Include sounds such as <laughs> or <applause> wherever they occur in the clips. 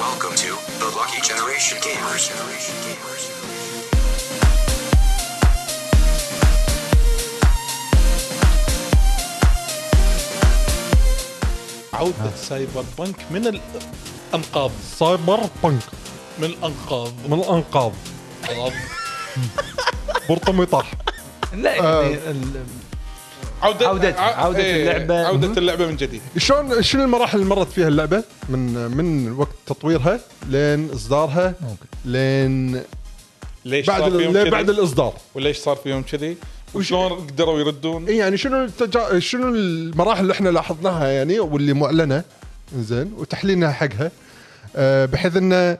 Welcome to the Lucky Generation Gamers. عودة سايبر بنك من الأنقاض. سايبر بنك من الأنقاض. من الأنقاض. برطم يطاح لا يعني ال- عودة عودة- عودة إيه، اللعبة. عودة. اللعبة من جديد شلون شنو المراحل اللي مرت فيها اللعبة من من وقت تطويرها لين إصدارها لين ليش بعد صار فيهم كذي؟ بعد الإصدار وليش صار فيهم كذي؟ وشلون قدروا يردون؟ إيه يعني شنو التجا... شنو المراحل اللي إحنا لاحظناها يعني واللي معلنة زين وتحليلنا حقها أه بحيث إنه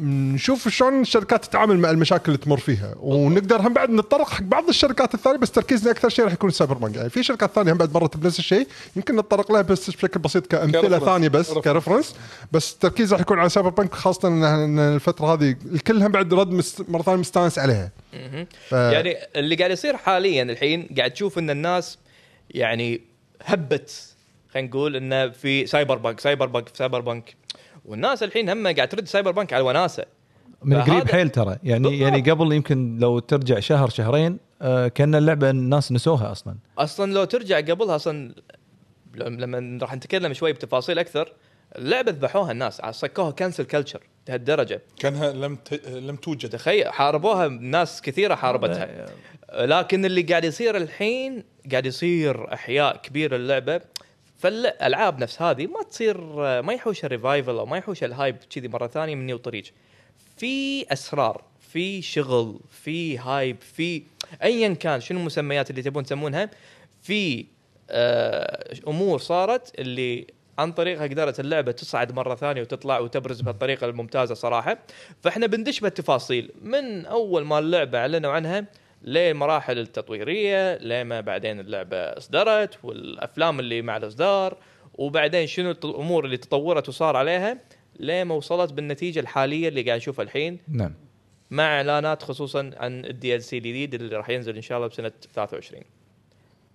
نشوف شلون الشركات تتعامل مع المشاكل اللي تمر فيها. ونقدر هم بعد نتطرق حق بعض الشركات الثانية بس تركيزنا أكثر شيء راح يكون Cyberpunk يعني في شركات ثانية هم بعد مرت بنفس الشيء. يمكن نتطرق لها بس بشكل بسيط كأمثلة. ثانية بس reference. ك reference بس التركيز راح يكون على Cyberpunk خاصة ان الفترة هذه الكل هم بعد رد مست... مرة ثانية مستانس عليها. ف... يعني اللي قاعد يصير حاليا الحين قاعد تشوف إن الناس يعني هبت خلينا نقول انه في Cyberpunk Cyberpunk Cyberpunk والناس الحين هم قاعد ترد Cyberpunk على الوناسه من قريب حيل ترى. يعني بالضبط. يعني قبل يمكن لو ترجع شهر شهرين آه كأن اللعبة الناس نسوها أصلا. أصلا لو ترجع قبلها أصلا لم- لما راح نتكلم شوي بتفاصيل أكثر اللعبة ذبحوها الناس صكوها cancel culture لهالدرجة. كأنها لم ت... لم توجد. تخيل حاربوها ناس كثيرة حاربتها. لكن اللي قاعد يصير الحين قاعد يصير إحياء كبير للعبة. فالألعاب نفس هذه ما تصير ما يحوش ال revival أو ما يحوش ال hype كذي مرة ثانية من new طريق في أسرار في شغل في hype في ايا كان شنو المسميات اللي تبون تسمونها في آه أمور صارت اللي عن طريقها قدرت اللعبه تصعد مرة ثانية وتطلع وتبرز بهالطريقة الممتازة صراحة. فإحنا بندش بالتفاصيل. من أول ما اللعبة أعلنوا عنها للمراحل التطويرية لما بعدين اللعبة اصدرت والأفلام اللي مع الإصدار وبعدين شنو الأمور اللي تطورت وصار عليها لما وصلت بالنتيجة الحالية اللي قاعد نشوفها الحين. نعم. مع إعلانات خصوصا عن ال DLC الجديد اللي راح ينزل إن شاء الله بسنة 23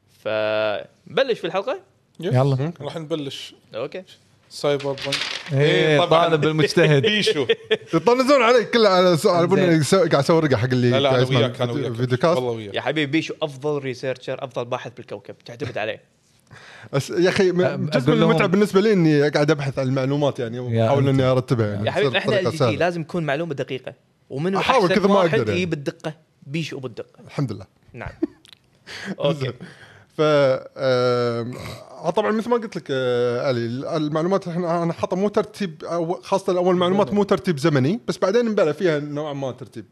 فبلش في الحلقة؟ Yes. يلا. راح نبلش. Okay. Cyberpunk إيه طبعاً. طالب المجتهد. <laughs> بيشو يطنزون علي كله على سؤال على قاعد أسوي رقه حق اللي لا لا قاعد أنا وياك أنا وياك. Videocast؟ والله وياك. يا حبيبي بيشو أفضل researcher أفضل باحث بالكوكب. تعتمد عليه. بس يا أخي جزء من لهم- المتعة بالنسبة لي إني قاعد أبحث عن المعلومات يعني أنت. إني أرتبها يعني. يا حبيبي إحنا بطريقة ال جي سهلة. لازم تكون معلومة دقيقة. ومنو أحاول أحسن كذا ما واحد أقدر يعني. يجيب الدقة؟ بيشو بالدقه الحمد لله. نعم. <laughs> أوكي. ف طبعا مثل ما قلت لك آه، علي المعلومات إحنا أنا حاطه مو ترتيب أو خاصة اول معلومات مو ترتيب زمني بس بعدين نبلى فيها نوعا ما ترتيب.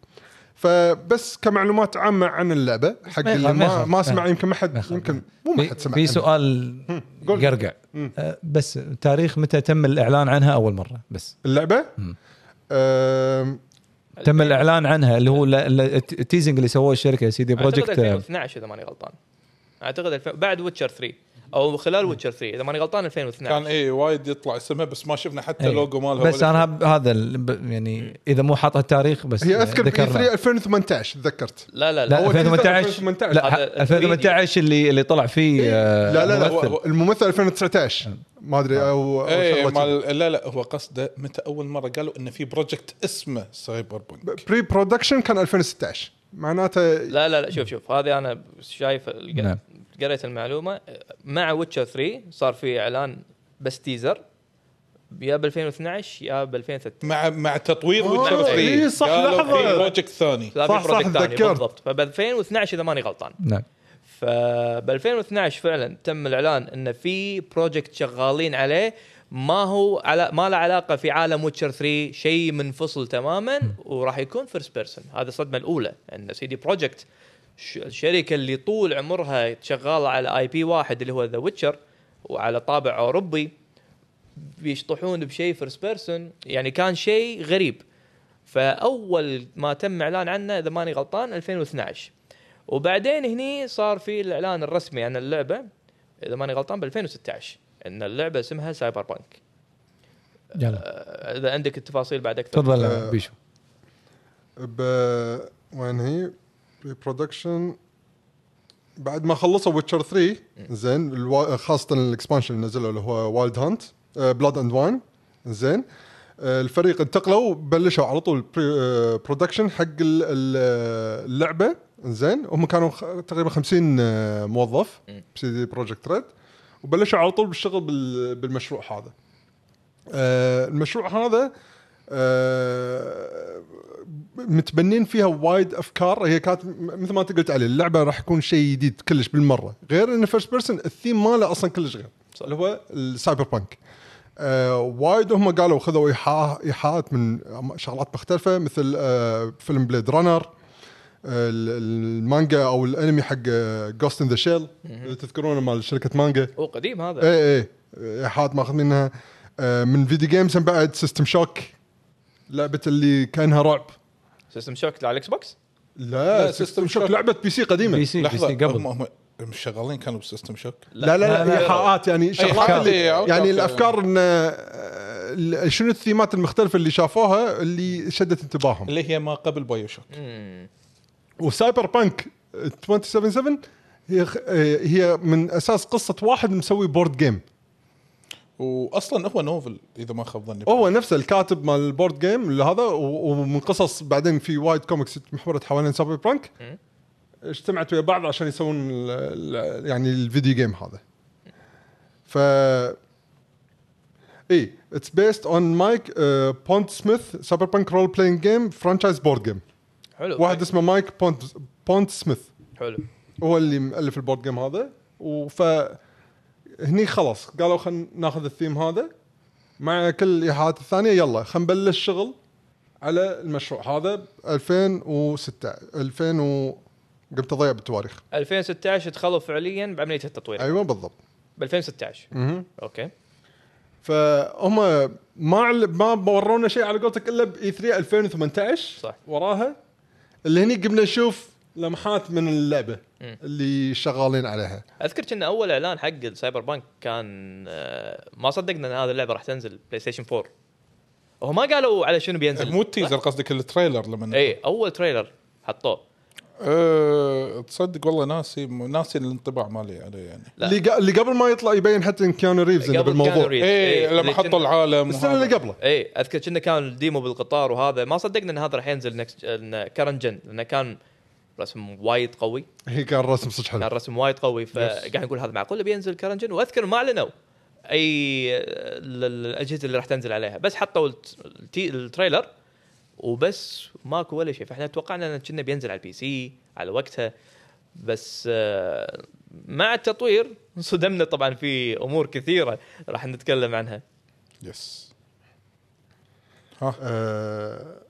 فبس كمعلومات عامة عن اللعبة حق ما اللي ما ما, سمع يمكن ما حد. يمكن مو ما حد سمع في. سؤال قول. قرقع آه، بس تاريخ متى تم الإعلان عنها أول مرة؟ بس. اللعبة؟ تم الإعلان عنها اللي هو ال- ال- teasing اللي سووه الشركة سي دي أعتقد Projekt 2012 إذا ماني غلطان. أعتقد الف... بعد Witcher 3 أو خلال Witcher 3 إذا ماني غلطان 2012 كان إيه وايد يطلع اسمها بس ما شفنا حتى أي. لوجو مالها بس أنا. هب- هذا ال- ب- يعني إذا مو حاطها التاريخ بس هي أذكر بي ذكرنا. 3 2018 تذكرت لا لا لا لا هو 2018 2018. لا هذا 2018 اللي اللي طلع فيه آه، لا لا لا. هو- الممثل 2019 ما أدري أو أو إيه شغلة كذي. مال لا لا هو قصده متى أول مرة قالوا إنه في project اسمه Cyberpunk pre-production كان 2016 معناته لا لا لا شوف شوف هذه أنا شايف نعم. قريت المعلومة مع Witcher 3 صار في إعلان بس teaser يا ب 2012 يا ب 2013 مع مع تطوير آه، Witcher 3 إيه، صح، لحظة. في project ثاني. صح، صح، تذكرت. بالضبط. فب 2012 إذا ماني غلطان. نعم. فب 2012 فعلا تم الإعلان إن في project شغالين عليه. ما هو على ما له علاقة في عالم Witcher 3 شيء منفصل تماما وراح يكون first person هذه الصدمة الأولى إن CD Projekt الشركة اللي طول عمرها شغالة على IP واحد اللي هو The Witcher وعلى طابع أوروبي بيشطحون بشيء first person يعني كان شيء غريب. فأول ما تم إعلان عنه إذا ماني غلطان 2012 وبعدين هني صار في الإعلان الرسمي عن اللعبة إذا ماني غلطان ب 2016 إن اللعبة اسمها Cyberpunk يلا إذا عندك التفاصيل بعد أكثر. تفضل آه، بيشو. ب وين هي؟ Pre-production بعد ما خلصوا Witcher 3 زين الوا- خاصة ال expansion اللي نزلوا اللي هو Wild Hunt Blood and Wine زين. آه، الفريق انتقلوا بلشوا على طول production حق ال- ال- اللعبة زين. هم كانوا تقريبا 50 آه، موظف ب CD Projekt Red وبلشوا على طول بالشغل بال- بالمشروع هذا. آه، المشروع هذا آه، متبنين فيها وايد أفكار. هي كانت مثل ما أنت قلت عليه اللعبة راح يكون شيء جديد كلش بالمرة. غير انه first person الثيم ماله أصلا كلش غير. اللي هو ال Cyberpunk آه وايد هم قالوا خذوا ايحاء إيحاءات من شغلات مختلفة مثل آه فيلم Blade Runner آه ال- المانجا أو الأنمي حق Ghost in the Shell تذكرونه مال شركة مانجا. هو قديم هذا. إيه إيه. إيحاءات ماخذ منها. آه من video games بعد System Shock لعبة اللي كأنها رعب. System Shock على ال Xbox لا, لا، سيستم System شوك Shock. لعبة PC قديمة. PC. لحظة. PC قبل. هم مش شغالين كانوا ب System Shock. لا لا لا، لا, لا. إيحاءات يعني شغلات اللي إيه، okay، يعني okay. الأفكار إن آه، شنو الثيمات المختلفة اللي شافوها اللي شدت انتباههم. اللي هي ما قبل BioShock و Cyberpunk 2077 هي آه، هي من أساس قصة واحد مسوي board game واصلا هو novel إذا ما خاب ظني. هو نفسه الكاتب مال ال board game اللي هذا ومن قصص بعدين في وايد كوميكس محورت حوالين Cyberpunk اجتمعت ويا بعض عشان يسوون ال- ال- يعني ال video game هذا. ف اي it's based on Mike Pondsmith Cyberpunk role-playing game franchise board game حلو واحد اسمه Mike Pond- Pondsmith حلو. هو اللي مؤلف ال board game هذا. وف هني خلاص قالوا خلينا ناخذ الثيم هذا مع كل الايحاءات الثانية يلا خلينا نبلش شغل على المشروع هذا ب 2006 2000 و قمت أضيع بالتواريخ. 2016 دخلوا فعليا بعملية التطوير. أيوه بالضبط. ب 2016 مهم. okay. فهم ما عل- ما ورونا شيء على قولتك إلا ب E3 2018 صح. وراها اللي هني قمنا نشوف لمحات من اللعبة. اللي شغالين عليها. أذكر كنا أول إعلان حق ال Cyberpunk كان آه، ما صدقنا إن هذه اللعبة راح تنزل PlayStation 4 وهم ما قالوا على شنو بينزل. مو ال teaser قصدك ال trailer لما اي أول trailer حطوه. أه تصدق والله ناسي ناسي الانطباع مالي عليه يعني. لا. اللي, اللي قبل ما يطلع يبين حتى إن كيانو ريفز قبل بالموضوع. إيه إيه، لما اللي حطوا العالم السنة. اللي قبله. اي أذكر كنا كان ال demo بالقطار وهذا. ما صدقنا إن هذا راح ينزل next current gen لأنه كان رسم وايد قوي. هي كان رسم صدق كان حلو رسم وايد قوي فقاعد نقول هذا معقوله بينزل current gen وأذكر ما أعلنوا أي ال- ال- الأجهزة اللي راح تنزل عليها بس حطوا ال trailer وبس ماكو ولا شيء. فإحنا توقعنا انه كنا بينزل على ال PC على وقتها بس آه، مع التطوير صدمنا طبعا في أمور كثيرة راح نتكلم عنها. yes ها؟ آه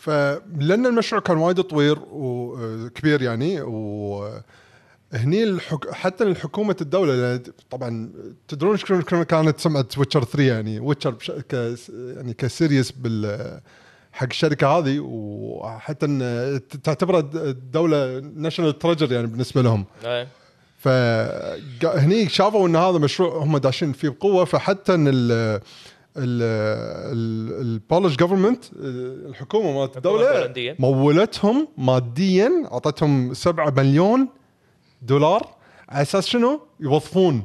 فلان المشروع كان وايد طويل وكبير يعني و هني الحك... حتى الحكومة الدولة لأن طبعا تدرون شلون كان- كانت سمعة Witcher 3 يعني Witcher بش... ك... يعني ك series بال حق الشركة هذه وحتى إن تعتبرها الدولة national treasure يعني بالنسبة لهم إيه. فهني شافوا إن هذا مشروع هم داشين فيه بقوة فحتى إن ال ال Polish government الحكومة مالت الدولة. مولتهم ماديا أعطتهم 7 مليون دولار على أساس شنو؟ يوظفون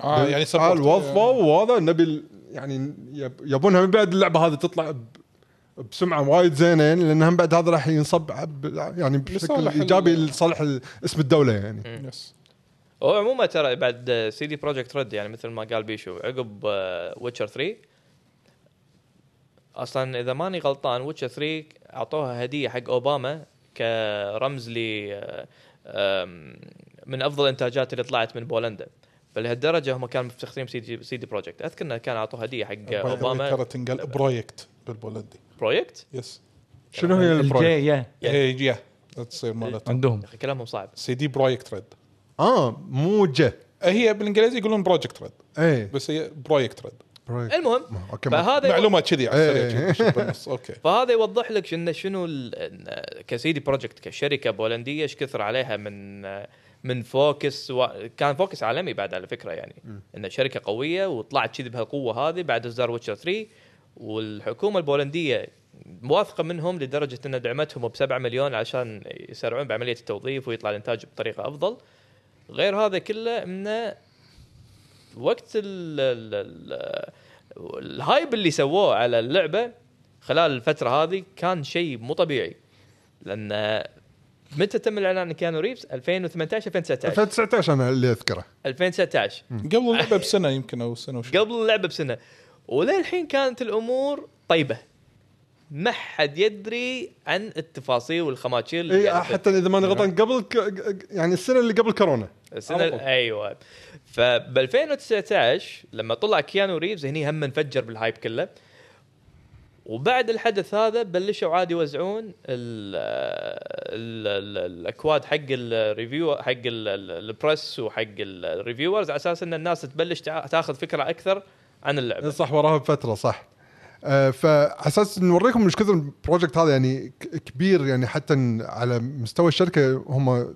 آه يعني support. وظفوا وهذا نبي يعني يب- يبونها من بعد اللعبة هذه تطلع ب- بسمعة وايد زينة يعني لأن هم بعد هذا راح ينصب يعني بشكل إيجابي لصالح ال- اسم الدولة يعني yes هو عموما ترى بعد CD Projekt Red يعني مثل ما قال بيشو عقب Witcher 3 أصلا إذا ماني غلطان Witcher 3 أعطوها هدية حق أوباما كرمز ل آه، من أفضل الإنتاجات اللي طلعت من بولندا. فلهالدرجه هم كانوا مفتخرين ب CD, CD Projekt أذكر إنه كان اعطوه هدية حق أوباما. ترى تنقال Projekt بالبولندي. Projekt yes شنو هي ال Projekt؟ ال J يا يا تصير مالتهم عندهم. يا أخي كلامهم صعب. CD Projekt Red آه مو جه هي بالإنجليزي يقولون Projekt Red إيه. بس هي Projekt Red. المهم okay ما- فهذا معلومات كذي على إيه. okay. فهذا يوضح لك شنو شنو ك CD Projekt كشركة بولندية إيش كثر عليها من من focus و... كان focus عالمي بعد على فكرة يعني. انه شركة قوية وطلعت كذي بهالقوة هذه بعد إصدار Witcher 3 والحكومة البولندية موافقه منهم لدرجة انها دعمتهم ب 7 مليون عشان يسرعون بعملية التوظيف ويطلع الإنتاج بطريقة أفضل. غير هذا كله انه وقت ال ال ال ال hype اللي سووه على اللعبة خلال الفترة هذه كان شيء مو طبيعي. لأن متى تم الإعلان عن كيانو ريفز 2018 2019 2019 أنا اللي أذكره. 2019 قبل اللعبة بسنة يمكن أو سنة وشوي. قبل اللعبة بسنة. وللحين كانت الأمور طيبة. ما حد يدري عن التفاصيل والخماتشير اللي قاعدة حتى إذا ماني غلطان قبل ك... يعني السنة اللي قبل كورونا. السنة طول. أيوه. فب 2019 لما طلع كيانو ريفز هني هم انفجر بال hype كله. وبعد الحدث هذا بلشوا عادي يوزعون ال ال ال الأكواد حق ال review حق ال- ال- ال press وحق ال reviewers على أساس إن الناس تبلش تاخذ فكرة أكثر عن اللعبة. صح وراها بفترة صح. آه فاساس نوريكم إيش كثر ال project هذا يعني كبير يعني حتى على مستوى الشركة هم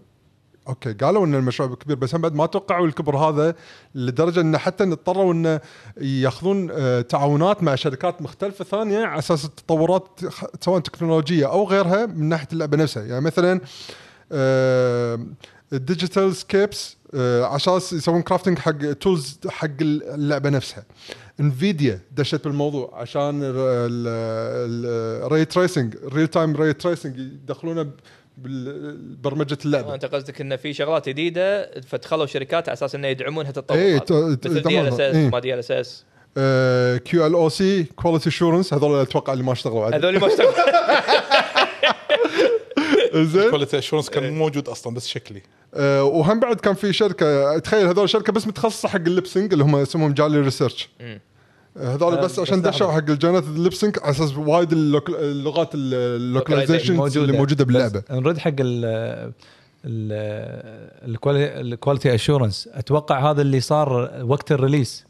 okay قالوا إن المشروع كبير بس هم بعد ما توقعوا الكبر هذا لدرجة إن حتى اضطروا انه ياخذون آه تعاونات مع شركات مختلفة ثانية على أساس التطورات سواء تكنولوجية أو غيرها من ناحية اللعبة نفسها. يعني مثلا ال Digital Scapes عشان يسوون crafting حق tools حق اللعبة نفسها. Nvidia دشت بالموضوع عشان ال ray tracing real-time ray tracing يدخلونه ببرمجه اللعبة أنت قصدك انه في شغلات جديدة فدخلوا شركات على أساس إنه يدعمون هالتطور إيه، هذا. ت- ت- مثل DLS يدعمونها. S. ما DLSS QLOC quality assurance هذول أتوقع اللي ما اشتغلوا عدل هذول ما اشتغلوا زين quality assurance كان موجود أصلا بس شكلي وهم بعد كان في شركة تخيل هذول شركة بس متخصصة حق ال lip-syncing اللي هم اسمهم JALI Research. مم. هذول آه، بس عشان دشوا. حق الجينات ال lip-syncing على أساس وايد اللغات ال localization اللي موجودة. باللعبة. نرد حق ال ال quality assurance أتوقع هذا اللي صار وقت ال release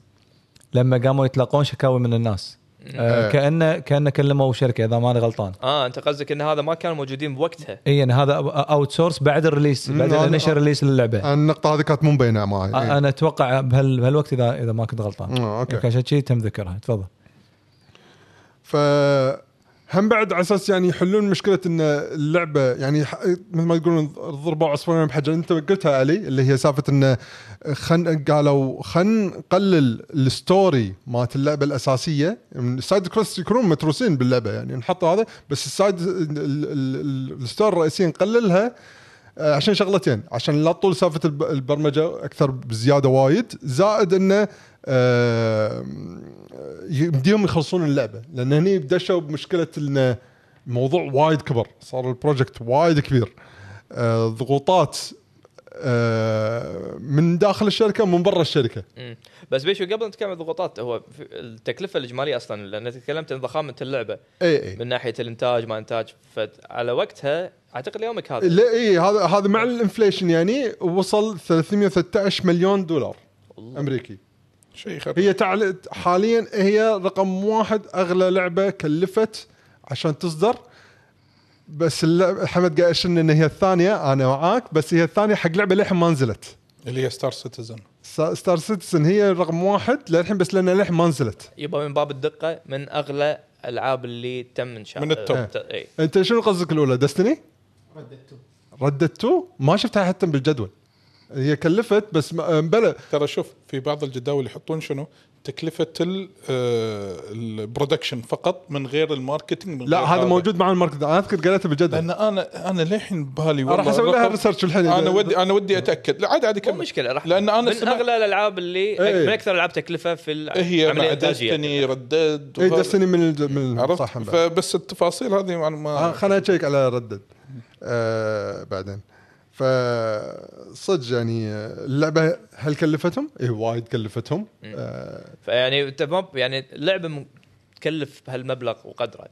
لما قاموا يتلقون شكاوي من الناس. آه إيه. كانه كانه كلموا شركة إذا ماني غلطان. آه أنت قصدك إن هذا ما كانوا موجودين بوقتها. اي يعني هذا outsource بعد ال release بعد هذا- ال initial release للعبة. النقطة هذه كانت مو مبينة معي آه، إيه. أنا أتوقع بهال بهالوقت اذا إذا ما كنت غلطان. آه،. يمكن عشان شيء تم ذكرها. تفضل. ف هم بعد على أساس يعني يحلون مشكلة إن اللعبة يعني مثل ما تقولون ضربوا عصفورين بحجر. أنت قلتها علي اللي هي سالفة انه خن قالوا خن نقلل ال story مالت اللعبة الأساسية. يعني ال side quest يكونون متروسين باللعبة يعني نحط هذا بس ال side ال- ال- ال- ال story الرئيسيه نقللها عشان شغلتين. عشان لا تطول سالفة الب- البرمجة أكثر بزيادة وايد. زائد إنه آه، يمديهم يخلصون اللعبة. لأن هني دشوا بمشكلة ان الموضوع وايد كبر. صار ال project وايد كبير. آه، ضغوطات آه، من داخل الشركة ومن برا الشركة. مم. بس بي شو قبل نتكلم عن الضغوطات هو التكلفة الإجمالية أصلا لأن تكلمت عن ضخامة اللعبة. اي اي من ناحية الإنتاج ما إنتاج. فعلى وقتها أعتقد ليومك هذا. لا اي هذا هذا مع ال inflation يعني وصل 313 مليون دولار أمريكي. شيء خرب هي تعل... حاليا هي رقم واحد أغلى لعبة كلفت عشان تصدر. بس اللعبة حمد قاعد يشن إن هي الثانية أنا معاك بس هي الثانية حق لعبة للحين ما نزلت. اللي هي ستار سيتيزن ستار سيتيزن هي رقم واحد للحين بس لأنها للحين ما نزلت. يبقى من باب الدقة من أغلى الالعاب اللي تم انشاء من ال top. آه، ت- اي أنت شنو قصدك الأولى دستني؟ ردت 2 ما شفتها حتى بالجدول. هي كلفت بس ما- بلى ترى شوف في بعض الجداول يحطون شنو؟ تكلفة ال- آه، البرودكشن فقط من غير الماركتينج من لا غير هذا موجود مع الماركت. أنا أذكر قريتها بالجدول. لأن أنا أنا للحين ببالي راح والله أسوي لها ريسيرش الحين. أنا ودي أنا ودي أتأكد. لا عادي عادي مو كمل مشكلة راح لأن أنا من أغلى الألعاب اللي إيه. من أكثر الالعاب تكلفة في ال- هي. دستني ردد اي دستني من الج... من صح. فبس التفاصيل هذه يعني آه، ما خليني أشيك على ردد. آه بعدين. فصدق يعني اللعبة هل كلفتهم؟ اي وايد كلفتهم. آه. فيعني أنت يعني اللعبة تكلف بهالمبلغ وقدره.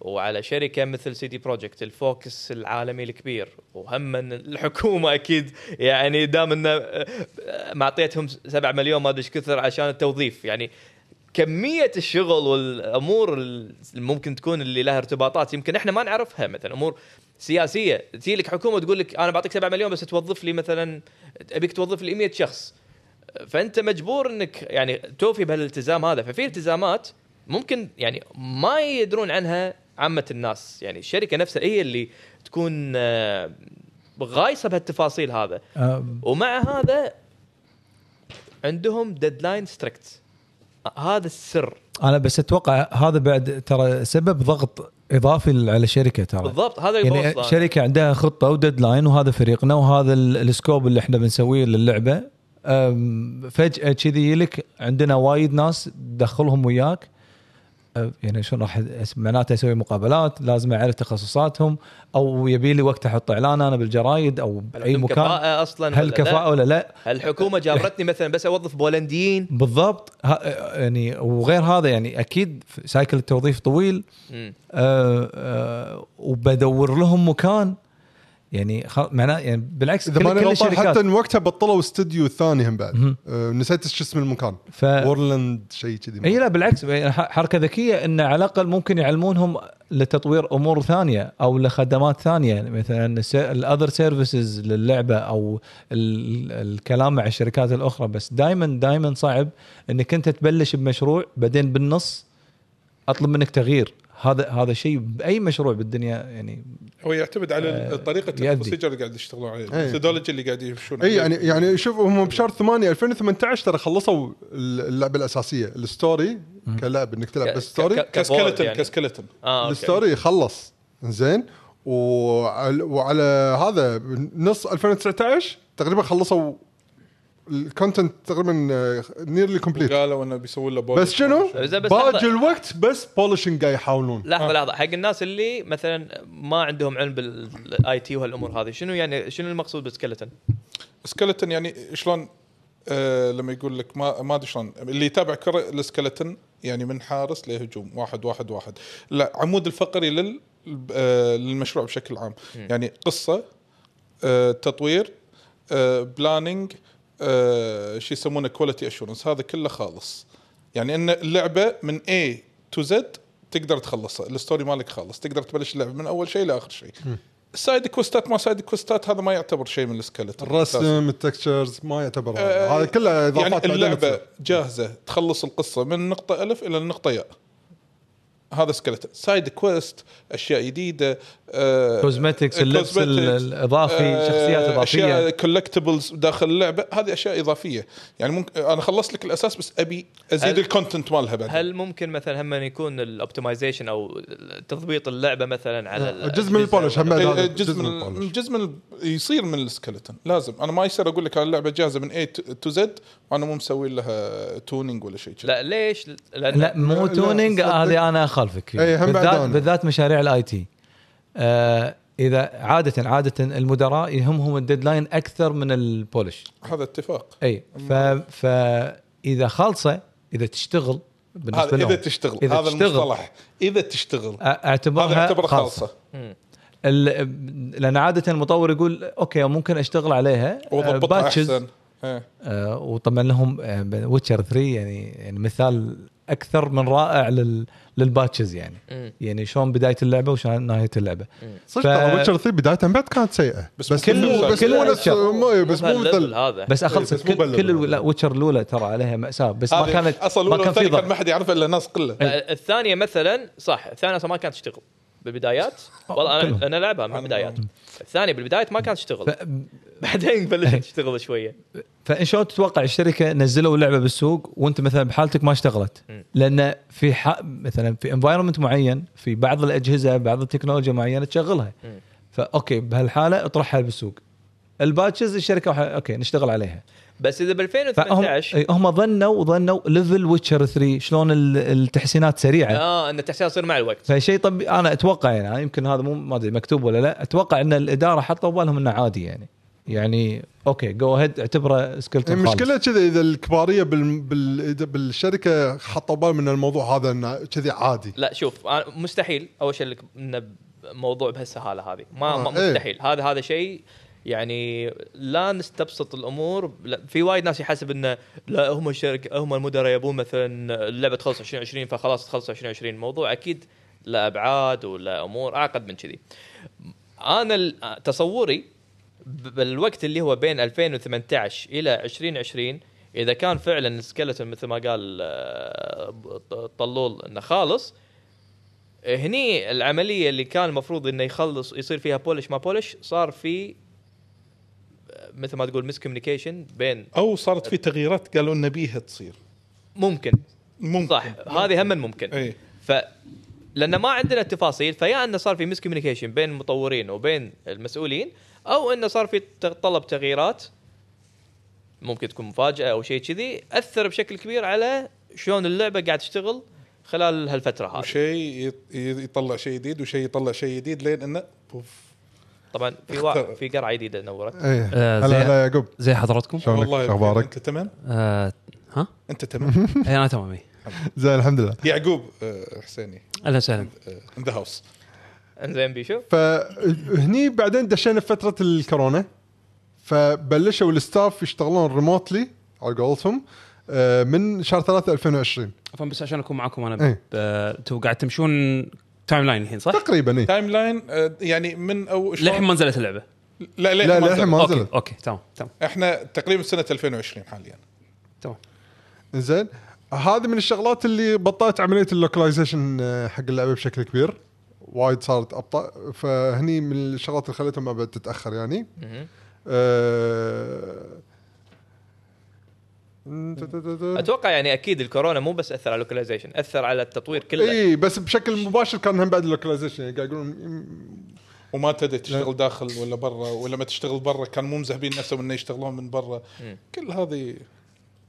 وعلى شركة مثل سي دي بروجكت ال focus العالمي الكبير. وهم الحكومة أكيد يعني دام انه آه، معطيتهم 7 مليون ما أدري إيش كثر عشان التوظيف. يعني كمية الشغل والأمور اللي ممكن تكون اللي لها ارتباطات يمكن إحنا ما نعرفها. مثلا أمور سياسية تجي لك حكومة تقول لك أنا بعطيك 7 مليون بس توظف لي مثلا أبيك توظف لي 100 شخص. فأنت مجبور إنك يعني توفي بهالالتزام هذا. ففي التزامات ممكن يعني ما يدرون عنها عامة الناس. يعني الشركة نفسها هي اللي تكون آه، غايصة بهالتفاصيل هذا. آه، ومع هذا عندهم deadline strict هذا السر. أنا بس أتوقع هذا بعد ترى سبب ضغط إضافي على الشركة ترى. بالضبط هذا يعني. شركة عندها خطة و deadline وهذا فريقنا وهذا ال- ال scope اللي إحنا بنسويه للعبة. فجأة كذي لك عندنا وايد ناس دخلهم وياك. يعني شلون راح معناته أسوي مقابلات لازم أعرف تخصصاتهم أو يبي لي وقت أحط إعلان أنا بالجرايد أو باي مكان. كفاءة أصلا هل كفاءه لا؟ ولا لا؟ الحكومة جابرتني مثلا بس أوظف بولنديين؟ بالضبط. يعني وغير هذا يعني أكيد cycle التوظيف طويل. آه آه وبدور لهم مكان. يعني خل... معناه يعني بالعكس إذا ماني غلطان حتى إن وقتها بطلوا استوديو ثاني هم بعد. آه، نسيت شو اسم المكان. ف وورلاند شيء كذي. إي لا بالعكس. ح- حركة ذكية إن على الأقل ممكن يعلمونهم لتطوير أمور ثانية أو لخدمات ثانية. يعني مثلا ال other services للعبة أو ال- الكلام مع الشركات الأخرى. بس دائما دائما صعب إنك أنت تبلش بمشروع بعدين بالنص أطلب منك تغيير. هذا هذا شيء بأي مشروع بالدنيا يعني هو يعتمد على آه، طريقة. ال procedure اللي قاعد يشتغلون عليه ال methodology اللي قاعد يمشون اي. يعني يعني شوف هم بشهر 8 2018 ترى خلصوا اللعبة الأساسية ال story كلعب إنك تلعب بس story ك skeleton يعني. ك skeleton. ال story خلص زين وعلى, وعلى هذا نص 2019 تقريبا خلصوا ال content تقريبا nearly complete قالوا إنه بيسوون له بس شنو؟ باقي الوقت بس polishing قاعد يحاولون. لحظة لحظة. حق الناس اللي مثلا ما عندهم علم بال IT وهالأمور هذه شنو يعني شنو المقصود بال skeleton؟ skeleton يعني شلون آه لما يقول لك ما ما أدري شلون. اللي يتابع كرة ال skeleton يعني من حارس لهجوم واحد واحد واحد. لا عمود الفقري لل آه للمشروع بشكل عام. يعني قصة آه تطوير آه planning آه شو يسمونه quality assurance هذا كله خالص. يعني إن اللعبة من A to Z تقدر تخلصها. ال story مالك خالص. تقدر تبلش اللعبة من أول شيء لآخر شيء. side quest ات ما side quest ات هذا ما يعتبر شيء من ال skeleton الرسم ال textures ما يعتبر هذا. آه، هذا كله إضافات يعني اللعبة. جاهزة. تخلص القصة من نقطة ألف إلى النقطه ياء. هذا skeleton side quest أشياء جديدة. cosmetics اللبس ال- cosmetics، الإضافي آه، شخصيات إضافية. اشياء collectibles داخل اللعبة هذه أشياء إضافية. يعني ممكن أنا خلصت لك الأساس بس أبي أزيد ال content مالها بعد هل ممكن مثلا هم يكون ال optimization أو تضبيط اللعبة مثلا على جزء من ال polish هم بعد إيه، إيه، جزء من. جزء من يصير من ال skeleton لازم. أنا ما يصير أقول لك أنا اللعبة جاهزة من A to Z وأنا مو مسوي لها tuning ولا شيء لا ليش؟ لأن لا مو tuning. هذه أنا أخالفك فيها. إي، هم بعد بالذات. بالذات مشاريع ال IT آه إذا عادة عادة المدراء يهمهم ال deadline أكثر من ال polish. هذا اتفاق. أي ف فاذا خالصة إذا تشتغل بالنسبة هذا لهم اذا تشتغل. إذا هذا تشتغل. المصطلح. إذا تشتغل. اعتبرها هذا يعتبر خالصة. ال- لأن عادة المطور يقول okay ممكن أشتغل عليها وضبطها patches. أحسن. إيه. آه، وطبعا لهم ويتشر 3 يعني يعني مثال أكثر من رائع لل لل patches يعني. مم. يعني شلون بداية اللعبة وشلون نهاية اللعبة. صدق ف- ترى ويتشر 3 بدايتها بعد كانت سيئة. بس بس كل- بس كل مو نفس بس مو مثل هذا. بس اخلص بس كل, كل ويتشر الأولى ترى عليها مأساة بس ما كانت أصلا ما الاولى كان في والثانيه كان ضغط. ما حد يعرفها إلا ناس قله الثانية مثلا صح الثانية أصلا ما كانت تشتغل. بالبدايات والله كلهم. أنا أنا لعبها من البدايات الثانية بالبدايات ما كانت تشتغل ف- بعدين بلشت <laughs> تشتغل شوية فإن شلون تتوقع الشركة نزلوا اللعبه بالسوق وأنت مثلا بحالتك ما اشتغلت. لأن في ح... مثلا في environment معين في بعض الأجهزة بعض التكنولوجيا معينة تشغلها. ف okay بهالحالة اطرحها بالسوق ال patches الشركة. okay نشتغل عليها بس إذا ب فهم 2018 إي، هم ظنوا ظنوا level ويتشر 3 شلون ال- التحسينات سريعة. آه إن التحسين يصير مع الوقت. فشيء طب أنا أتوقع يعني يمكن هذا مو ما أدري مكتوب ولا لا. أتوقع إن الإدارة حطوا بالهم إنه عادي يعني. يعني okay جو هيد اعتبره skeleton المشكلة كذا إذا الكبارية بال... بال... بالشركة حطوا بال من الموضوع هذا إنه كذي عادي. لا شوف أنا مستحيل. أول شيء موضوع بهالسهالة هذه. ما, آه، ما إيه. مستحيل. هذا هذا شيء يعني لا نستبسط الأمور. لا في وايد ناس يحسب انه لا هم الشركة هم المدراء يبون مثلا اللعبة تخلص 2020 فخلاص تخلص 2020 الموضوع أكيد له أبعاد ولا أمور أعقد من كذي. أنا تصوري بالوقت اللي هو بين 2018 إلى 2020 إذا كان فعلا السكeleton مثل ما قال آه، طلول إنه خالص هني العملية اللي كان المفروض إنه يخلص يصير فيها بولش ما بولش صار في مثل ما تقول مس كوميونيكيشن بين أو صارت في تغييرات قالوا إن بيها تصير. ممكن. ممكن. صح. هذه هم ممكن. اي ف لأن ما عندنا تفاصيل فيا انه صار في miscommunication بين المطورين وبين المسؤولين أو انه صار في طلب تغييرات ممكن تكون مفاجأة أو شيء كذي أثر بشكل كبير على شلون اللعبة قاعد تشتغل خلال هالفترة هذه. وشيء يط- يطلع شيء جديد وشيء يطلع شيء جديد لين إنه بوف. طبعا في وا... في قرعة جديدة نورت. إيه. آه، هلا زي- هلا يعقوب زي حضراتكم شلونك؟ والله شو أخبارك؟ أنت تمام؟ آه ها؟ أنت تمام؟ <laughs> إيه، أنا تمام إيه. زين الحمد لله. يعقوب آه، حسيني. أهلا وسهلا. in the house إنزين بيشو فهني بعدين دشينا في فترة الكورونا. فبلشوا ال staff يشتغلون remotely على قولتهم آه، من شهر 3 2020 عفوا بس عشان أكون معاكم أنا إيه. أنتم قاعد تمشون timeline الحين صح؟ تقريبا إيه. time line آه، يعني من أو شلون- للحين ما نزلت اللعبة. لا لا لا للحين ما okay نزلت أوكي تمام تمام. إحنا تقريبا سنة 2020 حاليا. تمام. زين هذه من الشغلات اللي بطلت عملية ال localization حق اللعبة بشكل كبير. وايد صارت أبطأ. فهني من الشغلات اللي خلتهم ما بدأت تتأخر يعني. أه... أتوقع يعني أكيد الكورونا مو بس أثر على ال localization أثر على التطوير كله. إي بس بشكل مباشر كان هم بعد ال localization يعني قاعد يقولون وما تدري تشتغل داخل ولا برا ولا ما تشتغل برا كان مو مزهبين نفسهم إنه يشتغلون من برا. كل هذه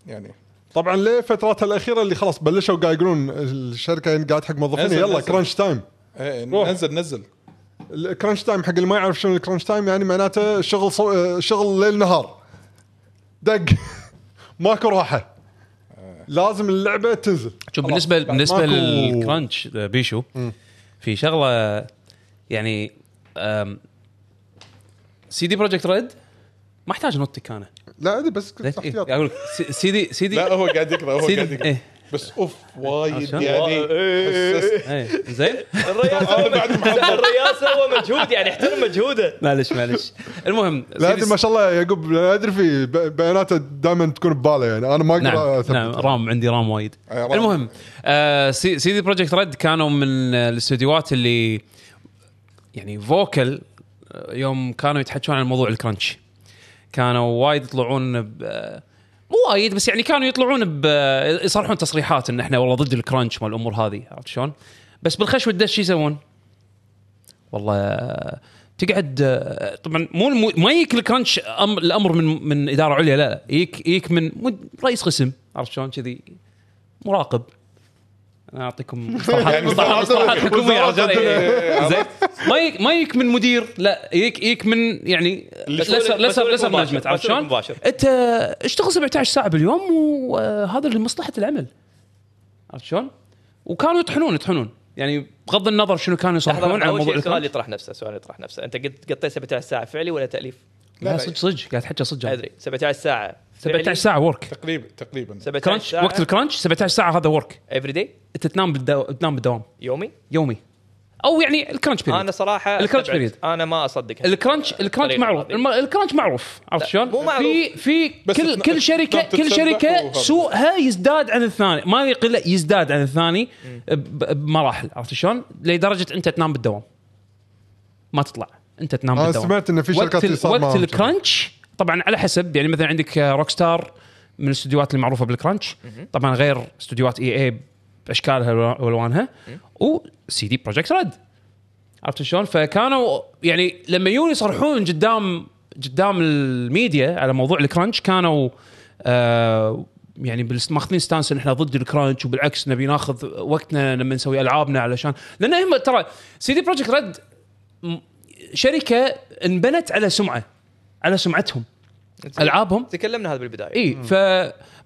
يعني. طبعا لفتراتها الأخيرة اللي خلاص بلشوا قاعد يقولون الشركة يعني قاعد حق موظفين يلا. crunch time إيه روح. نزل نزل. ال crunch time حق اللي ما يعرف شنو ال crunch time يعني معناته شغل صو... شغل ليل نهار. دق. ماكو راحة لازم اللعبة تنزل شوف. بالنسبة بعد بالنسبة ماكو- للكرانش آه، بيشو في شغلة يعني سي دي بروجكت ريد ما احتاج نوتك أنا لا ادري بس كنت؟ إيه، احتياط أقول لك سي- سي دي سي دي لا هو قاعد يقرأ هو قاعد يقرأ إيه. بس أوف وايد؟ يعني حسست. إيه. زين؟ الرئاسة أنا بعد <laughs> محضر. الرئاسة هو مجهود يعني احترم مجهوده. معلش معلش. المهم لا ادري ما شاء الله يعقوب لا أدري في بياناته دائما تكون ببالة يعني. أنا ما أقدر نعم نعم رام عندي رام وايد. آه،. المهم آه سي سي دي بروجكت ريد كانوا من آه، الاستديوهات اللي يعني vocal آه، يوم كانوا يتحكون عن موضوع ال crunch كانوا وايد يطلعون ب آه، مو وايد بس يعني كانوا يطلعون ب يصرحون تصريحات إن إحنا والله ضد ال crunch مال الأمور هذه عرفت شلون؟ بس بالخش والدش شو يسوون؟ والله تقعد طبعا مو ما يجيك ال crunch الأمر من من إدارة عليا لا لا يجيك يجيك من رئيس قسم عرفت شلون كذي مراقب أنا أعطيكم <laughs> مصطلحات يعني مصطلحات حكوميه يا رجال. وزارة. زين. ما يجيك ما يجيك من مدير. لا يجيك يجيك من يعني لسر لسر مانجمنت عرفت شلون؟ أنت اشتغل 17 ساعة باليوم وهذا لمصلحة العمل. عرفت شلون؟ وكانوا يطحنون يطحنون. يعني بغض النظر شنو كانوا عن اول موضوع السؤال يطرح نفسه السؤال يطرح نفسه. أنت قلت قطيت 17 ساعة فعلي ولا تأليف؟ لا صدق صدق. قاعد تحكي صدق. أدري. 17 ساعة. 17 ساعة ورك تقريبا تقريبا. 17 كرانش ساعة. وقت الكرانش 17 ساعة هذا ورك افري داي أنت تنام بالدو... تنام بالدوام. يومي؟ يومي. أو يعني الكرانش بيريد أنا صراحة الكرانش استبعد. بيريد. أنا ما اصدق الكرانش الكرانش معروف. الم- الكرانش معروف. عرفت شلون؟ مو معروف. في في بس كل تن- كل شركه كل تتسبح شركة وهذا. سوقها يزداد عن الثاني. ما يقل يزداد عن الثاني ب- بمراحل. عرفت شلون؟ لدرجة أنت تنام بالدوام. ما تطلع. أنت تنام أنا بالدوام. سمعت إن في شركات اللي ال- صار وقت معاهم ال crunch طبعا على حسب يعني مثلا عندك روك ستار من الاستديوهات المعروفة بال crunch طبعا غير استديوهات EA بأشكالها والوانها وسي دي بروجكت ريد. عرفت شلون؟ فكانوا يعني لما يجون يصرحون قدام قدام الميديا على موضوع ال crunch كانوا آه يعني ماخذين stance إن إحنا ضد ال crunch وبالعكس نبي ناخذ وقتنا لما نسوي ألعابنا علشان لأن هم ترى CD Projekt Red شركة انبنت على سمعة. على سمعتهم. ألعابهم. تكلمنا هذا بالبداية. إي ف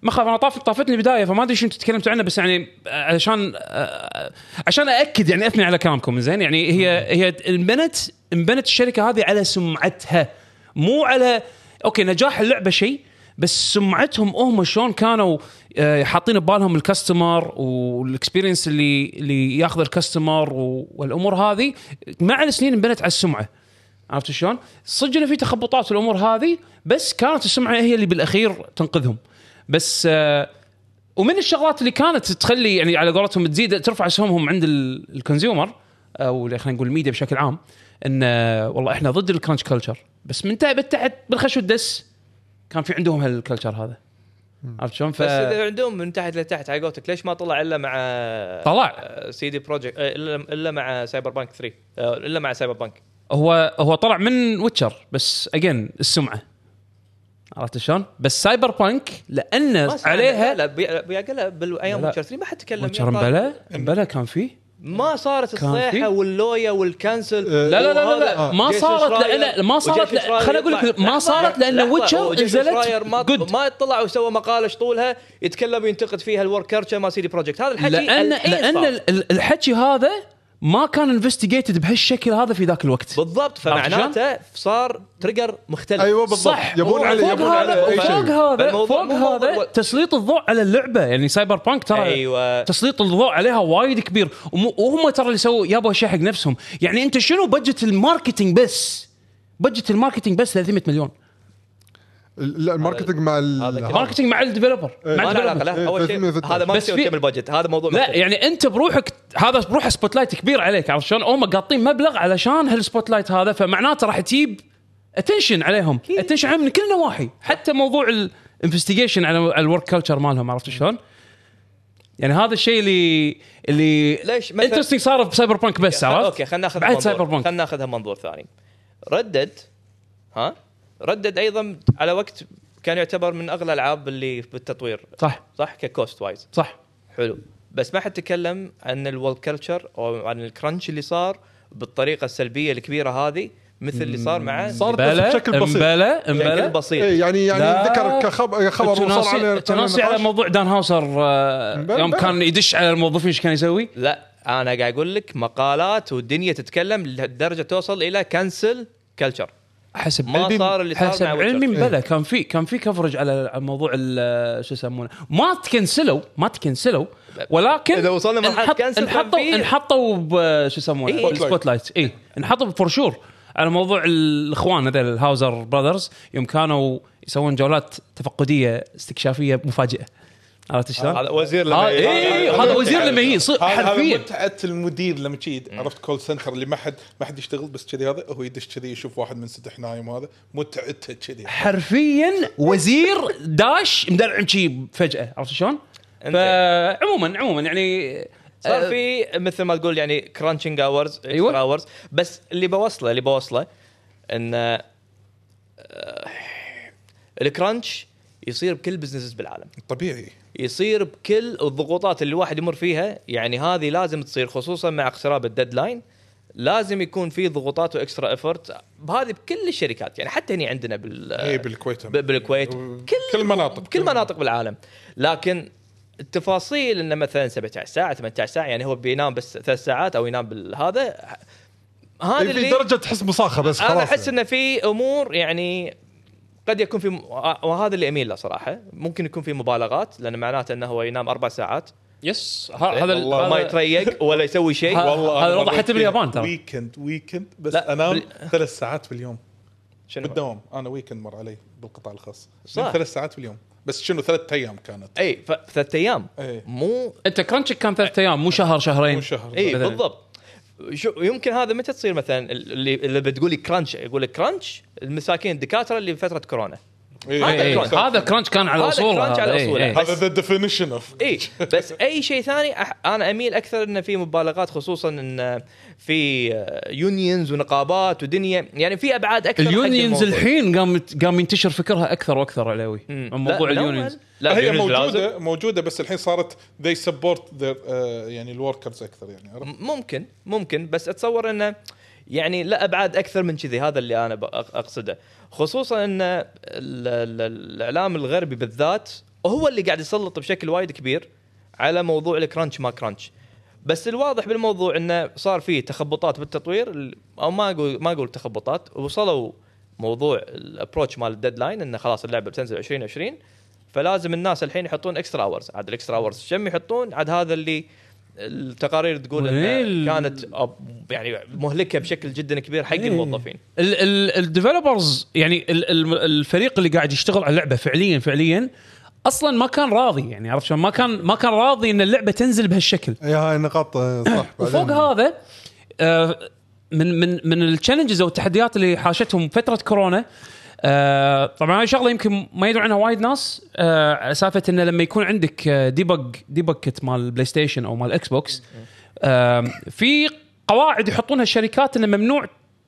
ما خاف أنا طاف طافتني البداية فما أدري شو أنتم تكلمتوا عنه بس يعني علشان آه، عشان أأكد يعني أثني على كلامكم زين؟ يعني هي هي انبنت انبنت الشركة هذه على سمعتها. مو على أوكي نجاح اللعبة شيء بس سمعتهم هم شلون كانوا آه، حاطين ببالهم ال customer وال experience اللي اللي ياخذ الكاستمر و- والأمور هذه. مع السنين انبنت على السمعة. عرفت شلون؟ صدق إنه في تخبطات والامور هذه بس كانت السمعة هي اللي بالأخير تنقذهم. بس آه ومن الشغلات اللي كانت تخلي يعني على قولتهم تزيد ترفع أسهمهم عند ال- ال consumer أو خلينا نقول الميديا بشكل عام إن آه، والله إحنا ضد ال crunch culture بس من تحت بالخش والدس كان في عندهم هال culture هذا. عرفت شلون؟ ف بس إذا عندهم من تحت لتحت على قولتك ليش ما طلع إلا مع طلع. CD Projekt إلا مع Cyberpunk 3 آه، إلا مع سايبر بانك هو هو طلع من Witcher بس again السمعة. عرفت شلون؟ بس Cyberpunk لأن عليها لا لا. Witcher 3 ما حد تكلم Witcher. مبلا؟ مبلا كان فيه ما صارت؟ الصيحة واللويا وال cancel لا، لا لا لا, لا. ما صارت لا شراير- لا ما صارت خليني أقول لك ما صارت لأن Witcher نزلت ما جود ما طلع وسوى مقالة طولها يتكلم وينتقد فيها ال work culture ما CD Projekt. هذا الحكي لأن لأن الحكي هذا ما كان investigated بهالشكل هذا في ذاك الوقت. بالضبط فمعناته صار trigger مختلف. أيوه بالضبط. صح. يبون عليه فوق يبون هذا عليه أي فوق شيء. هذا فوق هذا تسليط الضوء على اللعبة. يعني Cyberpunk ترى أيوه. تسليط الضوء عليها وايد كبير. ومو- وهم ترى اللي سووا جابوا شيء حق نفسهم. يعني أنت شنو budget ال marketing بس؟ budget ال marketing بس 300 مليون. لا ال marketing مع ال هذا كلام. marketing مع ال developer إيه. مع ما له علاقه لا أول شيء 313. هذا ما في- كم ال budget هذا موضوع لا. يعني أنت بروحك هذا بروحه spotlight كبير عليك عرفت شلون؟ هم قاطين مبلغ علشان هال spotlight هذا فمعناته راح تجيب attention عليهم attention عليهم من كل النواحي حتى موضوع ال investigation على على ال work culture مالهم عرفت شلون؟ يعني هذا الشيء اللي اللي ليش interesting صار ب Cyberpunk بس عرفت؟ أوكي خلينا ناخذ بعد Cyberpunk خلينا ناخذها منظور ثاني Red Dead ها Red Dead أيضا على وقت كان يعتبر من أغلى الألعاب اللي بالتطوير. صح. صح؟ ك cost wise صح. حلو. بس ما حد تكلم عن ال work culture أو عن ال crunch اللي صار بالطريقة السلبية الكبيرة هذه مثل اللي صار مع صار بس بشكل بسيط. امبلا بشكل امبلا بسيط. إيه يعني يعني. ذكر كخبر خبر وصار عليه تناسي على. موضوع Dan Houser آه،. يوم كان يدش على الموظفين إيش كان يسوي؟ لا أنا قاعد أقول لك مقالات والدنيا تتكلم لدرجة توصل إلى cancel culture حسب ما علمي صار اللي صار حسب مع علمي Witcher. بلا كان في كان في coverage على موضوع ال- شو يسمونه. ما تكنسلوا ما تكنسلوا. ولكن إذا وصلنا انحط- cancel انحطوا في- انحطوا ب- شو يسمونه إيه. بال spotlight اي انحطوا for sure على موضوع الإخوان هذول ال Houser brothers يوم كانوا يسوون جولات تفقدية استكشافية مفاجئة. عرفت شلون؟ هذا وزير لما آه، إيه، هذا وزير لما يجي حرفيا. متعه المدير لما تجي. عرفت call center اللي ما حد ما حد يشتغل بس كذي هذا هو يدش كذي يشوف واحد من سدح نايم وهذا متعته كذي. حرفيا وزير داش مدرعم شي فجأة عرفت شلون؟ فعموما عموما يعني صار في مثل ما تقول يعني crunching hours أيوة. hours بس اللي بوصله اللي بوصله إن آه، ال crunch يصير بكل business بالعالم. طبيعي. يصير بكل الضغوطات اللي الواحد يمر فيها. يعني هذه لازم تصير خصوصا مع اقتراب ال deadline لازم يكون في ضغوطات و extra effort هذه بكل الشركات. يعني حتى هنا عندنا بال اي بالكويت. بالكويت. كل كل المناطق بكل مناطق بالعالم. لكن التفاصيل إنه مثلا 17 ساعة 18 ساعة يعني هو بينام بس ثلاث ساعات أو ينام بالهذا. هذا في اللي درجة تحس مصاخه بس خلاص. أنا أحس. إنه في أمور يعني قد يكون في وهذا اللي أميل له صراحة. ممكن يكون في مبالغات لأن معناته إنه هو ينام أربع ساعات. يس ه- هذا ما يتريق ولا يسوي <laughs> شيء. والله هذا الوضع حتى باليابان ترى. weekend weekend بس أنام ثلاث ساعات باليوم. شنو؟ بالدوام. أنا weekend مر علي بالقطاع الخاص. ثلاث ساعات باليوم؟ بس شنو ثلاث أيام كانت؟ اي ثلاث أيام. إيه. مو أنت crunch ك كان ثلاث أيام مو شهر شهرين. مو شهر اي. بالضبط. شو يمكن هذا متى تصير مثلا؟ اللي اللي بتقولي crunch يقول crunch المساكين الدكاترة اللي بفترة كورونا. إيه. هذا إيه،. هذا كان على هذا اصوله crunch على إيه، أصوله. إيه. هذا the definition of اي بس أي شيء ثاني أح- أنا أميل أكثر إنه في مبالغات خصوصا إن في unions ونقابات ودنيا يعني في أبعاد أكثر ال unions. الحين قام قام ينتشر فكرها أكثر وأكثر علاوي موضوع ال unions. لا هي ال unions لازم. موجودة موجوده بس الحين صارت they support their uh, يعني ال workers أكثر يعني عرفت؟ ممكن ممكن بس أتصور إنه يعني لا أبعاد أكثر من كذي هذا اللي أنا أقصده خصوصا إن ال- ال- الإعلام الغربي بالذات هو اللي قاعد يسلط بشكل وايد كبير على موضوع ال crunch ما crunch. بس الواضح بالموضوع انه صار فيه تخبطات بالتطوير ال- أو ما أقول ما أقول تخبطات وصلوا موضوع ال approach مال ال deadline انه خلاص اللعبة بتنزل 2020 فلازم الناس الحين يحطون extra hours عاد extra hours كم يحطون؟ عاد هذا اللي التقارير تقول. إنها كانت يعني مهلكة بشكل جدا كبير حق إيه. الموظفين ال developers يعني ال- ال- الفريق اللي قاعد يشتغل على اللعبة فعليا فعليا أصلا ما كان راضي يعني عرفت شلون؟ ما كان ما كان راضي إن اللعبة تنزل بهالشكل اي هاي نقاط آه، صح <laughs> وفوق هذا آه، من من من ال challenges أو التحديات اللي حاشتهم فترة كورونا آه طبعا هاي شغلة يمكن ما يدري عنها وايد ناس آه على سالفة إنه لما يكون عندك آه، debug debug kit مال ال PlayStation أو مال ال Xbox آه في قواعد يحطونها الشركات إنه ممنوع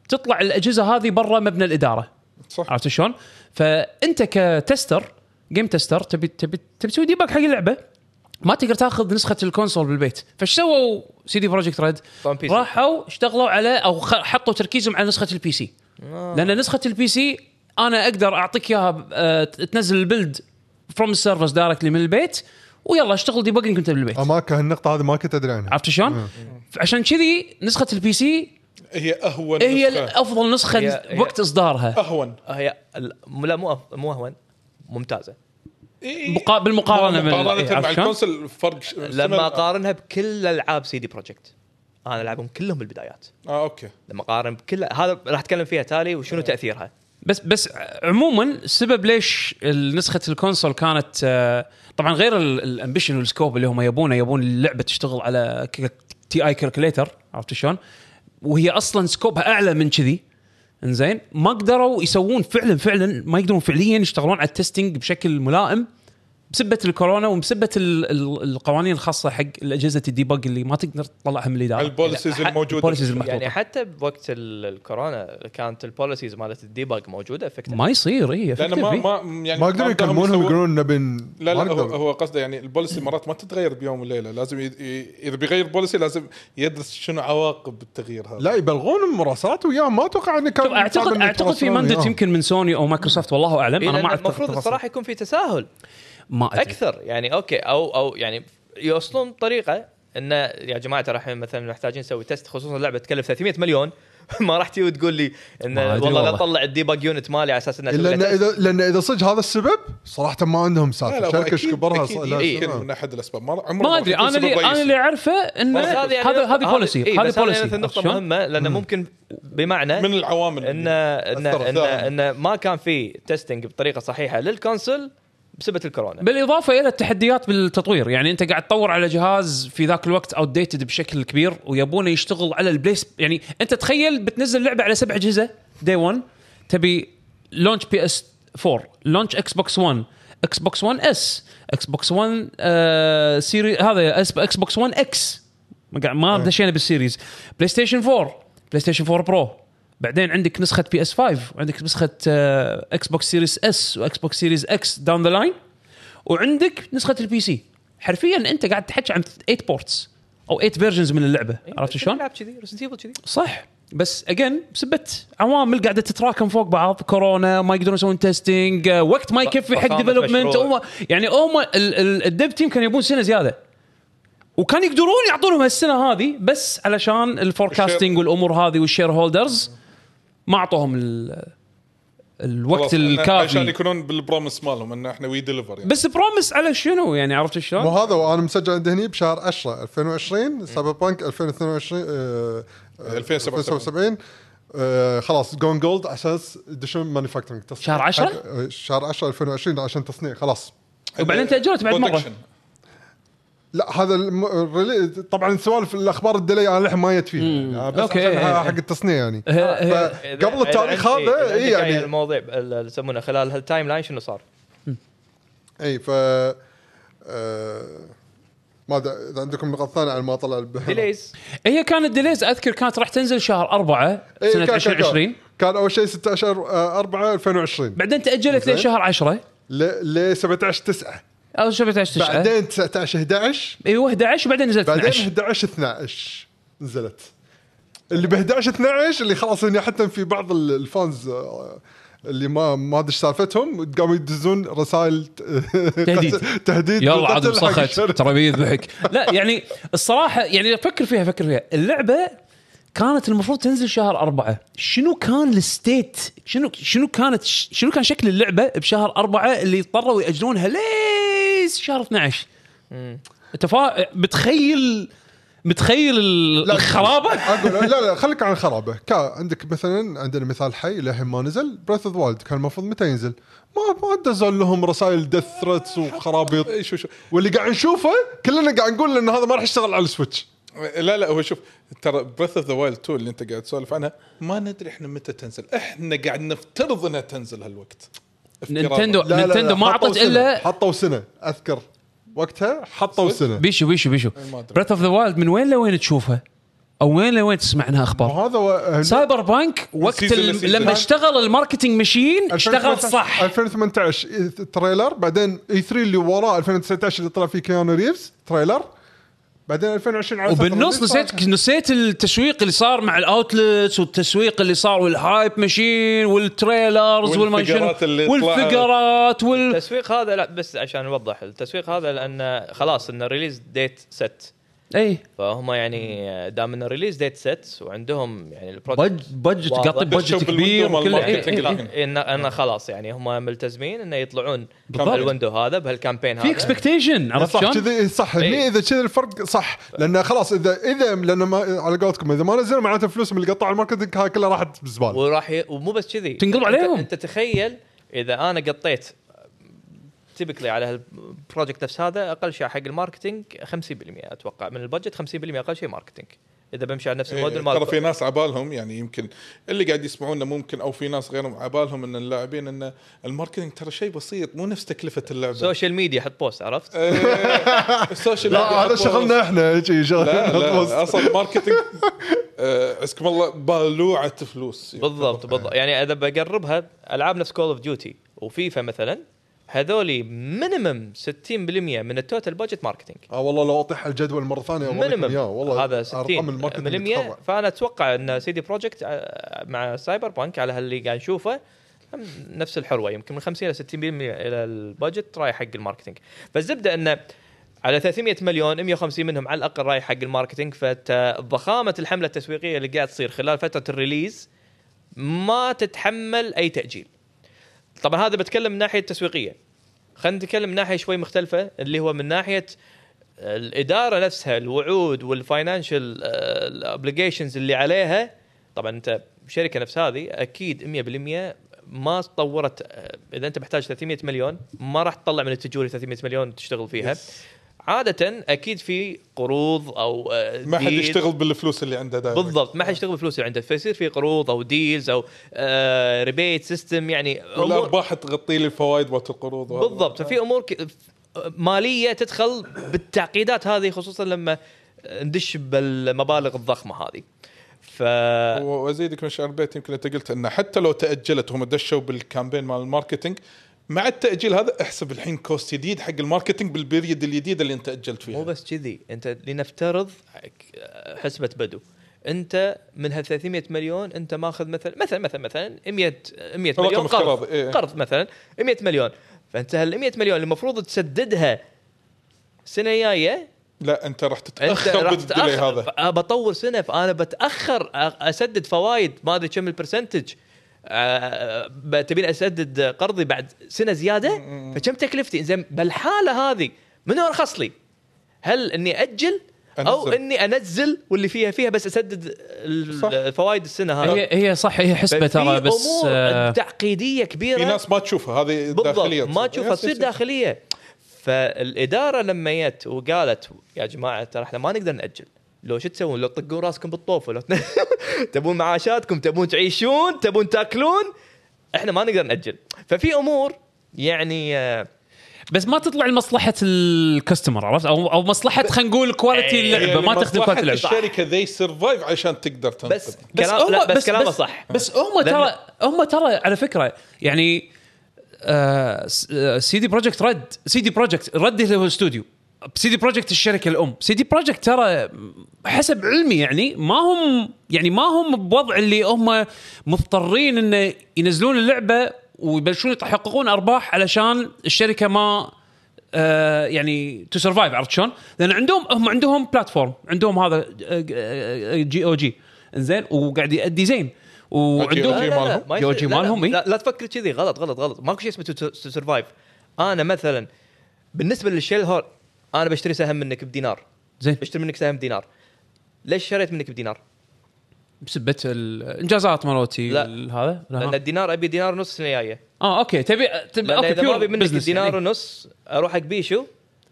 تطلع الأجهزة هذه برا مبنى الإدارة. صح. عرفت شلون؟ فأنت ك tester game tester تبي تبي تبي تسوي debug حق اللعبة ما تقدر تاخذ نسخة ال console بالبيت. فايش سووا CD Projekt Red. راحوا اشتغلوا على أو حطوا تركيزهم على نسخة ال PC لأن نسخة ال PC أنا أقدر أعطيك إياها آه، تنزل ال build from ال servers directly من البيت ويلا أشتغل debugging انت بالبيت. اماكن النقطه هذه ما كنت أدري عنها. عرفت شلون؟ عشان كذي نسخة ال PC هي أهون هي نسخة. افضل نسخة هي- هي- وقت إصدارها. أهون. هي لا مو مو أهون ممتازة. مقا- بالمقارنة مقارنة إيه، مع؟ ال console فرق لما أقارنها بكل ألعاب CD Projekt أنا ألعبهم كلهم بالبدايات. آه أوكي. لما أقارن بكل هذا راح أتكلم فيها تالي وشنو تأثيرها؟ بس بس عموما السبب ليش نسخة ال console كانت آه، طبعا غير ال- ال ambition وال scope اللي هم يبونه يبون اللعبة تشتغل على TI calculator عرفت شلون؟ وهي أصلا scope ها أعلى من كذي. إنزين؟ ما قدروا يسوون فعلا فعلا ما يقدرون فعليا يشتغلون على ال testing بشكل ملائم. بسبة الكورونا وبسبة ال- ال- القوانين الخاصة حق الأجهزة ال debug اللي ما تقدر تطلعها من الإدارة ال policies ح- الموجودة ال policies المحطوطه يعني حتى بوقت ال- الكورونا كانت ال policies مالت ال debug موجودة effective ما يصير إي لأن ما ما يعني ما عندهم يكلمونهم يقولون نبي لا ما لا هو. هو قصده يعني ال policy مرات ما تتغير بيوم وليلة لازم. إذا بيغير policy لازم يدرس شنو عواقب التغيير هذا لا يبلغون المراسلات وياهم ما أتوقع انه كان اعتقد أعتقد في mandate. يمكن من سوني أو مايكروسوفت والله أعلم أنا ما اعرف المفروض. الصراحة يكون في تساهل ما أدري أكثر يعني أوكي أو أو يعني يوصلون طريقة انه يا جماعة ترى الحين مثلا محتاجين نسوي test خصوصا اللعبة تكلف 300 مليون <laughs> ما راح تجي وتقول لي انه أدري والله لا والله. طلع ال debug unit مالي على أساس انه لأن. إذا لأن إذا صدق هذا السبب صراحة ما عندهم سالفة شركة إيش كبرها يمكن لا. من أحد الأسباب ما عمره ما أدري أنا اللي أنا. اللي أعرفه انه هذا يعني هذا policy إيه، هذا بس هذه policy مثل نقطة عرفت شلون؟ مهمة لأنه ممكن بمعنى من العوامل إن إن أثر إن, ثاني. إن ما كان في testing بطريقة صحيحة لل console بسبب الكورونا. بالإضافة إلى التحديات بالتطوير يعني أنت قاعد تطور على جهاز في ذاك الوقت outdated بشكل كبير ويبونه يشتغل على ال base يعني أنت تخيل بتنزل لعبة على سبع أجهزة day 1 تبي launch PS 4 launch Xbox 1 Xbox 1 S Xbox 1 آه series هذا S- Xbox 1 X ما دشينا بال series PlayStation 4 PlayStation 4 Pro بعدين عندك نسخة PS 5 وعندك نسخة آه، Xbox Series S و Xbox Series X down the line وعندك نسخة ال PC حرفيا أنت قاعد تحكي عن 8 ports أو 8 versions من اللعبة. عرفت شلون؟ تلعب كذي كذي. صح. بس again بسبه عوامل قاعدة تتراكم فوق بعض كورونا ما يقدرون يسوون testing وقت ما يكفي حق development. هم يعني هم ال- ال- ال dev team كانوا يبون سنة زيادة. وكان يقدرون يعطونهم هالسنة هذه بس علشان ال forecasting والأمور هذه وال shareholders ما أعطوهم ال- الوقت إنه عشان الكافي. يكونون بال promise مالهم إن إحنا we deliver يعني. بس promise على شنو؟ يعني عرفت مو شلون؟ هذا وأنا مسجل عند هني بشهر 10 2020 Cyberpunk 2022 آه، آه، 2077. آه، خلاص gone gold على أساس يدشون manufacturing شهر 10 شهر 10 2020 عشان تصنيع خلاص. وبعدين تاجلت بعد مرة. لا هذا الم... طبعا سوالف الأخبار ال delay أنا للحين ما جت فيها. يعني بس أوكي. عشان حق التصنيع يعني. فقبل التاريخ هذا اي يعني المواضيع اللي يسمونه خلال هال timeline شنو صار؟ اي ف آه، ما إذا عندكم نقاط ثانية عن ما طلع delays. هي كانت delays أذكر كانت راح تنزل شهر أربعة إيه، سنة كان- كان- 2020 كان, كان أول شيء 16 آه، 4 2020 بعدين تأجلت. لشهر 10 ل ل 17 9 أو 17 9 بعدين 19 11 أيوه 11 وبعدين نزلت بعدين 12 11 12 نزلت. اللي ب 11 12 اللي خلاص يعني حتى في بعض ال- الفانز آه، اللي ما ما ادري سالفتهم قاموا يدزون رسائل <laughs> تهديد. تهديد يلا عاد مسخت. ترى بيذبحك <laughs> لا يعني الصراحة يعني فكر فيها فكر فيها. اللعبة كانت المفروض تنزل شهر أربعة. شنو كان الستيت؟ شنو شنو كانت شنو كان شكل اللعبة بشهر أربعة اللي اضطروا يأجلونها ليس شهر 12 انت فا... بتخيل متخيل لا، الخرابة؟ <laughs> أقول لا لا خليك عن الخرابة. عندك مثلا عندنا مثال حي للحين ما نزل. Breath of Wild كان المفروض متى ينزل؟ ما ما دزوا لهم رسائل death threats وخرابيط. شو شو واللي قاعد نشوفه كلنا قاعد نقول ان هذا ما راح يشتغل على ال Switch. لا لا هو شوف ترى Breath of the Wild 2 اللي أنت قاعد تسولف عنها ما ندري إحنا متى تنزل. إحنا قاعد نفترض إنها تنزل هالوقت. Nintendo لا، لا، لا، Nintendo ما حطوا أعطت سنة. الا حطوا سنة أذكر وقتها حطوا؟ سنة بيشو بيشو بيشو ما أدري. Breath of the Wild من وين لوين تشوفها؟ أو وين لوين تسمع عنها أخبار؟ وهذا و... Cyberpunk وقت season ال- ل season. لما اشتغل ال marketing machine اشتغل صح 2018 trailer بعدين E 3 اللي وراه 2019 اللي طلع فيه كيانو ريفز trailer بعدين 2020 على وبالنص نسيت نسيت التسويق اللي صار مع ال outlets والتسويق اللي صار وال hype machine وال trailers والفقرات اللي. والفقرات وال التسويق هذا لا بس عشان نوضح التسويق هذا لأن خلاص انه release date set اي فهم يعني دام إنه release date set وعندهم يعني budget ال project budget واضح. قاطي budget دشوا كبير بال window وكل إيه، الحين. إيه. إنه خلاص يعني هم ملتزمين إنه يطلعون بالضبط. ال window هذا بهال campaign في هذا expectation عرفت صح شلون؟ كذي صح هني إيه. إذا كذي الفرق صح لأن خلاص اذا اذا لأن ما على قولتكم إذا ما نزلوا معناته فلوسهم اللي قطعوا ال marketing كلها راحت بالزباله وراح. ومو بس كذي تنقلب عليهم. أنت تخيل إذا أنا قطيت تبكلي على هال project نفس هذا أقل شيء حق ال marketing 50% أتوقع من ال budget 50% أقل شيء marketing إذا بمشي على نفس الموديل إيه، ترى مال في ناس عبالهم يعني يمكن اللي قاعد يسمعونا ممكن أو في ناس غيرهم عبالهم إن اللاعبين إن ال marketing ترى شيء بسيط مو نفس تكلفة اللعبة social media حط post عرفت؟ ال social لا ميديا هذا. شغلنا إحنا شي شغل لا لا نطوز. أصلا ال marketing عزكم الله بالوعه فلوس بالضبط بالضبط يعني إذا بقربها ألعاب نفس Call of Duty وفيفا مثلا هذولي minimum 60% من ال total budget marketing آه والله لو أطيح الجدول مرة ثانية. minimum والله هذا أرقام ال marketing 60% تتخرع. فأنا أتوقع إن CD Projekt مع Cyberpunk على اللي قاعد نشوفه نفس الحروة يمكن من 50 إلى 60% إلى ال budget رايح حق ال marketing فالزبده انه على 300 مليون 150 منهم على الأقل رايح حق ال marketing فضخامه الحملة التسويقية اللي قاعد تصير خلال فترة ال release ما تتحمل أي تأجيل طبعا هذا بتكلم من ناحية تسويقية. خلينا نتكلم من ناحية شوي مختلفة اللي هو من ناحية الإدارة نفسها الوعود وال financial ال obligations اللي عليها. طبعا أنت شركة نفس هذه أكيد 100% ما طورت آه، إذا أنت محتاج 300 مليون ما راح تطلع من التجوري 300 مليون تشتغل فيها. عادة أكيد في قروض أو آه، ما حد. يشتغل بالفلوس اللي عنده دائما بالضبط ما حد يشتغل بالفلوس اللي عنده فيصير في قروض أو deals أو آه rebate system يعني والارباح تغطي لي الفوائد مالت القروض. بالضبط ففي أمور ك... مالية تدخل بالتعقيدات هذه خصوصا لما ندش بالمبالغ الضخمة هذه ف وأزيدك من شعر البيت يمكن أنت قلت إنه حتى لو تأجلت هم دشوا بال campaign مال ال marketing مع التأجيل هذا احسب الحين cost جديد حق ال marketing بال period الجديد اللي انت أجلت فيها. مو بس كذي انت لنفترض حسبة بدو. انت من هال 300 مليون انت ماخذ مثلا مثلا مثلا مثلا 100 100 رقم مليون قرض. إيه. قرض مثلا 100 مليون. فانت هال 100 مليون اللي المفروض تسددها السنة الجايه لا انت راح تتأخر بال delay تتأخر. هذا. بطور سنة فأنا بتأخر أسدد فوايد ما أدري كم ال percentage تبين اسدد قرضي بعد سنة زيادة فكم تكلفتي زين بالحاله هذه منو أرخص لي؟ هل إني أجل أو أنزل. إني أنزل واللي فيها فيها بس أسدد. الفوائد السنة هذه هي هي صح هي حسبة ترى بس أمور آه، تعقيدية كبيرة في ناس ما تشوفها هذه بالضبط داخلية ما. تشوفها تصير. داخلية فالإدارة لما جت وقالت يا جماعة ترى إحنا ما نقدر نأجل لو شو تسوون؟ لو تطقون راسكم بالطوفة لو <laughs> تبون معاشاتكم تبون تعيشون تبون تاكلون إحنا ما نقدر نأجل. ففي أمور يعني آه، بس ما تطلع لمصلحة ال customer عرفت؟ أو أو مصلحة خلينا نقول quality اللعبة ما تخدم quality اللعبة. الشركة to survive عشان تقدر تنقذ. بس كلام لا بس, كلامه صح. بس هم ترى هم ترى على فكرة يعني آه CD Projekt Red. CD Projekt Red هو الاستوديو CD Projekt الشركة الأم. CD Projekt ترى حسب علمي يعني ما هم يعني ما هم بوضع اللي هم مضطرين انه ينزلون اللعبة ويبلشون يحققون أرباح علشان الشركة ما آه يعني to survive عرفت شلون؟ لأن عندهم هم عندهم platform عندهم هذا آه، GOG. زين وقاعد يأدي زين. وعندهم جي يصير- جي لا، لا، مالهم،. لا, لا تفكر كذي غلط غلط غلط. ماكو شيء اسمه تو سرفايف أنا مثلا بالنسبة للشيل هور أنا بشتري سهم منك بدينار. زين. بشتري منك سهم بدينار. ليش شريت منك بدينار؟ بسبة الإنجازات مالوتي لا. هذا؟ لا. لأن. الدينار أبي دينار ونص السنة الجايه آه أوكي. تبي تبي أوكي إذا ما أبي منك الدينار يعني. ونص أروح حق بيشو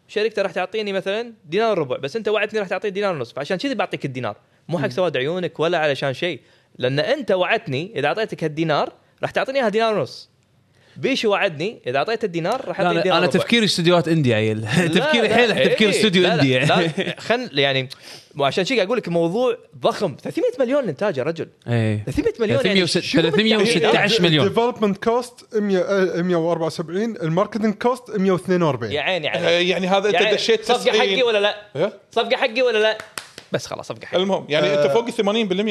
شركته راح تعطيني مثلا دينار ربع بس أنت وعدتني راح تعطيني دينار ونص فعشان كذي بعطيك الدينار. مو حق سواد عيونك ولا علشان شيء. لأن أنت وعدتني إذا أعطيتك هالدينار راح تعطيني إياها دينار ونص. بيشو وعدني إذا أعطيته الدينار راح لا يعطيني أنا, ربع. تفكيري استديوهات اندي عيل <laughs> تفكيري حيل تفكير إيه، استوديو اندي يعني <laughs> خل يعني وعشان شي قاعد أقول لك الموضوع ضخم 300 مليون الانتاج يا رجل إيه 300 مليون يعني 306 شنو بالتعبير؟ 316 مليون الديفلوبمنت كوست 174 الماركتنج كوست 142 يا عيني آه، عليك يعني هذا أنت يعني دشيت صفقة 90 حقي ولا لا؟ إيه؟ صفقة حقي ولا لا؟ بس خلاص صفقه حقي المهم يعني أنت فوق 80%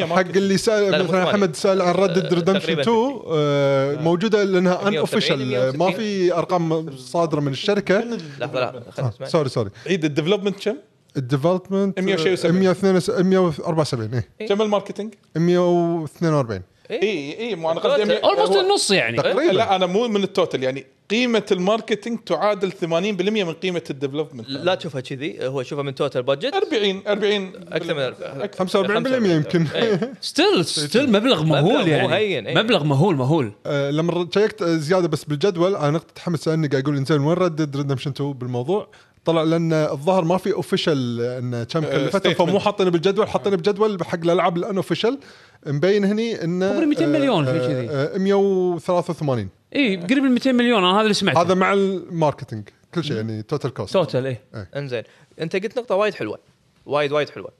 حق ماركت اللي سال لا، مثلا حمد سأل عن ريد آه، ريدمشن تقريباً 2 آه، موجودة لأنها ان 170 اوفيشال ما في أرقام صادرة من الشركة. لحظه لا أسمع. سوري سوري. عيد الديفلوبمنت كم؟ الديفلوبمنت 172. 174 إيه. كم الماركتينج؟ 142 اي اي مو أنا قصدي اولموست هو- النص يعني. تقريبا. لا أنا مو من التوتال يعني. قيمة ال marketing تعادل 80% من قيمة ال development لا تشوفها كذي هو شوفها من total budget 40 40 أكثر من 45% يمكن. <laughs> still still <laughs> مبلغ مهول يعني. مو هين، إيه. مبلغ مهول مهول. آه، لما check ت آه، زيادة بس بالجدول أنا نقطة حمد سألني قاعد يقول إنزين وين Red Dead Redemption 2 بالموضوع؟ طلع لأن الظاهر ما في official إن كم آه، كلفتهم statement. فمو حاطينه بالجدول. حاطينه بجدول حق الألعاب الان official مبين هني انه قريب 200 مليون شيء آه، كذي. آه، 183 اي قريب ال 200 مليون أنا هذا اللي سمعته. هذا مع ال marketing كل شيء يعني total cost total إيه. إنزين. أنت قلت نقطة وايد حلوة. وايد وايد حلوة.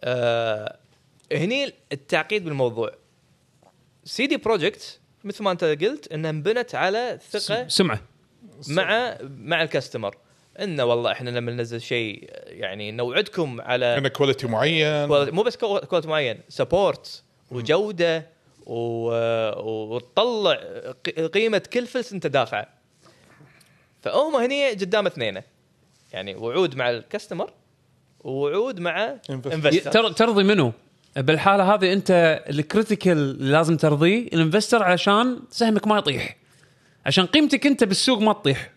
آه هني التعقيد بالموضوع. CD Projekt مثل ما أنت قلت إنها انبنت على ثقة سمعة. مع مع ال customer إنه والله إحنا لما ننزل شيء يعني نوعدكم على عندنا quality معين. مو بس كو- quality معين support وجودة. وتطلع ق- قيمة كل فلس انت دافعه. فهم هني قدام اثنين يعني وعود مع ال customer ووعود مع. investor تر- ترضي منه بالحالة هذه انت ال critical اللي لازم ترضيه ال investor عشان سهمك ما يطيح. عشان قيمتك انت بالسوق ما تطيح.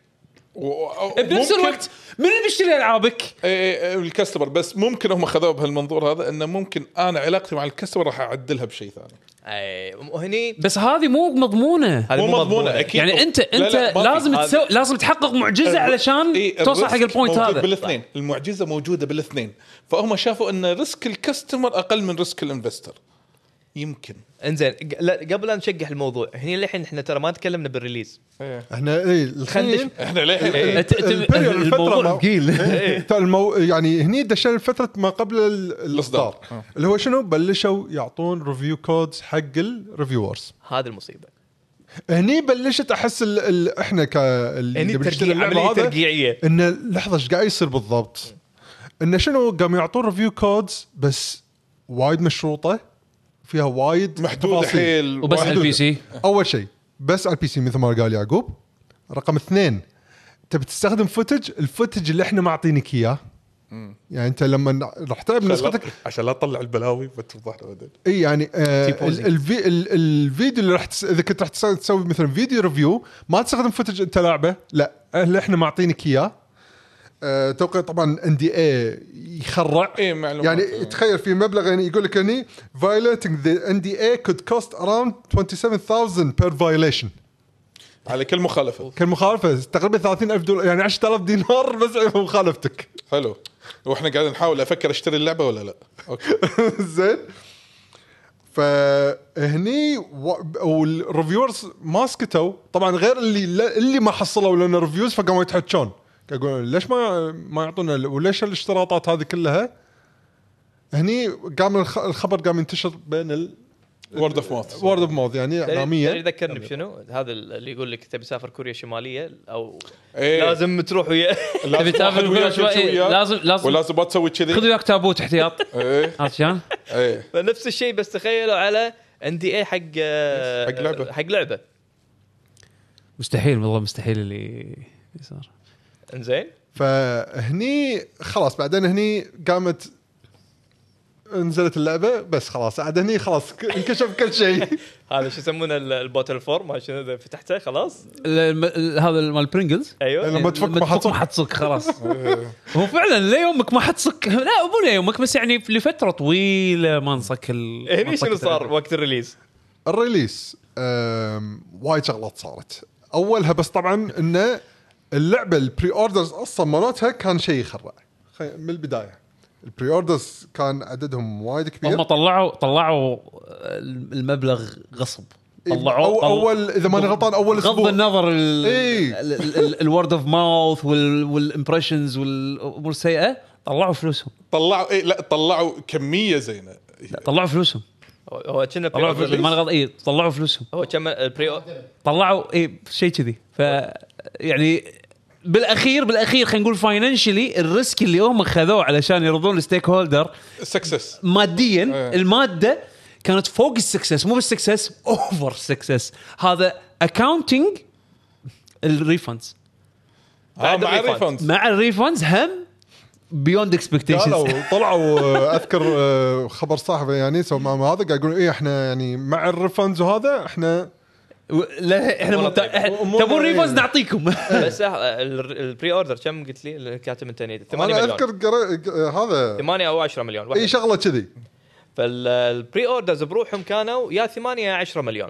بنفس الوقت من اللي بيشتري ألعابك؟ إيه، إيه، ال customer. بس ممكن هم خذوه بهالمنظور هذا إنه ممكن أنا علاقتي مع ال customer راح أعدلها بشيء ثاني. اي وهني بس هذه مو مضمونة. هذه مو مو مضمونة أكيد يعني انت لا، أنت لا، في. لازم تسوي لازم تحقق معجزة علشان إيه، توصل حق ال point هذا. بالاثنين. المعجزة موجودة بالاثنين. فهم شافوا إن risk ال customer أقل من risk ال investor. يمكن. انزين لا قبل لا نشقح الموضوع هني الحين إحنا ترى ما تكلمنا بال release. إحنا اي خلينا الحين إحنا ليه؟ إيه. الموضوع ثقيل ترى المو... يعني هني دشينا فتره ما قبل. الإصدار. آه. اللي هو شنو؟ بلشوا يعطون review codes حق ال reviewers هذه المصيبة. هني بلشت أحس ال... ال... إحنا ك اللي اللعبة عملية ترقيعية. إنه لحظة إيش قاعد يصير بالضبط؟ إنه شنو؟ قاموا يعطون review codes بس وايد مشروطة. فيها وايد محدود تفاصيل. حيل وبس على ال PC أول شيء بس على ال PC مثل ما قال يعقوب. رقم اثنين تبي تستخدم footage ال footage اللي إحنا معطينك إياه. يعني أنت لما راح تلعب نسختك عشان لا تطلع البلاوي فتفضحنا بعدين. إي يعني آه الفي ال- الفيديو اللي راح تس... إذا كنت راح تس- تسوي مثلا فيديو review ما تستخدم footage أنت لاعبه لا اللي إحنا معطينك إياه. آه توقع طبعا NDA يخرع. إيه معلومات. يعني تخيل في مبلغ يعني يقول لك هني violating the NDA could cost around 27000 per violation. على كل مخالفة. كالمخالفه تقريبا 30000 دولار يعني 10000 دينار بس على مخالفتك. حلو. وإحنا قاعدين نحاول أفكر أشتري اللعبة ولا لا. okay. <laughs> زين. فهني و- وال reviewers ما سكتوا. طبعا غير اللي اللي ما حصلوا لنا reviews فقاموا يتحجون. يقولون ليش ما ما يعطونا وليش الاشتراطات هذه كلها؟ هني قام الخ- الخبر قام ينتشر بين ال word of mouth word of mouth يعني اعلاميا يذكرني بشنو؟ هذا اللي يقول لك تبي تسافر كوريا الشمالية أو إيه. لازم تروح ويا تبي تسافر كوريا شوي- لازم- لازم- ولازم ما تسوي خذ كذي وياك تابوت احتياط. <laughs> إيه. عرفت شلون؟ إيه. فنفس الشيء بس تخيلوا على NDA حق حق لعبة. حق لعبة. مستحيل والله مستحيل اللي اللي صار إنزين. فهني خلاص بعدين هني قامت نزلت اللعبة بس خلاص عاد هني خلاص انكشف كل شيء. <laughs> هذا شو يسمونه ال- ال bottle form؟ ما شنو إذا فتحته خلاص؟ هذا مال Pringles أيوه. لما تفك ما حتصك. ما حتصك خلاص. <laughs> هو فعلا ليومك ما حتصك لا مو ليومك بس يعني لفترة طويلة ما انصك هني شنو صار. وقت ال release؟ ال release أم، وايد شغلات صارت. أولها بس طبعا إنه اللعبة ال pre-orders أصلا مالتها كان شيء يخرع خي- من البداية. ال pre-orders كان عددهم وايد كبير. هم طلعوا طلعوا المبلغ غصب. طلعوا أو طل- أول إذا ماني غلطان أول بغض أسبوع. النظر إيه. ال word of mouth وال impressions والأمور السيئة طلعوا فلوسهم. طلعوا اي لا طلعوا كمية زينة. طلعوا فلوسهم. هو- كنا طلعوا فلوسهم ماني release. غلط اي طلعوا فلوسهم. هو كم ال pre طلعوا اي شيء كذي. ف يعني بالاخير بالاخير خلينا نقول financially ال risk اللي هم خذوه علشان يرضون ال stakeholder سكسس ماديا إيه. المادة كانت فوق السكسس مو بالسكسس اوفر سكسس هذا اكاونتنج الريفندز بعد مع الريفند. الريفند مع الريفندز هم بيوند اكسبكتيشنز طلعوا آه، أذكر آه، خبر صاحبه يعني سو معهم هذا قاعد يقولون إيه إحنا يعني مع الريفندز وهذا إحنا لا إحنا تبون إيه. ريفندز نعطيكم. <laughs> بس البري اوردر كم قلت لي؟ كاتب انت 8 أنا مليون. أذكر آه، هذا. 8 أو 10 مليون إي. شغلة كذي. فال pre-orders بروحهم كانوا يا 8 يا 10 مليون.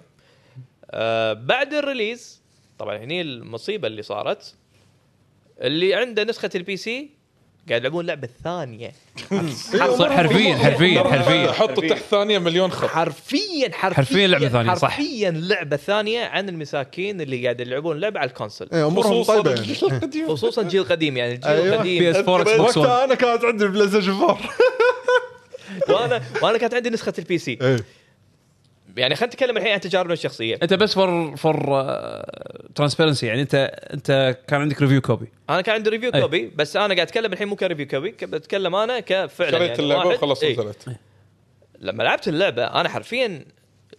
آه بعد ال release طبعا هني المصيبة اللي صارت اللي عنده نسخة ال PC قاعد يلعبون لعبة ثانية. <laughs> حرفيا حرفيا حرفيا حطوا تحت ثانية مليون خط. حرفيا حرفيا حرفياً لعبة ثانية، صح. حرفيا لعبة ثانية عن المساكين اللي قاعد يلعبون لعبة على ال console إيه أمورهم خصوصا طيبة. خصوصا الجيل القديم. يعني الجيل. القديم PS4 Xbox One وقتها أنا كانت عندي البلاي ستيشن 4 وأنا وأنا كانت عندي نسخة ال PC إيه. يعني خلينا نتكلم الحين عن تجاربنا الشخصية. أنت بس for for transparency يعني انت أنت كان عندك review copy أنا كان عندي review. copy بس أنا قاعد أتكلم الحين مو ك review copy بتكلم أنا كفعلا شريت يعني اللعبة إيه. نزلت لما لعبت اللعبة أنا حرفيا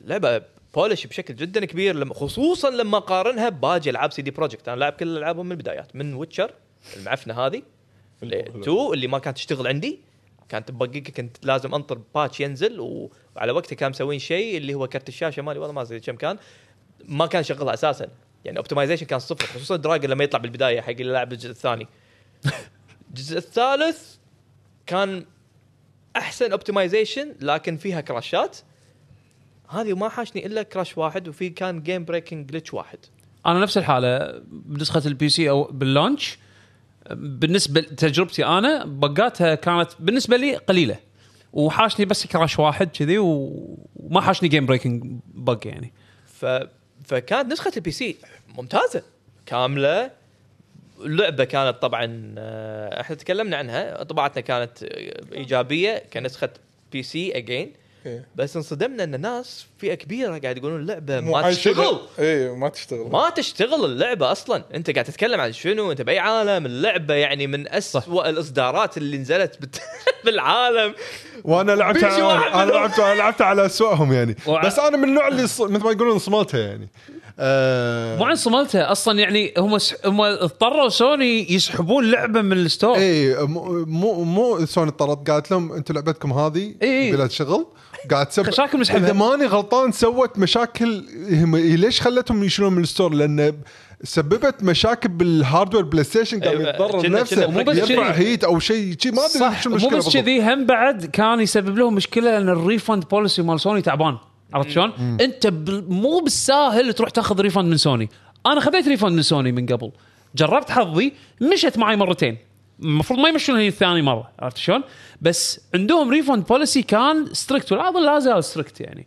لعبة polished بشكل جدا كبير لما خصوصا لما قارنها بباقي ألعاب سي دي بروجكت أنا لاعب كل ألعابهم من البدايات من ويتشر المعفنة هذه 2 اللي ما كانت تشتغل عندي. كانت buggy كنت لازم أنطر patch ينزل و- وعلى وقتها كانوا مسوين شيء اللي هو كرت الشاشة مالي والله ما أدري كم كان ما كان شغلها أساسا. يعني optimization كان صفر خصوصا دراجون لما يطلع بالبداية حق اللي لعب الجزء الثاني. <laughs> الجزء الثالث كان أحسن optimization لكن فيها crash ات هذه ما حاشني إلا crash واحد وفي كان game breaking glitch واحد. أنا نفس الحالة بنسخة ال PC أو بال launch. بالنسبة لتجربتي أنا bug اتها كانت بالنسبة لي قليلة. وحاشني بس crash واحد كذي وما حاشني game breaking bug يعني ف... فكانت نسخة ال PC ممتازة كاملة اللعبة كانت طبعا آه، إحنا تكلمنا عنها انطباعاتنا كانت إيجابية كنسخة PC again. بس انصدمنا إن ناس فئة كبيرة قاعد يقولون اللعبة ما تشتغل. إيه ما تشتغل. ما تشتغل اللعبة أصلا. أنت قاعد تتكلم عن شنو؟ أنت بأي عالم؟ اللعبة يعني من أسوأ الإصدارات اللي نزلت بت- <laughs> بالعالم. وأنا لعبت على أنا. لعبت أنا لعبت على أسوأهم يعني. وع- بس أنا من النوع اللي ص- مثل ما يقولون صملتها يعني. آه مو عن صملته أصلا يعني هم س... هم اضطروا سوني يسحبون لعبة من ال store. اي مو مو مو سوني اضطرت. قالت لهم أنتم لعبتكم هذه إي. بلا شغل. قاعد تسبب مشاكل <laughs> نسحبها. إذا ماني غلطان سوت مشاكل هم ليش خلتهم يشيلون من ال store لأن سببت مشاكل بال hardware بلاي ستيشن قام أيوة، يتضرر كنا- نفسه مو بس يرفع كذي. heat أو شيء شيء ما أدري شو مو المشكلة بس بالضبط. كذي هم بعد كان يسبب لهم مشكلة لأن ال refund policy مال سوني تعبان عرفت شلون؟ أنت مو بالساهل تروح تاخذ refund من سوني أنا خذيت refund من سوني من قبل جربت حظي مشت معي مرتين المفروض ما يمشون هي الثاني مرة عرفت شلون؟ بس عندهم refund policy كان strict ولا أظن لا زال ستريكت يعني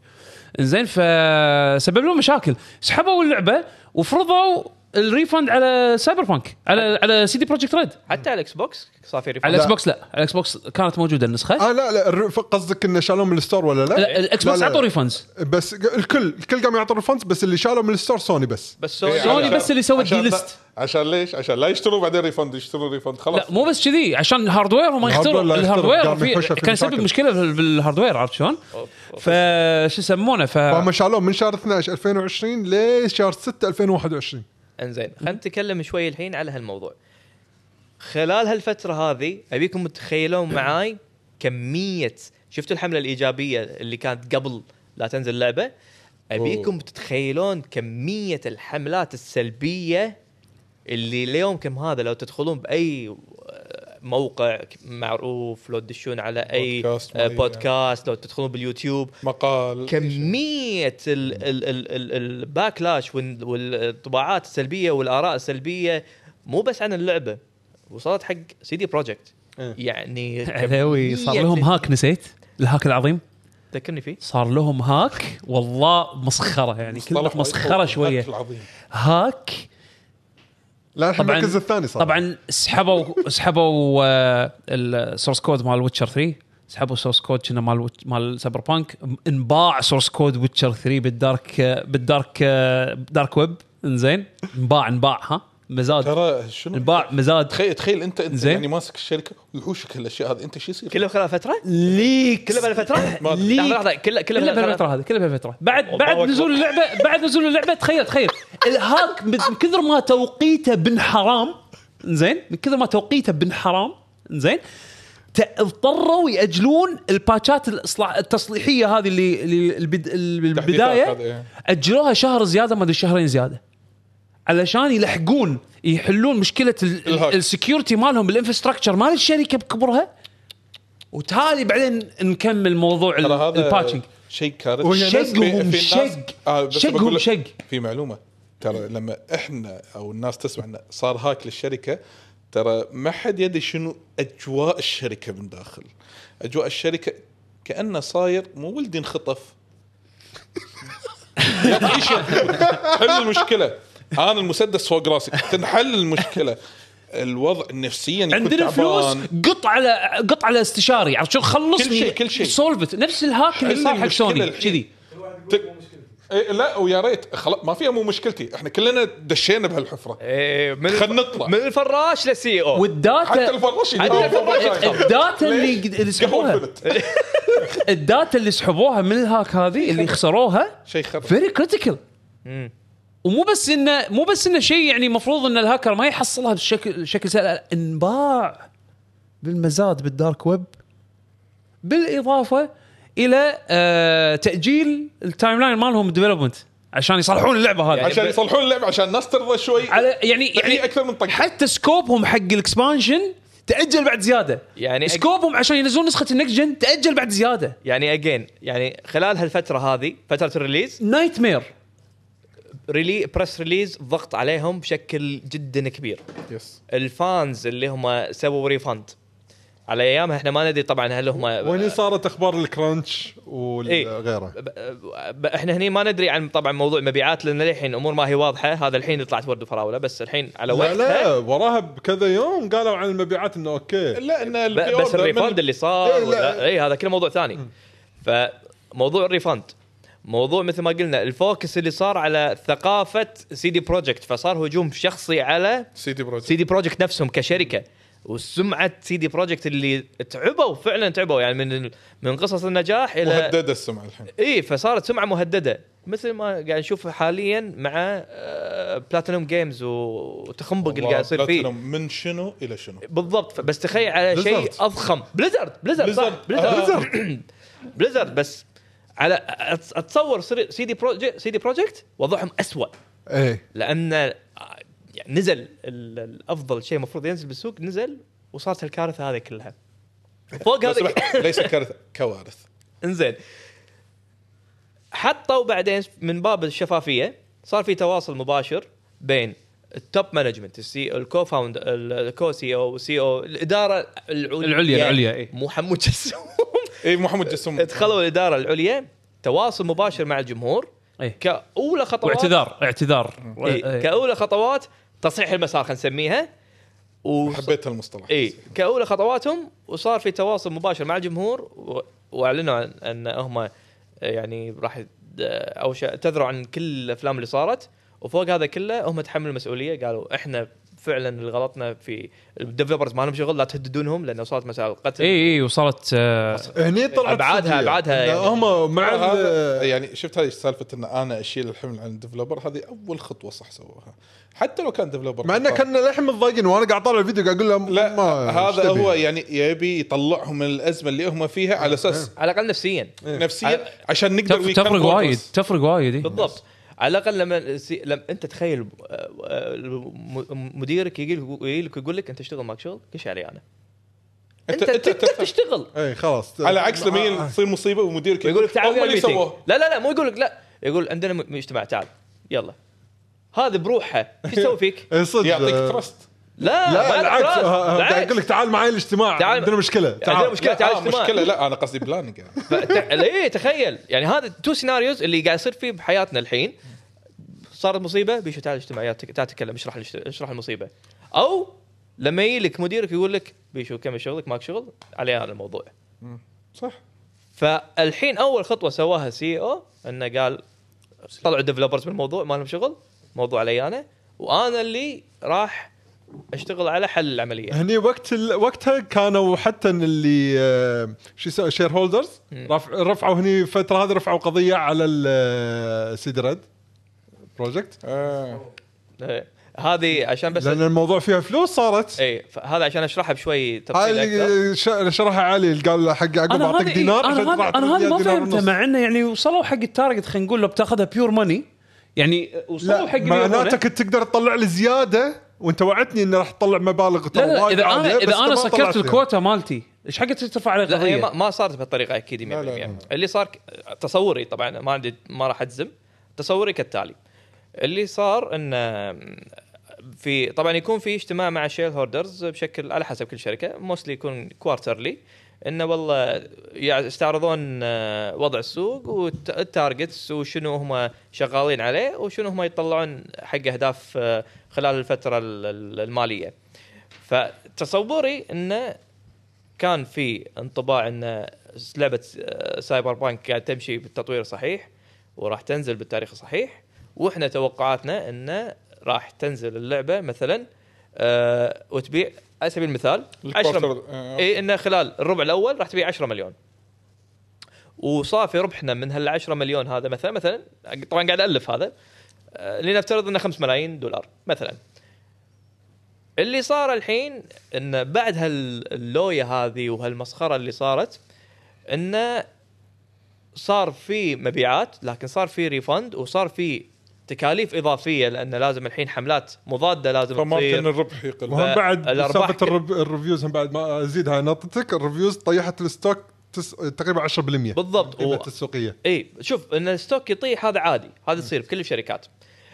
زين فسبب لهم مشاكل سحبوا اللعبة وفرضوا ال refund على سايبر بانك على على سي دي بروجكت ريد حتى على الاكس بوكس صار في على refund الاكس بوكس لا على الاكس بوكس كانت موجودة النسخة آه لا لا قصدك إنه شالوه من ال store ولا لا؟ لا الاكس بوكس لا، لا. عطوا refunds بس الكل الكل قام يعطوا refunds بس اللي شالوا من ال store سوني بس بس سوني سوني عشان- بس اللي سوت عشان دي لا- ليست. عشان ليش؟ عشان لا يشتروا بعدين refund يشتروا refund خلاص لا مو بس كذي عشان ال hardware هم يختاروا ال hardware لا يخترق، ال hardware قام في يحوشه في كان يسبب مشاكل. مشكلة بال- بال hardware عرفت شلون؟ فشو يسمونه ف فهم شالوه من شهر 12 2020 لشهر 6 2021 انزين خلينا نتكلم شوي الحين على هالموضوع. خلال هالفترة هذه أبيكم تتخيلون معاي كمية شفتوا الحملة الإيجابية اللي كانت قبل لا تنزل اللعبة؟ أبيكم تتخيلون كمية الحملات السلبية اللي اليوم هذا لو تدخلون بأي موقع معروف لو تدشون على أي بودكاست آه،. بودكاست لو تدخلون باليوتيوب. مقال كمية ال- ال- ال- ال- ال backlash وال- والانطباعات السلبية والآراء السلبية مو بس عن اللعبة وصلت حق سي دي بروجكت. إيه. يعني <laughs> علاوي صار لهم hack نسيت؟ ال hack العظيم؟ ذكرني فيه. صار لهم hack؟ والله مسخرة يعني كلمة مسخرة شوية. العظيم. hack لا الحين طبعاً- المركز الثاني صار. طبعا سحبوا <laughs> سحبوا آه، ال source code مال ويتشر 3 سحبوا source code كنا مال مال سايبر بانك انباع source code ويتشر 3 بال dark بال dark dark web انزين. انباع انباع ها؟ مزاد. ترى شنو؟ انباع مزاد. تخيل تخيل انت انت زين. يعني ماسك الشركة ويحوشك الأشياء هذه. انت شو يصير؟ كله خلال فترة؟ leak كله بهالفتره. لحظه leak. لحظة كله كله بهالفترة. بهالفتره هذه. كلها بهالفتره بعد بعد. نزول اللعبه بعد نزول اللعبة تخيل تخيل. ال hack من كثر ما توقيته بن حرام زين؟ من كثر ما توقيته بن حرام زين؟ اضطروا يأجلون الباتشات الاصلاح التصليحية هذه اللي اللي البد- البداية. إيه. أجلوها شهر زيادة ما أدري شهرين زيادة. علشان يلحقون يحلون مشكلة ال hack. ال security مالهم بال infrastructure مال الشركة بكبرها. وتالي بعدين نكمل موضوع ترى هذا ال patching شيء كارثي. في- شقهم شق. آه، شقهم شق. في معلومة. ترى لما إحنا أو الناس تسمع انه صار hack للشركة ترى ما حد يدري شنو أجواء الشركة من داخل. أجواء الشركة كأنه صاير مو ولدي انخطف <laughs> حل المشكلة. أنا المسدس فوق راسي تنحل المشكلة. الوضع نفسيا يكون عندنا فلوس. قط على قط على استشاري. عرفت شو خلصني. كل شيء- كل شيء. سولفت نفس الهاك اللي صار حق سوني. كذي. إيه لا ويا ريت. خلاص ما فيها مو مشكلتي. إحنا كلنا دشينا بهالحفرة. إيه، من خلنا نطلع. من الفراش للسي أو حتى والداتا الفراش حتى الفراش الداتا اللي سحبوها. الداتا اللي سحبوها من الهاك هذه اللي خسروها شيء خرب. فيري كريتيكال ومو بس انه مو بس إنه شيء يعني المفروض إن الهاكر ما يحصلها بشكل شكل سهل إنباع بالمزاد بال dark web بالإضافة إلى آه تأجيل ال timeline مالهم ال development عشان يصلحون اللعبة هذه. عشان يصلحون اللعبة عشان الناس ترضى شوي. على يعني يعني يعني أكثر من طق حتى scope هم حق ال expansion تأجل بعد زيادة. يعني scope هم عشان ينزلون نسخة ال next gen تأجل بعد زيادة. يعني again يعني خلال هالفترة هذه فترة ال release؟ nightmare ريلي بريس ريليز ضغط عليهم بشكل جدا كبير. يس الفانز اللي هم سووا ريفند على أيامها إحنا ما ندري طبعا هل هم وهني صارت أخبار الكرانش إيه. وغيره ب- ب- إحنا هني ما ندري عن طبعا موضوع مبيعات لأن للحين امور ما هي واضحة. هذا الحين طلعت ورد وفراوله بس الحين على لا وقتها لا وراها بكذا يوم قالوا عن المبيعات إنه أوكي. لا إن ب- البي بس الريفند اللي صار إيه، لا. اي هذا كله موضوع ثاني. فموضوع ال refund موضوع مثل ما قلنا ال focus اللي صار على ثقافة سي دي بروجكت فصار هجوم شخصي على سيتي بروجكت سي دي بروجكت نفسهم كشركة. وسمعة سي دي بروجكت اللي تعبوا فعلا تعبوا يعني من من قصص النجاح إلى مهددة السمعة الحين. إي فصارت سمعة مهددة. مثل ما قاعد نشوف حاليا مع آه، بلاتينوم جيمز وتخنبق اللي قاعد يصير فيه. بلاتينوم من شنو إلى شنو؟ بالضبط. بس تخيل على شيء. أضخم. بليزرد بليزرد. بليزرد بليزرد بس على أتصور سي دي بروجكت سي دي بروجكت وضعهم اسوء إيه. لأن آه، يعني نزل ال- الافضل شيء المفروض ينزل بالسوق نزل وصارت الكارثة هذه كلها. فوق هذا ليس <laughs> كارثة كوارث. إنزين. حطوا بعدين من باب الشفافية صار في تواصل مباشر بين ال top management ال C ال co-found ال co CO CEO الإدارة العليا. العليا- العليا، إيه. مو حمود اي محمد جسم دخلوا الإدارة العليا تواصل مباشر مع الجمهور إيه. كأولى خطوات واعتذار اعتذار إيه. إيه. كأولى خطوات تصحيح المسار خلينا نسميها و... حبيت هالمصطلح اي كأولى خطواتهم وصار في تواصل مباشر مع الجمهور و... وأعلنوا عن أن هم يعني راح أو اعتذروا عن كل الأفلام اللي صارت وفوق هذا كله هم تحملوا المسؤوليه قالوا إحنا فعلا اللي غلطنا في ال developers ما لهم شغل لا تهددونهم لأنه صارت مسائل قتل إي إي وصلت آه هني طلعت. أبعادها إن يعني. هم مع يعني شفت هذه سالفة إن أنا أشيل الحمل عن ال developer هذه أول خطوة صح سووها حتى لو كان developer مع انه كنا للحين متضايقين وأنا قاعد أطالع الفيديو قاعد أقول لهم لا ما هذا؟ هو يعني يبي يطلعهم من الأزمة اللي هم فيها على أساس على الأقل نفسيا نفسيا عشان نقدر تفرق. وايد تفرق وايد إيه. بالضبط على الأقل لما سي... لما أنت تخيل آه، آه، مديرك يجي لك يقول لك أنت تشتغل معك شغل؟ إيش علي أنا؟ انت انت تشتغل أي خلاص. على عكس لما آه، تصير مصيبة ومديرك يقول لك تعال هم اللي سووه لا لا لا مو يقول لك لا. يقول عندنا م- مجتمع تعال يلا. هذا بروحه. إيش يسوي فيك؟ يعطيك آه، ترست لا لا بالعكس. قاعد أقول لك تعال معي الاجتماع تعال- عندنا مشكلة. عندنا تعال. مشكلة لا تعال آه اجتماع. مشكلة لا أنا قصدي بلاننج يعني. <laughs> ليه؟ تخيل. يعني هذا تو سيناريوز اللي قاعد يصير فيه بحياتنا الحين. صارت مصيبة بيشو تعال اجتماع يلا تعال تكلم اشرح اشرح المصيبة. أو لما يجي لك مديرك يقول لك بيشو كمل شغلك؟ ماك شغل؟ علي أنا الموضوع. صح. فالحين أول خطوة سواها CEO إنه قال طلعوا ال developers من الموضوع ما لهم شغل موضوع علي أنا. وأنا اللي راح أشتغل على حل العملية هني وقت ال... وقتها كانوا حتى اللي آه، شو يسمى shareholders رفع... رفعوا هني فتره هذه رفعوا قضية على السيدي ريد بروجكت آه. إيه. هذه عشان بس لأن الموضوع فيها فلوس صارت اي فهذا عشان اشرحها بشوي هاي تفصيل أكثر اللي ش- شرحها علي قال حق أنا أعطيك هذا دينار أنا هذا تطلع أنا هذا ما دينار فهمته ونص. مع إنه يعني وصلوا حق ال target خلينا نقول لو بتاخذها pure ماني يعني وصلوا حق لا. معناته كنت تقدر تطلع لي زيادة وانت وعدتني انه راح تطلع مبالغ لا ترى لا وايد إذا أنا إذا أنا سكرت. الكوتا مالتي إيش حق ترفع علي لا هي ما, قضية؟ ما صارت بهالطريقة أكيد 100% لا، لا، لا. اللي صار تصوري طبعا ما عندي ما راح أجزم تصوري كالتالي اللي صار انه في طبعا يكون في اجتماع مع ال shareholders بشكل على حسب كل شركة mostly يكون quarterly انه والله يستعرضون آه، وضع السوق وال targets وشنو هم شغالين عليه وشنو هم يطلعون حق أهداف آه، خلال الفترة ال- ال- المالية. فتصوري انه كان في انطباع إن لعبة سايبر بانك قاعد تمشي بالتطوير صحيح وراح تنزل بالتاريخ الصحيح وإحنا توقعاتنا انه راح تنزل اللعبة مثلا آه وتبيع على سبيل المثال 10 ال quarter- آه. اي انه خلال الربع الأول راح تبيع 10 مليون وصافي ربحنا من هال 10 مليون هذا مثلا مثلا طبعا قاعد ألف هذا لنفترض إنه 5 ملايين دولار مثلا. اللي صار الحين انه بعد هاللوية هذه وهالمسخرة اللي صارت انه صار في مبيعات لكن صار في refund وصار في تكاليف إضافية لأن لازم الحين حملات مضادة لازم فممكن تصير. الربح يقل. وهم بعد سالفة ال reviews هم بعد ما أزيدها. نقطتك ال reviews طيحت ال stock تس... تقريبا 10% بالضبط. قيمة و- السوقية اي شوف إن ال stock يطيح هذا عادي هذا يصير بكل الشركات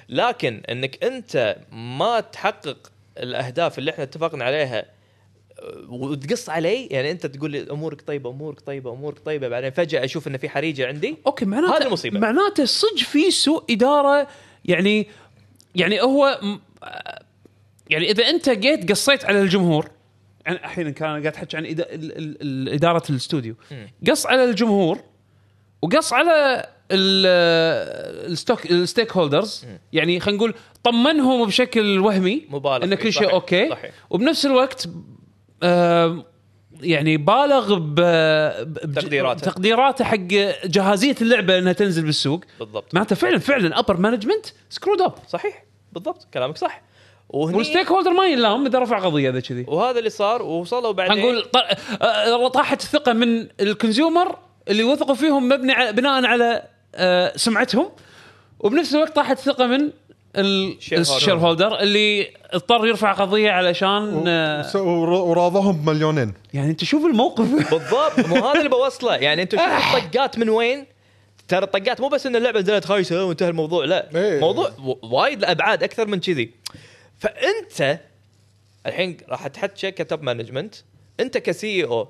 لكن إنك أنت ما تحقق الأهداف اللي إحنا اتفقنا عليها أه، وتقص علي يعني أنت تقول لي أمورك طيبة أمورك طيبة أمورك طيبة بعدين فجأة أشوف إن في حريجة عندي أوكي معناته هذه المصيبة. معناته صدق في سوء إدارة يعني يعني هو يعني إذا أنت جيت قصيت على الجمهور يعني أحيانا كان قاعد أحكي عن إدا- ال- ال- ال- إدارة الاستوديو قص على الجمهور وقص على ال- ال stock ال stakeholders يعني خلينا نقول طمنهم بشكل وهمي مبالغ إن. كل شيء صحيح. okay صحيح. وبنفس الوقت آم، يعني بالغ ب ب- تقديراته. تقديراته حق جاهزيه اللعبة إنها تنزل بالسوق بالضبط معناته فعلا فعلا upper management screwed up صحيح بالضبط كلامك صح وهني وال stakeholder ما ينلام إذا رفع قضية إذا كذي. وهذا اللي صار ووصلوا بعدين نقول طاحت الثقة من ال consumer اللي وثقوا فيهم مبني على بناء على آه، سمعتهم. وبنفس الوقت طاحت الثقة من shareholder. ال shareholder اللي اضطر يرفع قضية علشان آه، وس- ور- وراضوهم بمليونين. يعني أنت شوف الموقف. <laughs> بالضبط. مو هذا اللي بوصله. يعني أنتم شوفوا الطقات من وين؟ ترى الطقات مو بس إن اللعبة نزلت خايسة وانتهى الموضوع لا. إيه. موضوع و- وايد ابعاد أكثر من كذي. فأنت الحين راح تحكي ك top management أنت ك CEO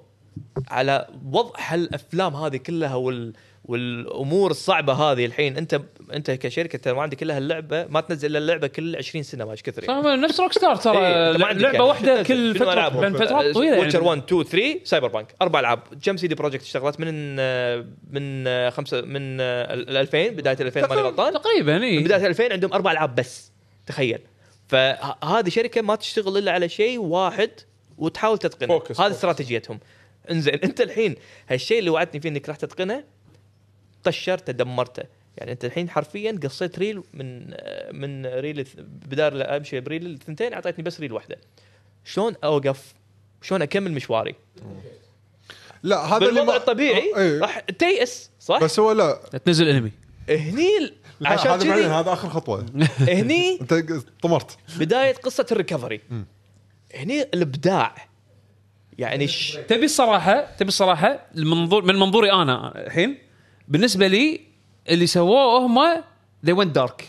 على وضع هالأفلام هذه كلها وال والأمور الصعبة هذه الحين أنت أنت كشركة ترى ما عندك إلا هاللعبة ما تنزل إلا اللعبة كل 20 سنة ما إيش كثر يعني. نفس Rockstar ترى إيه، لعبة يعني. واحدة كل فترة؟ بين فترات طويلة Witcher يعني 1 2 3 Cyberpunk أربع ألعاب كم CD Projekt اشتغلت من من خمسة من ال 2000 بداية ال 2000 ماني غلطان تقريبا من اي بداية 2000 عندهم أربع ألعاب بس تخيل فهذه شركة ما تشتغل إلا على شيء واحد وتحاول تتقنه. focus، هذه focus. استراتيجيتهم. انزين انت الحين هالشيء اللي وعدتني فيه إنك راح تتقنه طشرته دمرته. يعني أنت الحين حرفيا قصيت ريل من آه، من ريل لا أمشي بريل الثنتين أعطيتني بس ريل واحدة. شلون أوقف؟ شلون أكمل مشواري؟ لا هذا اللي ما- الطبيعي إيه. راح تيأس صح؟ بس هو لا. تنزل انمي هني عشان هذا بعدين هذا آخر خطوة. <laughs> هني <laughs> أنت طمرت. بداية قصة ال recovery. هني الإبداع. يعني ش... تبي الصراحة تبي الصراحة المنظور من منظوري أنا الحين بالنسبة لي اللي سووه هم they went dark.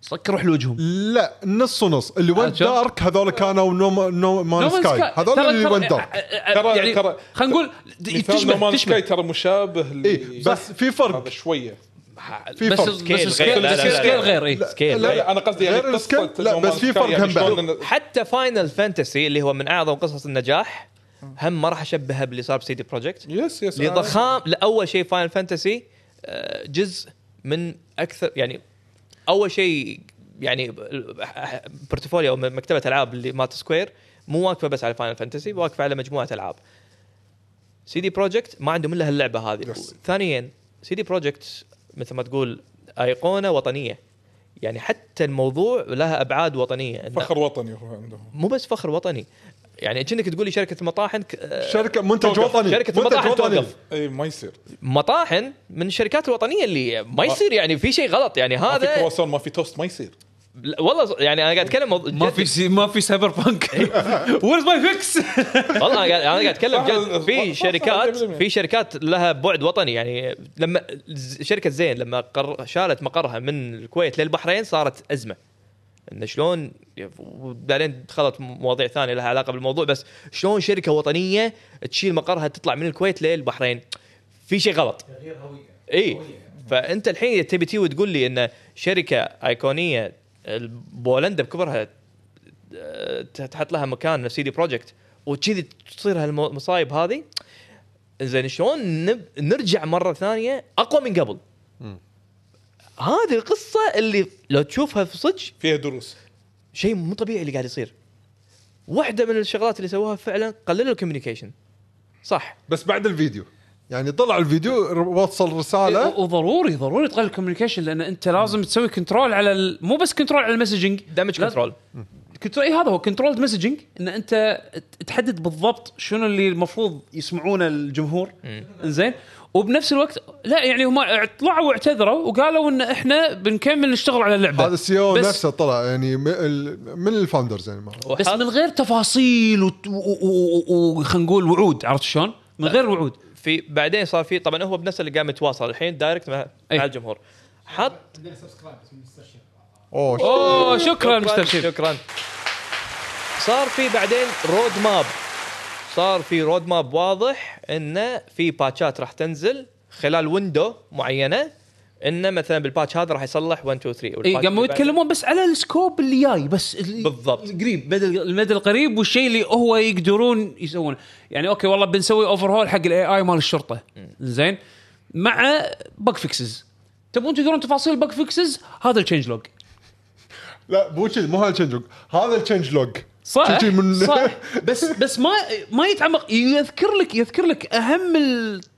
صك روح لوجههم. لا نص ونص. اللي شوف. dark هذول كانوا No No Man's Sky. هذول اللي went dark ترى- يعني ترى- خلينا نقول تشبه تشبه. Sky ترى مشابه اي بس في هذا فرق شوية. في بس فرق. بس scale scale غير. لا، بس لا، لا، scale. غير اي scale لا. لا أنا قصدي يعني غير ال scale. لا، بس في فرق هم بعد. حتى Final Fantasy اللي هو من أعظم قصص النجاح هم ما راح أشبهها باللي صار ب CD Projekt yes yes لضخام لأول شيء Final Fantasy جزء من أكثر يعني أول شيء يعني portfolio أو مكتبة ألعاب اللي مالت Square مو واقفة بس على Final Fantasy واقفة على مجموعة ألعاب CD Projekt ما عندهم إلا هاللعبة هذه Yes. ثانيا CD Projekt مثل ما تقول أيقونة وطنية. يعني حتى الموضوع لها أبعاد وطنية. فخر وطني هو عندهم. مو بس فخر وطني. يعني كأنك تقول لي شركه ك- آه، شركة منتج توقف. وطني. شركة منتج المطاحن وطني. توقف. إي ما يصير. مطاحن من الشركات الوطنية اللي ما يصير يعني في شيء غلط. يعني ما في هذا كرواسون ما في توست ما يصير. والله يعني أنا قاعد أتكلم ما. في سي ما في Cyberpunk. where's my fix والله أنا قاعد أنا قاعد أتكلم جد. في شركات صح، 100%. في شركات لها بعد وطني. يعني لما شركة زين لما قر شالت مقرها من الكويت للبحرين صارت أزمة. انه شلون وبعدين دخلت مواضيع ثانية لها علاقة بالموضوع بس شلون شركة وطنية تشيل مقرها تطلع من الكويت للبحرين؟ في شيء غلط. اي فأنت الحين تبي تي وتقول لي إن شركة أيقونية بولندا بكبرها أه، تحط لها مكان CD Projekt وكذي تصير هالمصايب هذه. زين شلون نب... نرجع مرة ثانية أقوى من قبل. هذه القصة اللي لو تشوفها في صدق فيها دروس. شيء مو طبيعي اللي قاعد يصير. واحدة من الشغلات اللي سووها فعلا قللوا ال communication. صح. بس بعد الفيديو. يعني طلع الفيديو وصل رسالة. وضروري ضروري تقلل ال communication لأن أنت لازم تسوي control على ال... مو بس control على ال messaging. damage control control اي هذا هو control messaging إن أنت تحدد بالضبط شنو اللي المفروض يسمعونه الجمهور. زين؟ وبنفس الوقت لا يعني هم طلعوا واعتذروا وقالوا إن إحنا بنكمل نشتغل على اللعبة. هذا ال CEO نفسه طلع يعني من ال- من ال founders يعني. بس من غير تفاصيل وخلينا نقول وعود عرفت شلون؟ من غير وعود. في بعدين صار في طبعا هو بنفسه اللي قام يتواصل. الحين direct مع, أي. مع الجمهور. حط أوه أوه شكرا. مستر شكرا. صار في بعدين road map صار في road map واضح إنه في باتشات راح تنزل خلال window معينة. إنه مثلا بال patch هذا راح يصلح 1 2 3 اي قاموا يتكلمون بس على ال scope اللي جاي بس بالضبط. قريب مدى المدى القريب والشيء اللي هو يقدرون يسوونه. يعني okay والله بنسوي overhaul حق ال AI مال الشرطة. زين. مع bug fixes تبون تقدرون تفاصيل ال bug fixes هذا ال change log لا مو مو هذا ال change log هذا ال change log صح؟ من صح. <laughs> بس بس ما ما يتعمق. يذكر لك يذكر لك أهم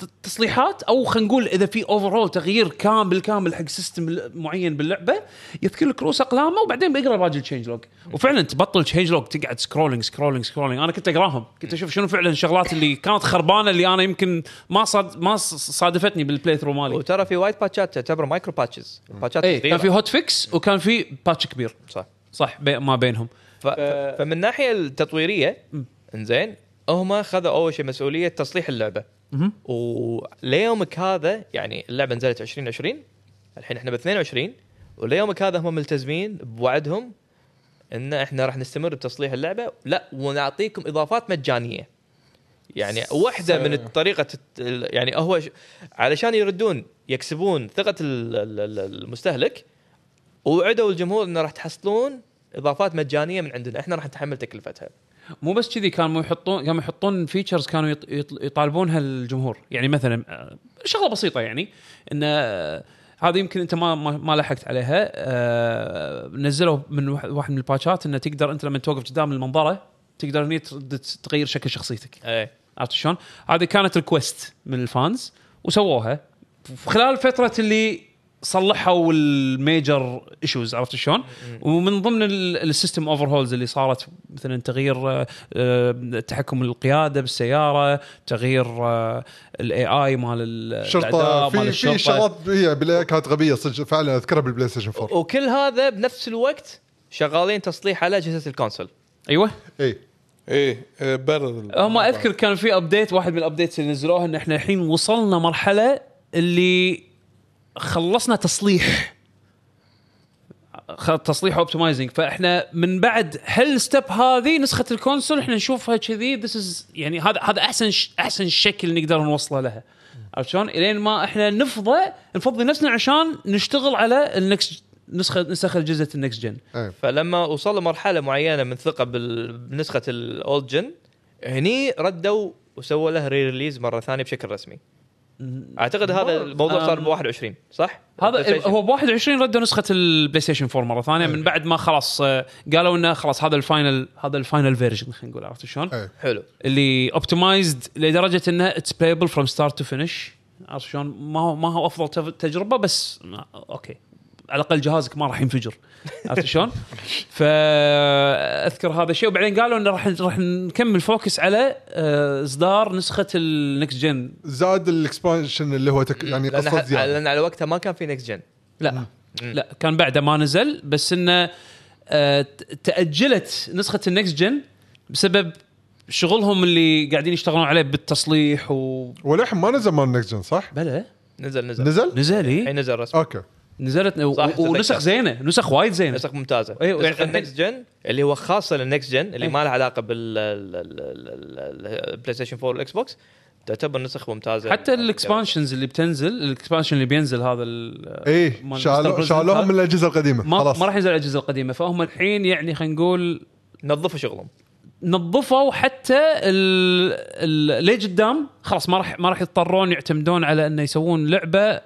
التصليحات أو خلينا نقول إذا في over تغيير كامل بالكامل حق system معين باللعبة يذكر لك رؤوس أقلامه وبعدين بيقرأ باقي ال changelog وفعلا تبطل changelog تقعد scrolling scrolling scrolling أنا كنت أقراهم. كنت أشوف شنو فعلا الشغلات اللي كانت خربانة اللي أنا يمكن ما صاد ما صادفتني بال playthrough مالي. وترى في وايد patch ات تعتبر micro patches patch ات. كان في هوت فيكس وكان في patch كبير. صح. صح بي ما بينهم. ف... فمن الناحيه التطويرية إنزين هم خذوا أول شيء مسؤولية تصليح اللعبة. وليومك هذا يعني اللعبة نزلت 2020 الحين إحنا ب 22 وليومك هذا هم ملتزمين بوعدهم إن إحنا راح نستمر بتصليح اللعبة. لا ونعطيكم إضافات مجانية. يعني واحدة من الطريقة الت- يعني هو علشان يردون يكسبون ثقة ال- ال- ال- المستهلك ووعدوا الجمهور إنه راح تحصلون إضافات مجانية من عندنا. إحنا راح نتحمل تكلفتها. مو بس كذي كانوا يحطون كانوا يحطون فيتشرز كانوا يط- يط- يطالبونها الجمهور. يعني مثلا آه، شغلة بسيطة يعني إن آه، هذه يمكن أنت ما ما, لحقت عليها. آه، نزلوا من واحد من الباتشات إنه تقدر أنت لما توقف قدام المنظرة تقدر هني تغير شكل شخصيتك. إيه. عرفت شلون؟ هذه كانت request من ال fans وسووها. خلال فترة اللي صلحوا ال major issues عرفت شلون؟ ومن ضمن ال- ال system overhauls اللي صارت مثلا تغيير آه، آه، تحكم القيادة بالسيارة، تغيير ال AI مال ال- الشرطه في. في شغلات هي كانت غبية صدق فعلا أذكرها بالبلاي ستيشن 4 وكل هذا بنفس الوقت شغالين تصليح على اجهزه ال console. أيوه. اي إيه آه، بارل هم أذكر كان في update واحد من ال updates اللي نزلوها إن إحنا الحين وصلنا مرحلة اللي خلصنا تصليح. خ- تصليح optimizing فإحنا من بعد هال step هذه نسخة ال console إحنا نشوفها كذي this is يعني هذا هذا أحسن ش- أحسن شكل نقدر نوصله لها. عرفت شلون؟ إلين ما إحنا نفضى نفضي نفسنا عشان نشتغل على ال next نسخه نسخ الجزء ال next gen فلما وصل لمرحله معينة من ثقة بنسخة ال old gen هني ردوا وسووا له re-release مرة ثانية بشكل رسمي. أعتقد هذا الموضوع صار. ب 21 صح؟ هذا PlayStation. هو ب 21 ردوا نسخة البلاي ستيشن 4 مرة ثانية من بعد ما خلاص آه، قالوا إنه خلاص هذا ال final هذا ال final version خلينا نقول عرفت شلون؟ إيه. حلو اللي optimized لدرجة إنه it's playable from start to finish عرفت شلون؟ ما هو ما هو أفضل تجربة بس ما- okay على الأقل جهازك ما راح ينفجر. عرفت شلون؟ فأذكر هذا الشيء. وبعدين قالوا إنه راح راح نكمل focus على آه، إصدار نسخة ال next gen زاد ال expansion اللي هو تك يعني لأن, قصة زيادة. لأن على وقتها ما كان في نكست جن لا. لا كان بعده ما نزل. بس إنه آه، تأجلت نسخة ال next gen بسبب شغلهم اللي قاعدين يشتغلون عليه بالتصليح و وللحين ما نزل مال next gen صح؟ بلى؟ نزل نزل. نزل؟ نزل؟ الحين نزل رسمي. okay. نزلت و- صح، ونسخ. زينة نسخ وايد زينة نسخ ممتازة يعني- ال next gen اللي هو خاصة لل next gen اللي أي. ما له علاقة بالبلاي ستيشن 4 وال Xbox تعتبر نسخ ممتازة حتى ال expansions اللي بتنزل ال expansion اللي بينزل هذا إيه مستر شالوهم من الأجهزة القديمة ما خلاص ما راح ينزل الأجهزة القديمة فهم الحين يعني خلينا نقول نظفوا شغلهم نظفوا حتى ال- ال- ليه قدام خلاص ما راح ما راح يضطرون يعتمدون على إنه يسوون لعبة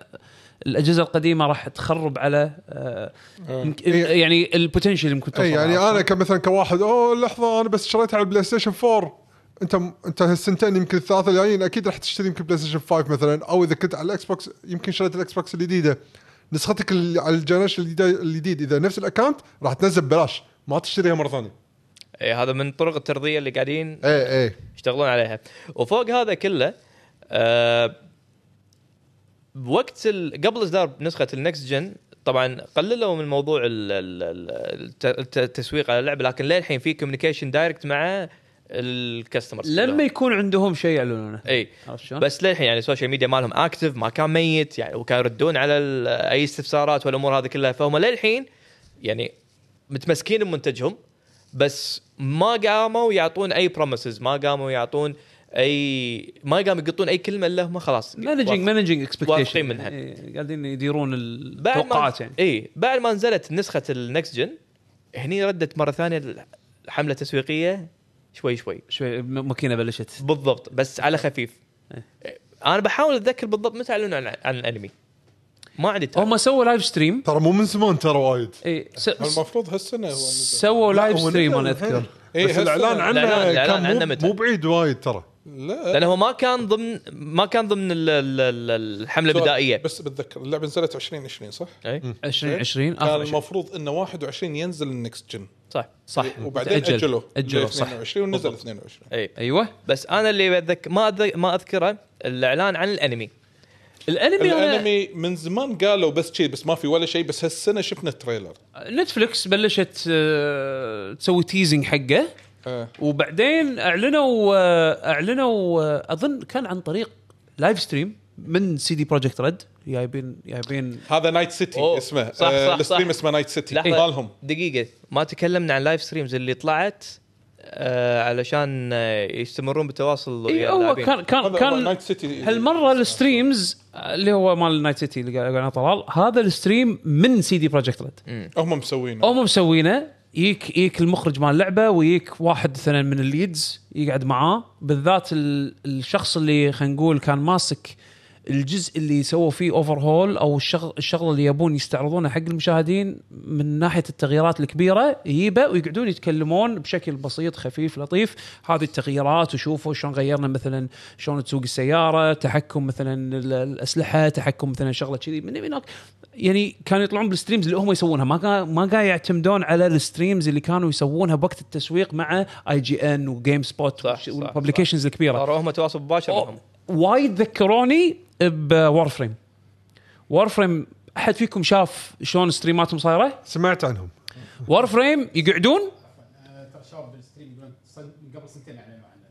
الأجهزة القديمة راح تخرب على آه، يمكن- إيه. يعني ال potential اللي ممكن توصل اي يعني. أنا كمثلا كواحد أوه لحظة أنا بس شريتها على البلاي ستيشن 4 انت أنت هالسنتين يمكن الثلاثة الجايين أكيد راح تشتري يمكن بلاي ستيشن 5 مثلا أو إذا كنت على ال Xbox يمكن شريت ال Xbox الجديدة. نسختك ال- على ال generation الجديد- الجديد إذا نفس ال account راح تنزل ببلاش ما تشتريها مرة ثانية. إيه هذا من طرق الترضية اللي قاعدين اي اي يشتغلون عليها. وفوق هذا كله آه بوقت ال... قبل إصدار نسخة ال next gen طبعا قللوا من موضوع ال... ال... ال- الت- الت- التسويق على اللعبة لكن للحين في communication direct مع ال customers لما يكون عندهم شيء يعلنونه. إي؟ بس للحين يعني ال social media مالهم active ما كان ميت يعني وكانوا يردون على ال- أي استفسارات والأمور هذه كلها. فهم للحين يعني متمسكين بمنتجهم بس ما قاموا يعطون أي promises ما قاموا يعطون أي ما قاموا يقطون أي كلمة إلا هم خلاص managing managing واثقين expectation منها. قاعدين يديرون التوقعات يعني اي بعد ما نزلت نسخة ال next gen هني ردت مرة ثانية حمله تسويقيه شوي شوي شوي ماكينة بلشت بالضبط بس على خفيف أنا بحاول أتذكر بالضبط متى أعلنوا عن, عن الأنمي ما عندي تاريخ. هم سووا live stream ترى مو من زمان ترى وايد اي س- المفروض هالسنة هو. سووا live stream أنا. أذكر إيه، بس. الإعلان عنه كان عنه مو, متى؟ مو بعيد وايد ترى لا. لأنه هو ما كان ضمن ما كان ضمن ال- ال- ال- الحملة الابتدائية. بس بتذكر اللعبة نزلت 2020 صح؟ أي؟ 2020 كان آخر شيء. المفروض انه 21 ينزل ال next gen. صح صح. وبعدين. أجلوا. أجلوا صح. 22 ونزل بالضبط. 22 اي أيوه. بس أنا اللي بتذكر ما أذك... ما أذكره الإعلان عن الأنمي. الأنمي أنا- الأنمي من زمان قالوا بس شيء بس ما في ولا شيء بس هالسنة شفنا ال trailer. نتفلكس بلشت آه، تسوي teasing حقه. آه. وبعدين أعلنوا أعلنوا أظن كان عن طريق live stream من CD Projekt Red جايبين جايبين هذا Night City أوه. اسمه صح، آه، صح، ال stream صح. اسمه Night City مالهم دقيقة ما تكلمنا عن live streams اللي طلعت آه علشان آه يستمرون بالتواصل اي ويا هو. كان كان كان Night City هالمرة ال streams اللي هو مال Night City اللي قال طلال هذا ال stream من سي دي بروجكت ريد هم مسوينه هم مسوينه يجيك يجيك المخرج مال اللعبه ويجيك واحد مثلا من ال leads يقعد معاه. بالذات ال- الشخص اللي خلينا نقول كان ماسك الجزء اللي سووا فيه overhaul أو الشغل الشغله اللي يبون يستعرضونه حق المشاهدين من ناحية التغييرات الكبيرة يجيبه ويقعدون يتكلمون بشكل بسيط خفيف لطيف. هذه التغييرات وشوفوا شلون غيرنا مثلا شلون تسوق السيارة تحكم مثلا ال- الأسلحة تحكم مثلا شغلة كذي. من هناك يعني كانوا يطلعون بال streams اللي هم يسوونها. ما كان ما قاعد يعتمدون على ال streams اللي كانوا يسوونها بوقت التسويق مع IGN و GameSpot وال publications الكبيرة. صاروا هم تواصل مباشر معهم وايد ذكروني ب Warframe Warframe أحد فيكم شاف شلون streamاتهم صايرة؟ سمعت عنهم. Warframe يقعدون ترى شباب بال stream يقولون صد- من قبل سنتين اعلنوا عنه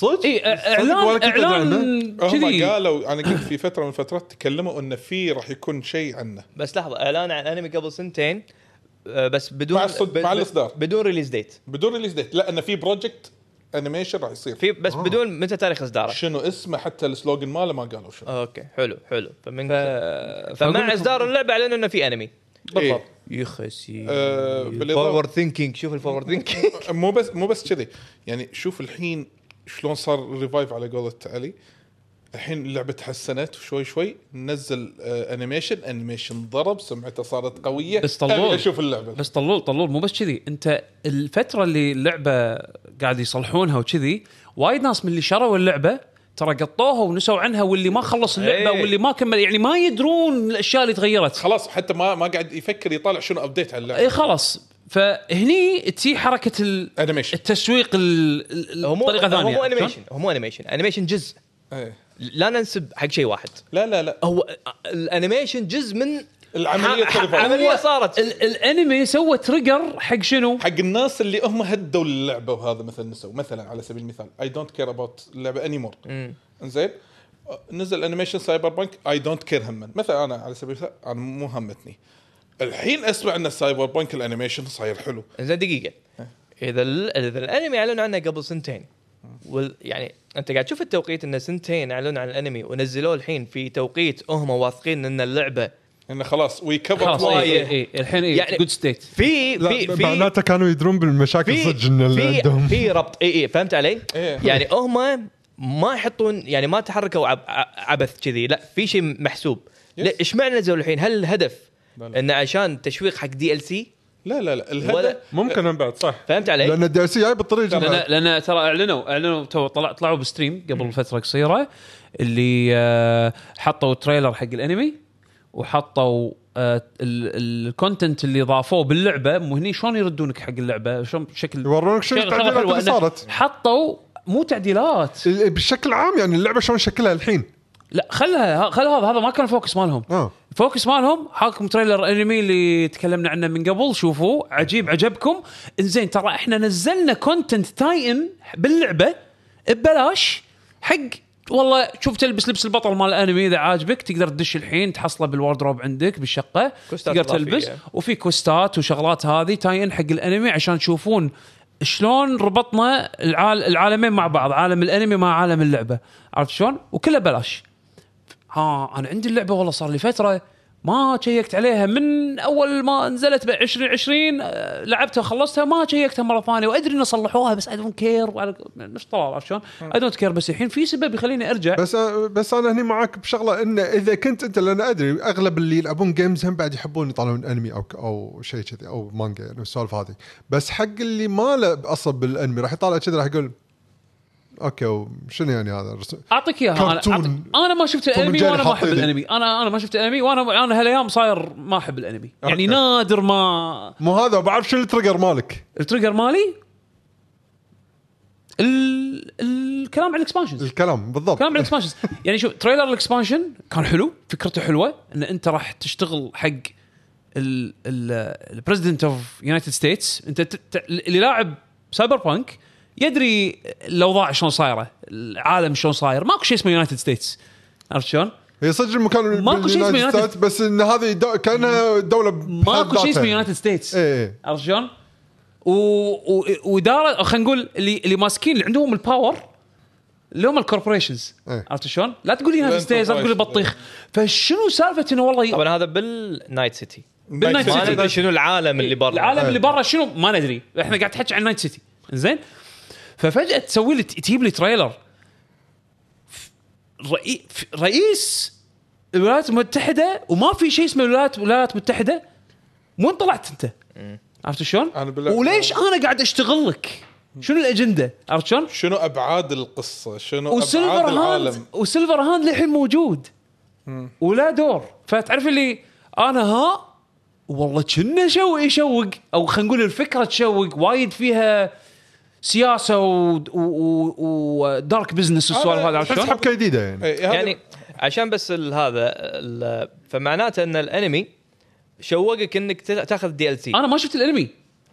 صدق؟ اي اعلان إعلان هم قالوا أنا قلت في فترة من الفترات تكلموا انه في راح يكون شيء عنه. بس لحظة إعلان عن أنمي قبل سنتين آه، بس بدون مع الصد- ب- مع الإصدار. بدون release date بدون release date لا انه في project animation راح يصير. في بس بدون متى تاريخ إصداره؟ شنو اسمه؟ حتى ال slogan ماله ما قالوا شنو. okay حلو حلو. فمن فأقول فمع إصدار اللعبة أعلنوا إنه في أنمي. بالضبط. يخسي آه، بالإضافة- forward thinking شوف ال forward thinking <laughs> مو بس مو بس كذي. يعني شوف الحين شلون صار revive على قولة علي؟ الحين اللعبة تحسنت شوي شوي نزل آه animation animation ضرب سمعته صارت قوية. بس طلول. أشوف اللعبة. بس طلول طلول مو بس كذي. أنت الفترة اللي اللعبة قاعد يصلحونها وكذي وايد ناس من اللي شروا اللعبة ترى قطوها ونسوا عنها واللي ما خلص اللعبة إيه. واللي ما كمل يعني ما يدرون الأشياء اللي تغيرت. خلاص حتى ما ما قاعد يفكر يطالع شنو update على اللعبة. اي خلاص. فهني تجي حركة ال- animation التسويق ال- ال- هو مو بطريقة هو ثانية مو animation هو مو animation animation جزء. إيه. لا ننسب حق شيء واحد. لا لا لا. هو ال animation جزء من العملية ح- ح- ال revive. عملية صارت. ال- الانمي سوى trigger حق شنو؟ حق الناس اللي هم هدوا اللعبة وهذا مثلا نسوا مثلا على سبيل المثال I don't care about اللعبه anymore إنزين؟ نزل animation Cyberpunk I don't care هم مثلا أنا على سبيل المثال أنا مو همتني الحين أسمع إن ال Cyberpunk ال animation صاير حلو. زين دقيقة. إذا ال- إذا الأنمي أعلنوا عنه قبل سنتين. وال يعني أنت قاعد تشوف التوقيت انه سنتين أعلنوا عن الأنمي ونزلوه الحين في توقيت هم واثقين إن اللعبة إنه خلاص we cover خلاص. اي اي اي الحين اي يعني- good state في في في معناته كانوا يدرون بالمشاكل في صدق إن اللي في, عندهم. في ربط. اي اي فهمت علي؟ إيه. يعني هم ما يحطون يعني ما تحركوا عب عبث كذي. لا في شيء محسوب. لا، إيش معنى نزلوا الحين؟ هل الهدف لا لا. انه عشان تشويق حق DLC؟ لا لا لا ولا- الهدف ممكن هم بعد صح. فهمت علي؟ لأن ال DLC جاي بالطريق لأن. لأن ترى اعلنوا أعلنوا تو طلع طلعوا ب stream قبل فترة قصيرة اللي آه، حطوا trailer حق الأنمي وحطوا آه، ال- ال content اللي ضافوه باللعبة. مو هني شلون يردونك حق اللعبة؟ شلون بشكل يورونك شنو التعديلات حلوة. اللي إنه صارت؟ حطوا مو تعديلات. بشكل عام يعني اللعبة شلون شكلها الحين؟ لا خلها خل هذا هذا ما كان ال focus مالهم. آه. ال focus مالهم حاكم trailer anime اللي تكلمنا عنه من قبل شوفوا عجيب عجبكم. انزين ترى إحنا نزلنا content تاين باللعبة ببلاش حق والله شوف تلبس لبس البطل مال الانمي إذا عاجبك تقدر تدش الحين تحصله بال wardrobe عندك بالشقة تقدر تلبس. إضافية. وفي questات وشغلات هذه تاين حق الانمي عشان تشوفون شلون ربطنا العال العالمين مع بعض عالم الانمي مع عالم اللعبة. عرفت شلون؟ وكله بلاش ها أنا عندي اللعبة والله صار لي فترة ما شيكت عليها. من أول ما نزلت ب 2020 آه، لعبتها وخلصتها ما شيكتها مرة ثانية. وأدري إنه صلحوها بس I don't care نفس طلال عرفت شلون؟ I don't care بس الحين في سبب يخليني أرجع. بس بس أنا هني معاك بشغلة انه إذا كنت أنت لأن أدري أغلب اللي يلعبون games هم بعد يحبون يطالعون انمي أو أو شيء كذي أو مانجا يعني السوالف هذه. بس حق اللي ما له أصلا بالانمي راح يطالع كذي راح يقول okay وشنو يعني هذا؟ أعطيك إياها. أنا. أعطيك أنا ما شفت الأنمي وأنا ما أحب. الأنمي. أنا أنا ما شفت الأنمي وأنا أنا هالأيام صاير ما أحب الأنمي. يعني okay. نادر ما مو هذا بعرف شنو ال trigger مالك. ال trigger مالي؟ ال... الكلام عن ال expansions الكلام بالضبط. كلام عن ال expansions يعني شوف trailer ال expansion كان حلو فكرته حلوة إن أنت راح تشتغل حق ال president of United States أنت ت- ت- اللي لاعب Cyberpunk يدري الاوضاع شلون صايره العالم شلون صاير. ماكو شيء اسمه United States عرفت شلون؟ هي صدق المكان ماكو شيء اسمه United- States، بس إن هذه دو... كأنها دولة ماكو شيء اسمه. United States إيه إيه. عرفت شلون؟ و... و... وإدارة خلينا نقول اللي اللي ماسكين اللي عندهم ال power اللي هم ال corporations إيه. عرفت شلون؟ لا تقول لي United States لا تقول لي بطيخ. فشنو سالفة إنه والله ي... طبعا هذا بال Night City بال Night ما City. ندري شنو العالم اللي برا. العالم اللي برا شنو؟ ما ندري. إحنا قاعد تحكي عن Night City زين؟ ففجأة تسوي لي تجيب لي trailer. رئي... رئيس الولايات المتحدة وما في شيء اسمه الولايات الولايات المتحدة. وين طلعت أنت؟ عرفت شلون؟ أنا بالله- وليش أنا قاعد أشتغل لك؟ شنو الأجندة؟ عرفت شلون؟ شنو أبعاد القصة؟ شنو و Silver ابعاد Hand العالم؟ و Silverhand للحين موجود. ولا دور. فتعرف اللي أنا ها؟ والله كنا شو يشوق. أو خلينا نقول الفكرة تشوق. وايد فيها سياسة و dark business والسوالف هذه عرفت شلون؟ حبكة جديدة يعني. إيه، هذا- يعني عشان بس هذا ال- فمعناته إن الأنمي شوقك إنك تأ- تأخذ DLC أنا ما شفت الأنمي.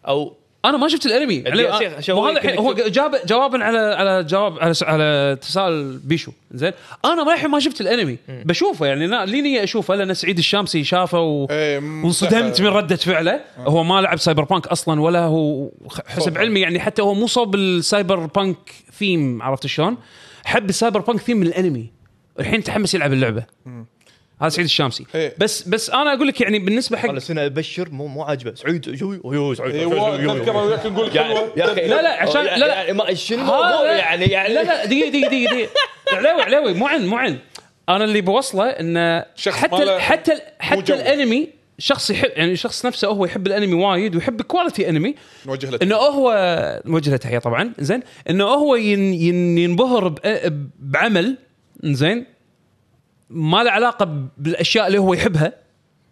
أو أنا ما شفت الأنمي. يعني مو هذا الحين هو جاب جوابا على على جواب على, س- على تساؤل بيشو. زين؟ أنا ما الحين ما شفت الأنمي. بشوفه يعني أنا لي نية أشوفه لأن سعيد الشامسي شافه و... إيه، م- وانصدمت من ردة فعله. هو ما لعب Cyberpunk أصلا ولا هو خ- حسب صوب. علمي يعني حتى هو مو صوب ال Cyberpunk theme عرفت شلون؟ حب ال Cyberpunk theme من الأنمي. الحين تحمس يلعب اللعبة. هذا سعيد الشامسي. إيه. بس بس أنا أقول لك يعني بالنسبة حق والله سنة أبشر مو مو عاجبه. سعيد شوي أيوه، سعيد. إيه، نقول يعني حلوة يا أخي لا، لا، عشان- يعني- لا، لا. يعني ما شنو يعني يعني لا لا دقيقة دقيقة دقيقة دقيقة. علاوي علاوي مو عن مو عن أنا اللي بوصله انه شخص حتى ال- حتى ال- حتى. الأنمي شخص يحب يعني شخص نفسه هو يحب الأنمي وايد ويحب quality أنمي. نوجه له إنه هو نوجه له تحية طبعا. زين. إنه هو ين ين ينبهر بعمل. زين. ما له علاقة بالأشياء اللي هو يحبها.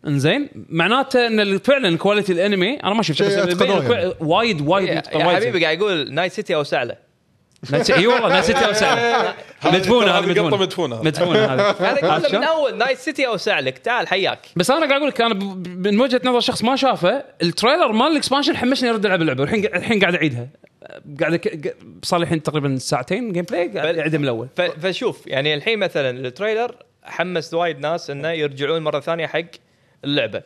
إنزين؟ معناته إن فعلا quality الأنمي أنا ما شفته شيء بس يبين يعني. وايد وايد يا متقن، يا وايد حبيبي. قاعد يقول Night City اوسع له ناس إي والله Night City اوسع هذه مدفونة هذه هذه مدفونة. مدفونة. هذه. <laughs> هذا عرفت قلنا من؟ أول Night City اوسع لك تعال حياك. بس أنا قاعد أقول لك أنا ب- ب- من وجهة نظر شخص ما شافه ال trailer مال ال expansion حمسني أرد ألعب اللعبة. والحين الحين قاعد أعيدها. قاعد أك- ق- صار لي الحين تقريبا ساعتين gameplay قاعد بل- أعيدها من الأول. ف- فشوف يعني الحين مثلا ال trailer حمس وايد ناس إنه يرجعون مرة ثانية حق اللعبة.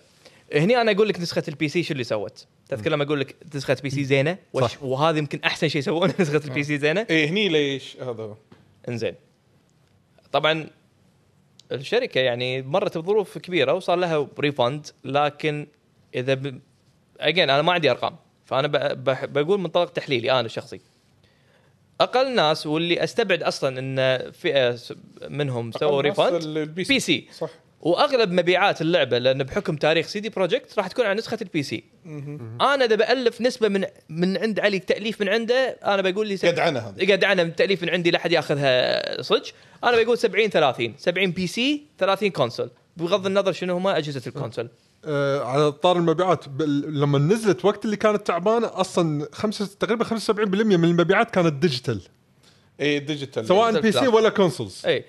هني أنا أقول لك نسخة ال PC شو اللي سوت؟ تذكر لما أقول لك نسخة PC زينة؟ وش وهذا يمكن أحسن شيء يسوونه <laughs> نسخة ال PC زينة. إيه هني ليش هذا؟ هو. إنزين. طبعا الشركة يعني مرت بظروف كبيرة وصار لها refund لكن إذا ب... again أنا ما عندي أرقام فأنا ب... بح... بقول منطلق تحليلي أنا الشخصي أقل ناس واللي أستبعد أصلا إن فئة منهم سووا refund ال P- PC. صح. وأغلب مبيعات اللعبة لأن بحكم تاريخ CD Projekt راح تكون على نسخة ال PC. أنا إذا بألف نسبة من من عند علي تاليف من عنده أنا بقول لي هذه. قدعنه من تاليف من عندي لا أحد يأخذها صدق. أنا بقول 70 30 70 PC 30 console. بغض النظر شنو هما أجهزة ال console. آه على طار المبيعات. لما نزلت وقت اللي كانت تعبانة أصلا خمسة تقريبا 75% من المبيعات كانت digital إيه digital سواء PC لا. ولا consoles اي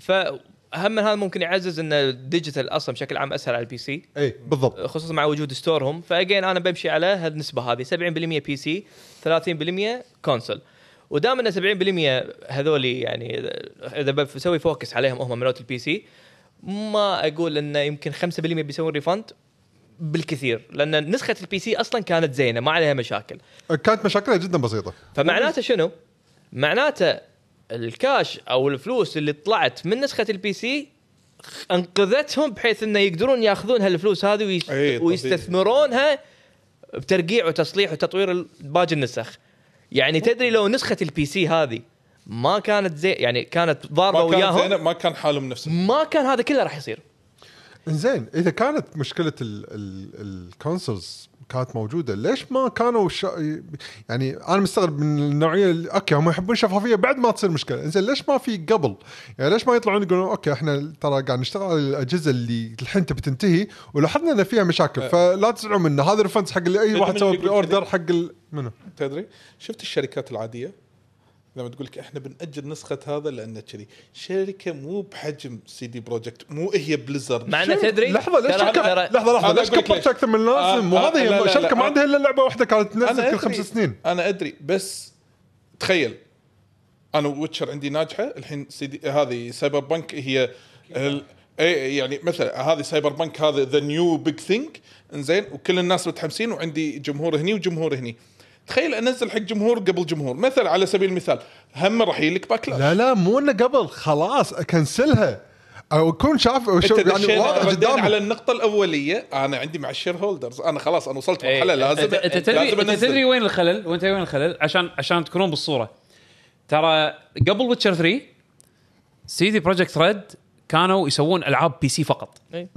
فهم من هذا ممكن يعزز إن ال digital أصلا بشكل عام أسهل على ال PC اي بالضبط. خصوصا مع وجود store هم ف again أنا بمشي على هالنسبه هذه 70% PC 30% console ودام إن 70% هذولي يعني اذا بسوي focus عليهم هم من ال PC ما أقول إنه يمكن 5% بيسوون refund بالكثير لأن نسخة ال PC أصلا كانت زينة ما عليها مشاكل كانت مشاكلها جدا بسيطة فمعناته شنو؟ معناته الكاش أو الفلوس اللي طلعت من نسخة ال PC أنقذتهم بحيث إنه يقدرون ياخذون هالفلوس هذه ويست... أي، طبيعي. ويستثمرونها بترقيع وتصليح وتطوير باقي النسخ. يعني تدري لو نسخة ال PC هذه ما كانت زي يعني كانت ضاربة ما كان وياهم. زينة، ما كان حالهم نفسه. ما كان هذا كله راح يصير. زين إذا كانت مشكلة ال- ال- ال consoles كانت موجودة ليش ما كانوا شا... يعني أنا مستغرب من النوعية اللي okay هم يحبون الشفافية بعد ما تصير مشكلة. زين ليش ما في قبل؟ يعني ليش ما يطلعون يقولون okay إحنا ترى قاعد نشتغل على الأجهزة اللي الحين تبي تنتهي ولاحظنا ان فيها مشاكل فلا تزعلوا منه. هذا refunds حق اللي أي واحد سوى pre-order حق ال... منو تدري؟ شفت الشركات العادية؟ لما تقول لك إحنا بنأجل نسخة هذا لأنه كذي شركة مو بحجم CD Projekt مو هي Blizzard مع إنه تدري لحظة ليش لحظة لحظة ليش كبرت. أكثر من اللازم آه، مو آه، هذه لا، شركة ما آه. عندها إلا لعبة واحدة كانت تنزل كل. خمس سنين أنا أدري بس تخيل أنا Witcher عندي ناجحة الحين سي دي هذه Cyberpunk هي ال... اي يعني مثلا هذه Cyberpunk هذا the new big thing إنزين وكل الناس متحمسين وعندي جمهور هني وجمهور هني تخيل انزل حق جمهور قبل جمهور مثلا على سبيل المثال هم راح يجيلك backlash لا لا مو إنه قبل خلاص كنسلها. أو اكون شاف شوف يعني واضح قدامي. على النقطة الأولية أنا عندي مع ال shareholders أنا خلاص أنا وصلت إيه. مرحله لازم انت أنت تدري أنت. تدري وين الخلل؟ وانت وين الخلل؟ عشان عشان تكونون بالصورة. ترى قبل Witcher 3 CD Projekt Red كانوا يسوون ألعاب PC فقط. إيه.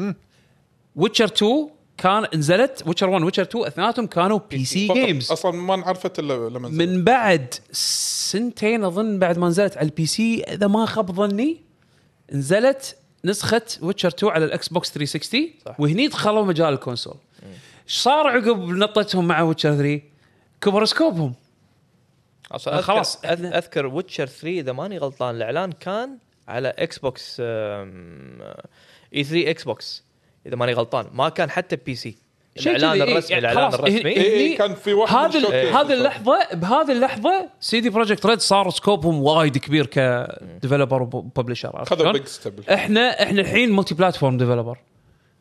Witcher 2 كان نزلت Witcher 1 Witcher 2 اثنيناتهم كانوا PC. games أصلا ما انعرفت إلا لما نزل. من بعد سنتين أظن بعد ما نزلت على ال PC إذا ما خاب ظني نزلت نسخة Witcher 2 على ال Xbox 360 صح. وهني دخلوا مجال ال console إيش صار عقب نطتهم مع Witcher 3 كبر scope هم أصلا خلاص خلاص. أذكر Witcher 3 إذا ماني غلطان الإعلان كان على Xbox E3 Xbox إذا ماني غلطان. ما كان حتى PC الإعلان إيه، الرسمي يعني الاعلان الرسمي. إيه، إيه، هني كان في واحد هذه هذه. اللحظة بهذه اللحظة سي دي بروجكت ريد صار scope هم وايد كبير ك developer و publisher خذوا big step إحنا إحنا الحين multi-platform developer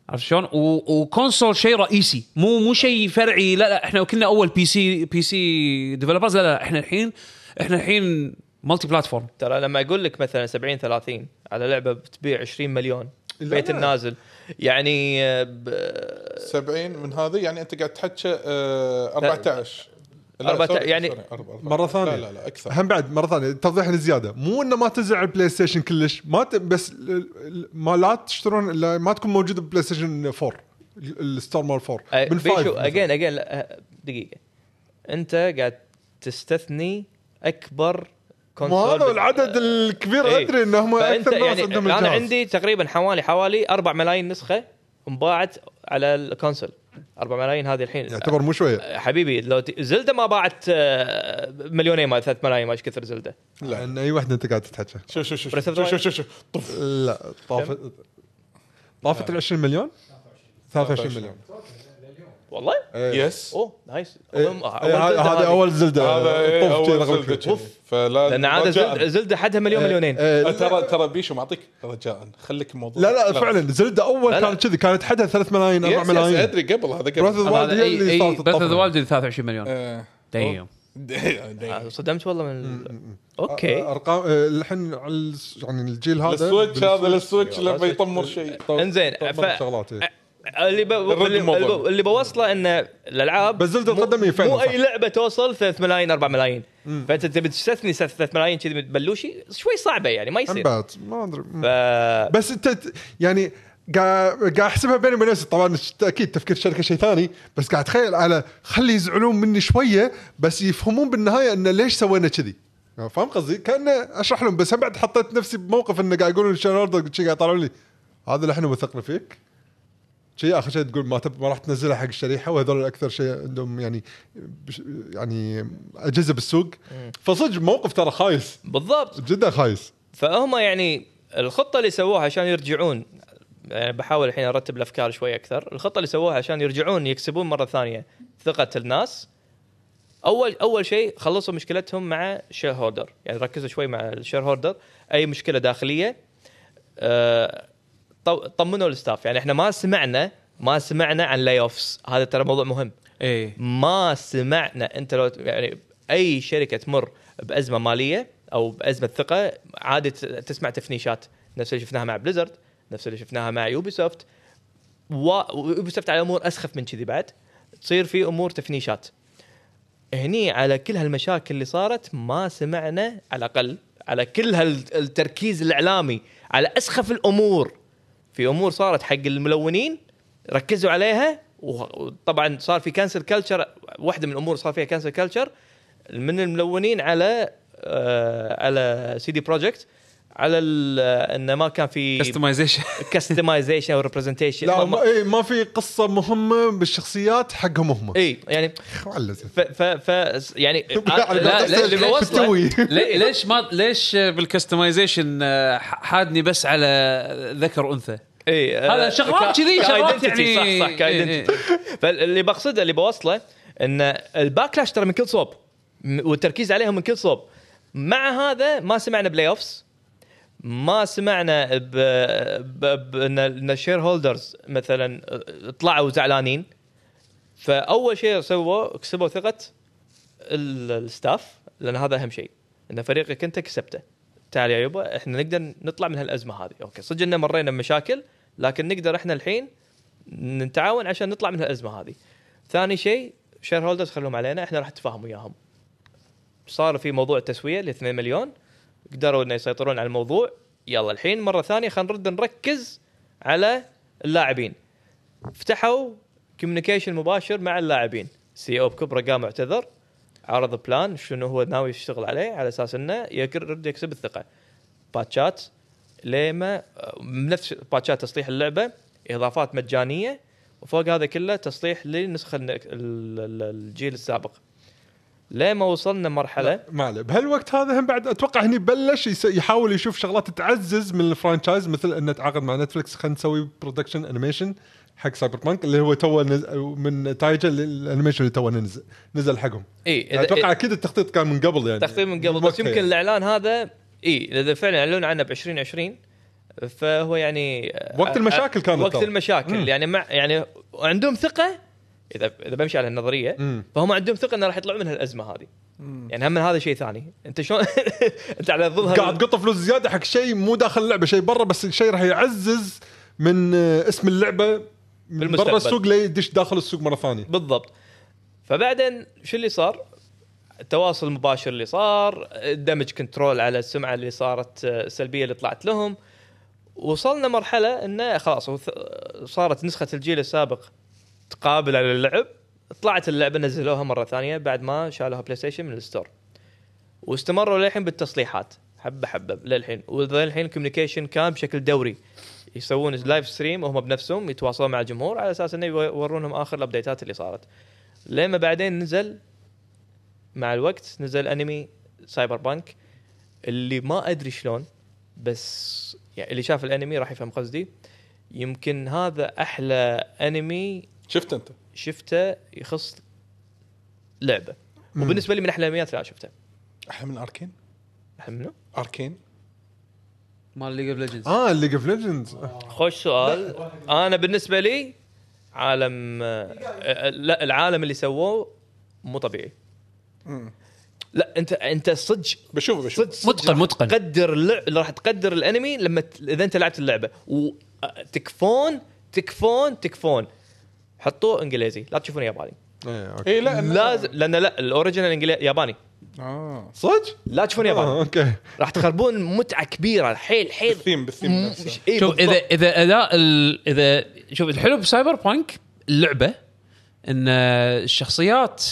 عرفت شلون؟ و console شيء رئيسي. مو مو شيء فرعي. لا لا إحنا كنا أول PC PC developers لا لا إحنا الحين إحنا الحين multi-platform ترى لما أقول لك مثلا 70 30 على لعبة بتبيع 20 مليون بيت. النازل يعني آه، ب- 70 من هذه يعني أنت قاعد تحكي آه، 14 لا، 14 سوري، يعني- سوري، أربعة، أربعة. مرة ثانية لا لا لا أكثر هم بعد مرة ثانية توضيح زياده مو إنه ما على البلاي ستيشن كلش ما ت... بس ما لا تشترون لا ما تكون موجوده ببلاي ستيشن 4 ال- الستور مال 4 آه، من 5 بيشو مثلاً. اجين اجين دقيقة أنت قاعد تستثني أكبر مو كونسول هذا العدد الكبير إيه. أدري انهم أكثر ناس يعني عندهم أنا الجهاز. عندي تقريبا حوالي حوالي 4 ملايين نسخة انباعت على الكونسول. 4 ملايين هذه الحين. يعتبر مو شوية. حبيبي لو ت... زلدة ما باعت آه، مليونين ما 3 ملايين ما إيش كثر زلدة؟ لأن أي وحده أنت قاعد تتحكى. شوف شوف شوف شوف شوف شوف طف. لا طافت طافت ال 20 مليون 23 مليون. والله؟ يس أوه نايس إيه، أول إيه، زلدة هذا هذه. أول زلدة. هذا إيه، أول زلدة. فلا لأن عاده. زلده, زلدة حدها مليون مليونين. إيه، آه، ترى ترى بيشو معطيك رجاء. خليك الموضوع لا لا فعلا زلدة أول. كانت كذي كانت حدها 3 ملايين 4 يس يس ملايين. أدري قبل هذا قبل. هي اي اللي صارت بريث اوف ذا. وايلد 23 مليون. دايم <laughs> آه، صدمت والله من أوكي. أرقام الحين يعني الجيل هذا السويتش هذا السويتش لما. يطمر شيء. إنزين. شغلات إيه. اللي ب... اللي. اللي بوصله إن الألعاب بس مو- القدمية فعلاً مو صح. اي لعبة توصل 3 ملايين 4 ملايين. فأنت تبي تستثني 3 ملايين كذي بلوشي شوي صعبة يعني ما يصير. ما أدري. ف... بس أنت ت- يعني قاعد قاعد أحسبها بيني وبين نفسي طبعا أكيد تفكير الشركة شيء ثاني. بس قاعد أتخيل على خلي يزعلون مني شوية بس يفهمون بالنهاية انه ليش سوينا كذي. فاهم قصدي؟ كأنه أشرح لهم بس بعد حطيت نفسي بموقف انه قاعد يقولون شي قاعد يطلعون لي. هذا اللي إحنا وثقنا فيك. شيء آخر شيء تقول ما تب ما راح تنزلها حق الشريحة وهذول أكثر شيء عندهم يعني بش يعني أجهزة بالسوق. فصدق موقف ترى خايس. بالضبط. جدا خايس. فهم يعني الخطة اللي سووها عشان يرجعون يعني بحاول الحين أرتب الأفكار شوي أكثر. الخطة اللي سووها عشان يرجعون يكسبون مرة ثانية ثقة الناس. اول أول شيء خلصوا مشكلتهم مع ال shareholder يعني ركزوا شوي مع ال shareholder أي مشكلة داخلية طو- طمنوا ال staff. يعني إحنا ما سمعنا ما سمعنا عن layoffs هذا ترى موضوع مهم. إيه. ما سمعنا أنت لو يعني أي شركة تمر بأزمة مالية أو بأزمة ثقة عادي تسمع تفنيشات. نفس اللي شفناها مع Blizzard نفس اللي شفناها مع Ubisoft و Ubisoft على أمور أسخف من كذي بعد. تصير في أمور تفنيشات. هني على كل هالمشاكل اللي صارت ما سمعنا على الأقل على كل هالتركيز الإعلامي على أسخف الأمور. في أمور صارت حق الملونين ركزوا عليها وطبعا صار في كانسل كلتشر واحدة من الأمور صار فيها كانسل كلتشر من الملونين على آه على سي دي بروجكت على ال- انه ما كان في كستمايزيشن كستمايزيشن أو ريبرزنتيشن لا ما, إيه ما في قصة مهمة بالشخصيات حقهم هم. اي يعني ف ف, ف يعني <laughs> لا، لا، لا، اللي لا، بوصله تسوي لي- ليش ما ليش بالكستمايزيشن آه، حادني بس على ذكر وانثى اي هذا شغلات كذي، شغلات يعني- صح صح ك identity فاللي بقصده اللي بوصله إن ال backlash ترى من كل صوب والتركيز عليهم من كل صوب. مع هذا ما سمعنا ب layoffs ما سمعنا ب... ب... ب... إن ال shareholders مثلا طلعوا زعلانين. فأول شيء سووا كسبوا ثقة ال- staff لأن هذا أهم شيء. إن فريقك أنت كسبته. تعال يا يبا إحنا نقدر نطلع من هالأزمة هذه. أوكي صدق إن مرينا بمشاكل لكن نقدر إحنا الحين نتعاون عشان نطلع من هالأزمة هذه. ثاني شيء shareholders خلوهم علينا إحنا راح نتفاهم وياهم. صار في موضوع التسوية ل 2 مليون. قدروا إنه يسيطرون على الموضوع. يلا الحين مرة ثانية خلينا نرد نركز على اللاعبين. فتحوا communication مباشر مع اللاعبين. CEO بكبره قام اعتذر. عرض plan شنو هو ناوي يشتغل عليه. على أساس إنه يرد يكسب الثقة. patchات لما نفس patchات تصليح اللعبة إضافات مجانية وفوق هذا كله تصليح لنسخه الن- ال- ال- الجيل السابق. لين ما وصلنا مرحلة. ما عليه. بهالوقت هذا هم بعد أتوقع هني بلش يحاول يشوف شغلات تعزز من ال franchise مثل إنه تعاقد مع Netflix خلينا نسوي production animation حق Cyberpunk اللي هو تو نز... من نتائجه ال animation اللي تو نزل نزل حقهم. إي أتوقع أكيد التخطيط كان من قبل يعني. تخطيط من قبل بس يمكن يعني. الإعلان هذا إي إذا فعلا اعلنوا عنه ب 2020 فهو يعني وقت المشاكل كانت وقت. المشاكل مم. يعني مع يعني عندهم ثقة إذا إذا بمشي على النظرية مم. فهم عندهم ثقة انه راح يطلعون من هالازمه هذه يعني هم من هذا شيء ثاني أنت شلون <laughs> أنت على هال- قاعد تقط فلوس زيادة حق شيء مو داخل اللعبة شيء برا بس الشيء راح يعزز من آه، اسم اللعبة من. برا السوق ليدش داخل السوق مرة ثانية بالضبط فبعدين شو اللي صار؟ التواصل المباشر اللي صار الدمج كنترول على السمعة اللي صارت آه، سلبية اللي طلعت لهم. وصلنا مرحلة إنه خلاص صارت نسخة الجيل السابق تقابل على اللعب. طلعت اللعبة نزلوها مرة ثانية بعد ما شالوها بلاي ستيشن من الستور. واستمروا للحين بالتصليحات. حبة حبة للحين. وللحين ال communication كان بشكل دوري. يسوون live stream وهم بنفسهم يتواصلون مع الجمهور على أساس إنه يورونهم آخر ال updateات اللي صارت. لما بعدين نزل مع الوقت نزل anime Cyberpunk اللي ما أدري شلون بس يعني اللي شاف الانمي راح يفهم قصدي. يمكن هذا أحلى انمي شفت أنت؟ شفته يخص لعبة. وبالنسبة لي من أحلى الانميات اللي أنا شفتها أحلى من أركين؟ أحلى منه؟ أركين؟ مال League of Legends آه League of Legends خوش سؤال. أنا بالنسبة لي عالم آه، لا العالم اللي سووه مو طبيعي. لا انت انت صدق بشوف بشوف صدق صدق. متقن- راح متقن. تقدر اللع... راح تقدر الانمي لما ت... إذا انت لعبت اللعبة. وتكفون تكفون تكفون حطوه إنجليزي لا تشوفون ياباني. اي لا لازم لأن لا الـ original انجليزي ياباني. آه. صدق؟ لا تشوفون آه ياباني okay. راح تخربون متعة كبيرة حيل حيل. بال theme بال theme نفسه. إيه شوف. إذا إذا أداء ال- إذا شوف الحلو ب Cyberpunk اللعبة إن الشخصيات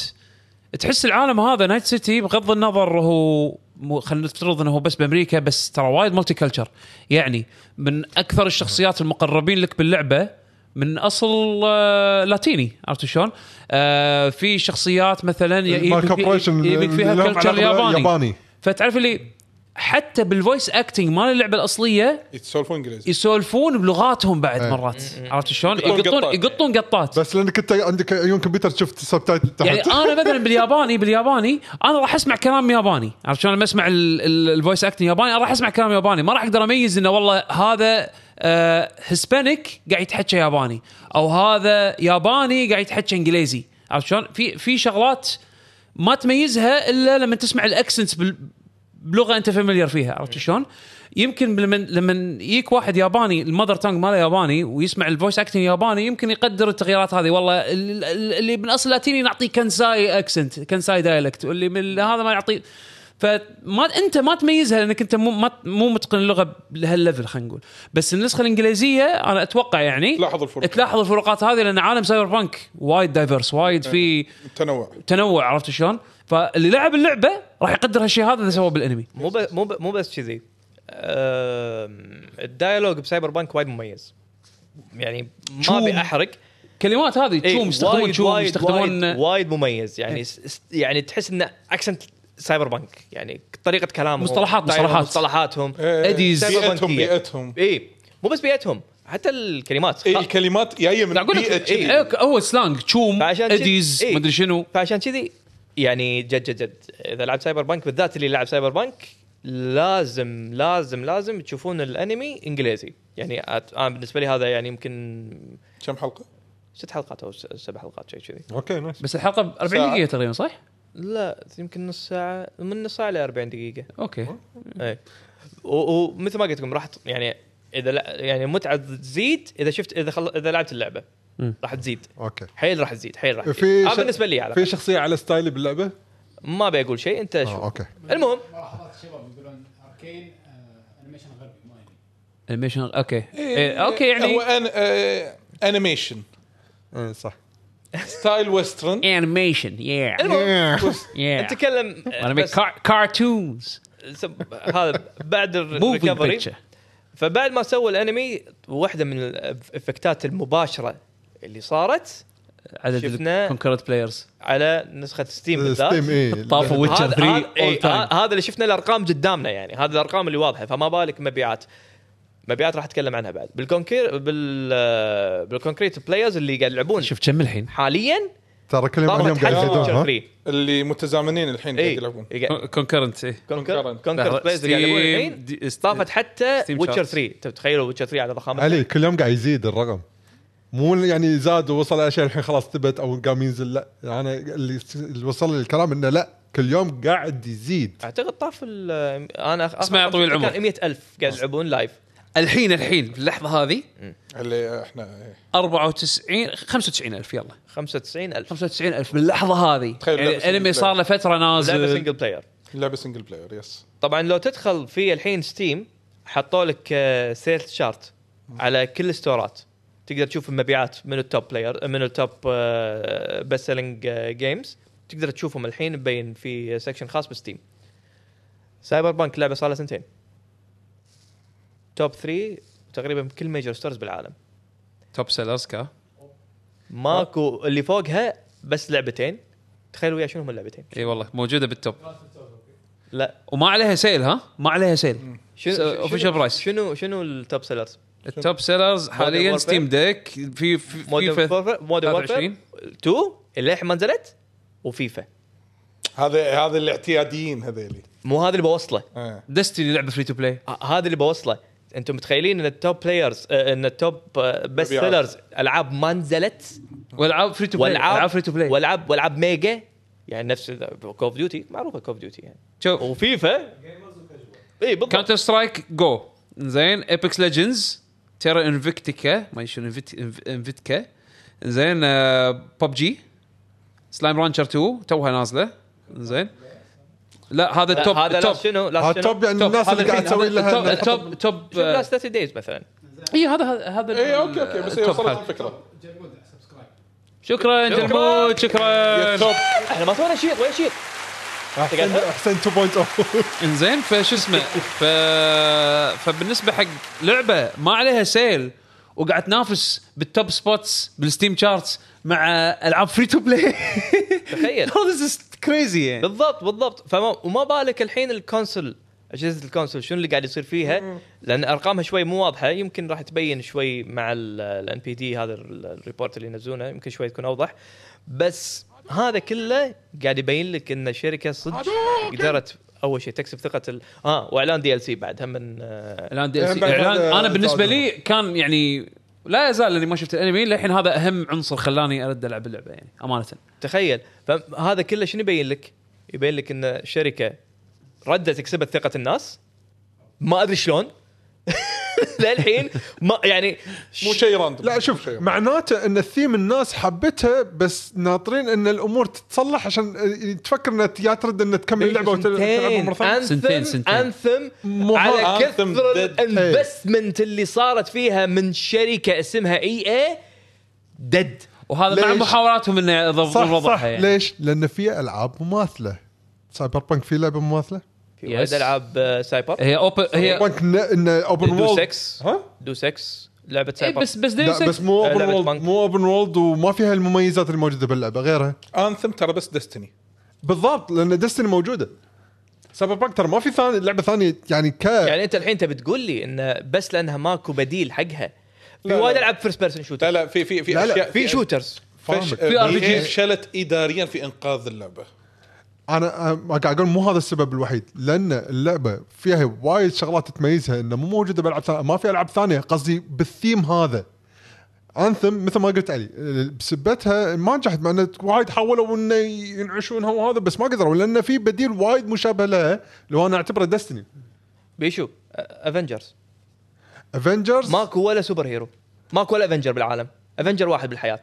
تحس العالم هذا Night City بغض النظر هو خلينا نفترض إنه هو بس بأمريكا بس ترى وايد multi-culture يعني من أكثر الشخصيات المقربين لك باللعبة من أصل آه، لاتيني عرفت شلون؟ آه في شخصيات مثلا ي- مال يبي- corporation يبي فيها culture ياباني ياباني فتعرف اللي حتى بال voice acting مال اللعبة الأصلية يتسولفون إنجليزي. يسولفون بلغاتهم بعد إيه. مرات. عرفت شلون؟ يقطون يقطون قطات. بس لأنك أنت عندك عيون كمبيوتر شفت subtitle تحت. يعني أنا مثلا بالياباني بالياباني أنا راح أسمع كلام ياباني. عرفت شلون؟ لما أسمع الـ voice acting ياباني أنا راح أسمع كلام ياباني. ما راح أقدر أميز إنه والله هذا Hispanic قاعد يتحكى ياباني أو هذا ياباني قاعد يتحكى إنجليزي. عرفت شلون؟ في في شغلات ما تميزها إلا لما تسمع الـ accents بال بلغة أنت familiar فيها عرفت شلون؟ يمكن لما لما يجيك واحد ياباني الـ mother tongue ماله ياباني ويسمع الـ voice acting ياباني يمكن يقدر التغييرات هذه والله ال- ال- اللي من أصل لاتيني نعطيه Kansai accent Kansai dialect واللي من هذا ما يعطيه فما أنت ما تميزها لأنك أنت مو ما مو متقن اللغة لهال level خلينا نقول. بس النسخة الإنجليزية أنا أتوقع يعني تلاحظ الفروقات. تلاحظ الفروقات هذه لأن عالم Cyberpunk وايد diverse وايد في تنوع. تنوع عرفت شلون؟ فاللي لعب اللعبة راح يقدر هالشيء هذا إذا سواه بالانمي. مو بس مو ب- مو بس كذي. الـ dialogue ب Cyberpunk وايد مميز. يعني ما. ابي احرق كلمات هذه إيه، choom يستخدمون وايد- choom يستخدمون وايد, وايد مميز. يعني س- يعني تحس إنه accent Cyberpunk يعني طريقة كلامهم مصطلحات- dialogue، مصطلحات. مصطلحاتهم eddies. cyber بيئتهم. بيئتهم اي مو بس بيئتهم حتى الكلمات اي الكلمات جاية من لا أقول لك بيئه كذي. إيه، هو slang choom eddies إيه. مدري شنو فعشان كذي يعني جد جد جد إذا لعب Cyberpunk بالذات اللي لعب Cyberpunk لازم لازم لازم تشوفون الانمي إنجليزي يعني أنا بالنسبة لي هذا يعني يمكن كم حلقة؟ ست حلقات أو س- سبع حلقات شيء كذي أوكي نايس بس الحلقة ب 40 ساعة. دقيقة تقريبا صح؟ لا يمكن نص ساعة من نص ساعة ل 40 دقيقة. okay. أي. ومثل ما قلت لكم راح يعني إذا لا يعني المتعه تزيد إذا شفت إذا خل... إذا لعبت اللعبة. راح تزيد. okay. حيل راح تزيد حيل راح في تزيد. آه ش- بالنسبة لي على في. شخصية على style ي باللعبة؟ ما ابي أقول شيء أنت آه شوف. okay. المهم. ملاحظات الشباب يقولون أركين آه، animation غربي ما animation okay. إيه، okay هو يعني أن... آه... animation إيه صح. style western animation يا المهم يا نتكلم بس cartoons سب- هذا بعد الـ recovery <laughs> فبعد ما سووا الانمي واحدة من الـ effect ات المباشرة اللي صارت عدد شفنا- الـ concurrent players على نسخة Steam بالذات. Steam اي طافوا Witcher هذا 3 هذا- إيه، all time ه- هذا اللي شفنا الأرقام قدامنا يعني. هذه الأرقام اللي واضحة فما بالك مبيعات. مبيعات راح أتكلم عنها بعد. بال concur- بال بال concurrent players اللي قاعد يلعبون شوف كم الحين؟ حاليا ترى كل يوم عن يوم طافت قاعد يزيدون Witcher ها؟ 3 اللي متزامنين الحين قاعد اي يلعبون. concurrent إيه. Concurrent. كونكرنت. بلايرز اللي قاعد يلعبون الحين طافت حتى Witcher charts. 3 تخيلوا Witcher 3 على ضخامة؟ علي كل يوم قاعد يزيد الرقم. مو يعني زاد ووصل اشياء الحين خلاص ثبت أو قام ينزل لا. أنا اللي اللي وصل لي الكلام إنه لا كل يوم قاعد يزيد. أعتقد طاف ال- أنا اسمع يا طويل كان العمر. 100000 قاعد يلعبون live الحين الحين في اللحظة هذه؟ اللي إحنا إيه. 94 95000 يلا. 95000 95000 باللحظة هذه. تخيل يعني الانمي صار له فترة لعبة نازل single player لعبة single player yes طبعا لو تدخل في الحين Steam حطوا لك sales chart على كل الـ store ات. تقدر تشوف المبيعات من الـ top player من الـ top best selling games تقدر تشوفهم الحين مبين في section خاص ب Steam Cyberpunk لعبة صار لها سنتين. top 3 تقريبا بكل major stores بالعالم. top sellers كا ماكو اللي فوقها بس لعبتين. تخيلوا ويا شنو هم اللعبتين؟ إي والله موجودة بال top. لا. وما عليها sale ها؟ ما عليها sale شنو official price. شنو شنو الـ top sellers الـ top sellers حاليا. Steam Deck في FIFA Modern Warfare 23 2 اللي ما نزلت وفيفا. هذا هذا الاعتياديين هذيلي. مو هذا اللي بوصله. إيه. Destiny لعبة free to play هذا اللي بوصله. أنتم متخيلين ان الـ top players ان الـ top بس مبيعات. سيلرز ألعاب ما نزلت؟ والعاب free to play والعاب ألعاب free to play والعاب والعاب mega؟ يعني نفس Call of Duty معروفة Call of Duty يعني. شوف. وفيفا اي بالضبط. Counter-Strike GO زين. Apex Legends Terra Invicta ما شنو Invicta زين ببجي Slime Rancher 2 توها نازلة. زين. لا هذا ال top هذا لا ال top شنو؟ لا هذا شنو؟ top يعني. الناس اللي قاعد تسوي هذا لها ال top ال top top شوف last 30 days مثلا. اي هذا هذا اي okay okay بس هي ال top وصلت. الفكرة. شكرا جرمود شكرا. إحنا ما سوينا شيء وين شيء احسن أحسن 2.0 إنزين فشو اسمه؟ ف... فبالنسبة حق لعبة ما عليها sale وقاعد تنافس بال top spots بال Steam charts مع ألعاب free to play تخيل. <laughs> هذا crazy يعني بالضبط بالضبط. فما وما بالك الحين ال console أجهزة ال console شنو اللي قاعد يصير فيها؟ لأن أرقامها شوي مو واضحة. يمكن راح تبين شوي مع ال NPD هذا ال- ال report اللي ينزلونه. يمكن شوي تكون أوضح. بس هذا كله قاعد يبين لك إن الشركة صدق قدرت أول شيء تكسب ثقة ال... آه وإعلان DLC بعد هم من آه، إعلان دي بعد اعلان هذا أنا بالنسبة. لي كان يعني لا يزال لاني ما شفت الانمي للحين هذا أهم عنصر خلاني أرد ألعب اللعبة يعني أمانة. تخيل. فهذا كله شنو يبين لك؟ يبين لك إن الشركة ردت كسبت ثقة الناس. ما أدري شلون. <laughs> <laughs> للحين ما يعني مو شيء random لا شوف معناته إن الثيم الناس حبتها بس ناطرين إن الأمور تتصلح عشان تفكر إنها يا ترد ان تكمل اللعبة وتلعبها مرة ثانية. سنتين- سنتين. Anthem على كثر. ال investment اللي صارت فيها من شركة اسمها إي اي دد وهذا مع؟ محاولاتهم إنه يضبطون وضعها يعني. ليش؟ لأن في ألعاب مماثلة. سايبر بانك في لعبة مماثلة؟ في وايد. العاب آه، سايبر. هي اوبن هي بانك ان اوبن دو وولد 6 ها؟ دو 6 لعبة إيه سايبر. بس بس لا ديوس بس مو آه، اوبن لعبة وولد. مو اوبن وولد وما فيها المميزات اللي موجوده باللعبة غيرها. انثم ترى بس ديستني بالضبط لأن ديستني موجودة. سايبر بانك ترى ما في ثاني لعبة ثانية يعني ك يعني أنت الحين تبي تقول لي انه بس لأنها ماكو بديل حقها. في لا، وايد لا. ألعاب first person لا shooter لا في في في لا، لا، اشياء في shooters. في في RPG. فشلت اداريا في إنقاذ اللعبة. أنا قاعد أقول مو هذا السبب الوحيد لأن اللعبة فيها وايد شغلات تميزها إنه مو موجودة بألعاب ثانية ما في ألعاب ثانية قصدي بالثيم هذا. Anthem مثل ما قلت علي بسبتها ما نجحت مع انه وايد حاولوا انه ينعشونها وهذا بس ما قدروا لأن في بديل وايد مشابه لها لو أنا أعتبره Destiny بيشو Avengers Avengers ماكو ولا super hero ماكو ولا Avenger بالعالم Avenger واحد بالحياة.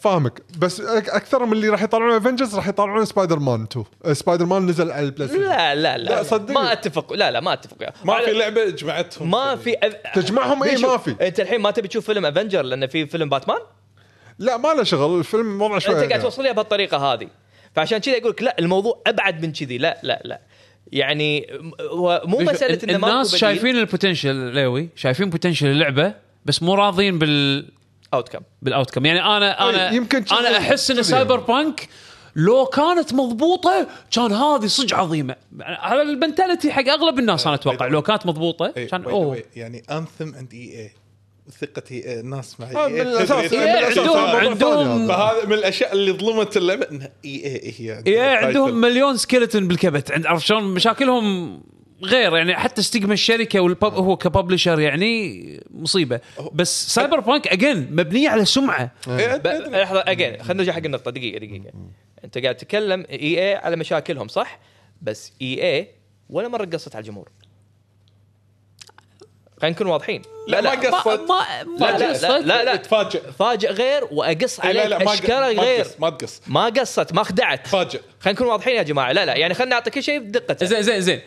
فاهمك. بس أكثر من اللي راح يطلعون Avengers راح يطلعون سبايدر مان 2 آه، سبايدر مان نزل على ال PlayStation لا لا لا, لا، صدقني. ما أتفق. لا لا ما أتفق. ما في لعبة جمعتهم. ما في Av... تجمعهم؟ إيه، بيشو، ما في. أنت الحين ما تبي تشوف فيلم Avenger لأن في فيلم باتمان لا ما له شغل. الفيلم وضع شوي انت قاعد توصل لي بهالطريقة هذه. فعشان كذا أقول لك لا الموضوع أبعد من كذي. لا لا لا. يعني مو مسألة انه الناس. شايفين البوتنشل ليوي شايفين بوتنشل اللعبه بس مو راضين بال اوت كم بالاوت كم يعني أنا أنا يمكن أنا أحس إن سايبر يعني. بانك لو كانت مضبوطة كان هذه صدق عظيمة. هذا المنتاليتي حق أغلب الناس أنا أتوقع. لو كانت مضبوطة إيه، كان أوه. يعني انثم عند اي اي ثقة إي الناس مع اي الأساس. اي إيه، إيه، عندهم عندهم فهذا من الأشياء اللي ظلمت اللعبة. انها اي اي هي إيه عندهم مليون سكيلتون بالكبت. عند عرفت شلون؟ مشاكلهم غير يعني حتى استجمة الشركة والبب هو كببلشر يعني مصيبة. بس سايبر بانك اجين مبنية على سمعة. إيه، لحظة اجين خلينا نرجع حق النقطة دقيقة دقيقة. أنت قاعد تتكلم إي إي على مشاكلهم صح؟ بس إي إي ولا مرة قصت على الجمهور. خلينا نكون واضحين. لا ما قصت. ما ما لا لا لا, لا, لا. تفاجئ فاجئ غير وأقص إيه، لا عليك لا ما اشكره ما غير. تقص ما تقص ما قصت ما خدعت. تفاجئ خلينا نكون واضحين يا جماعة. لا لا يعني خلينا نعطي كل شيء بدقته زين زين زين.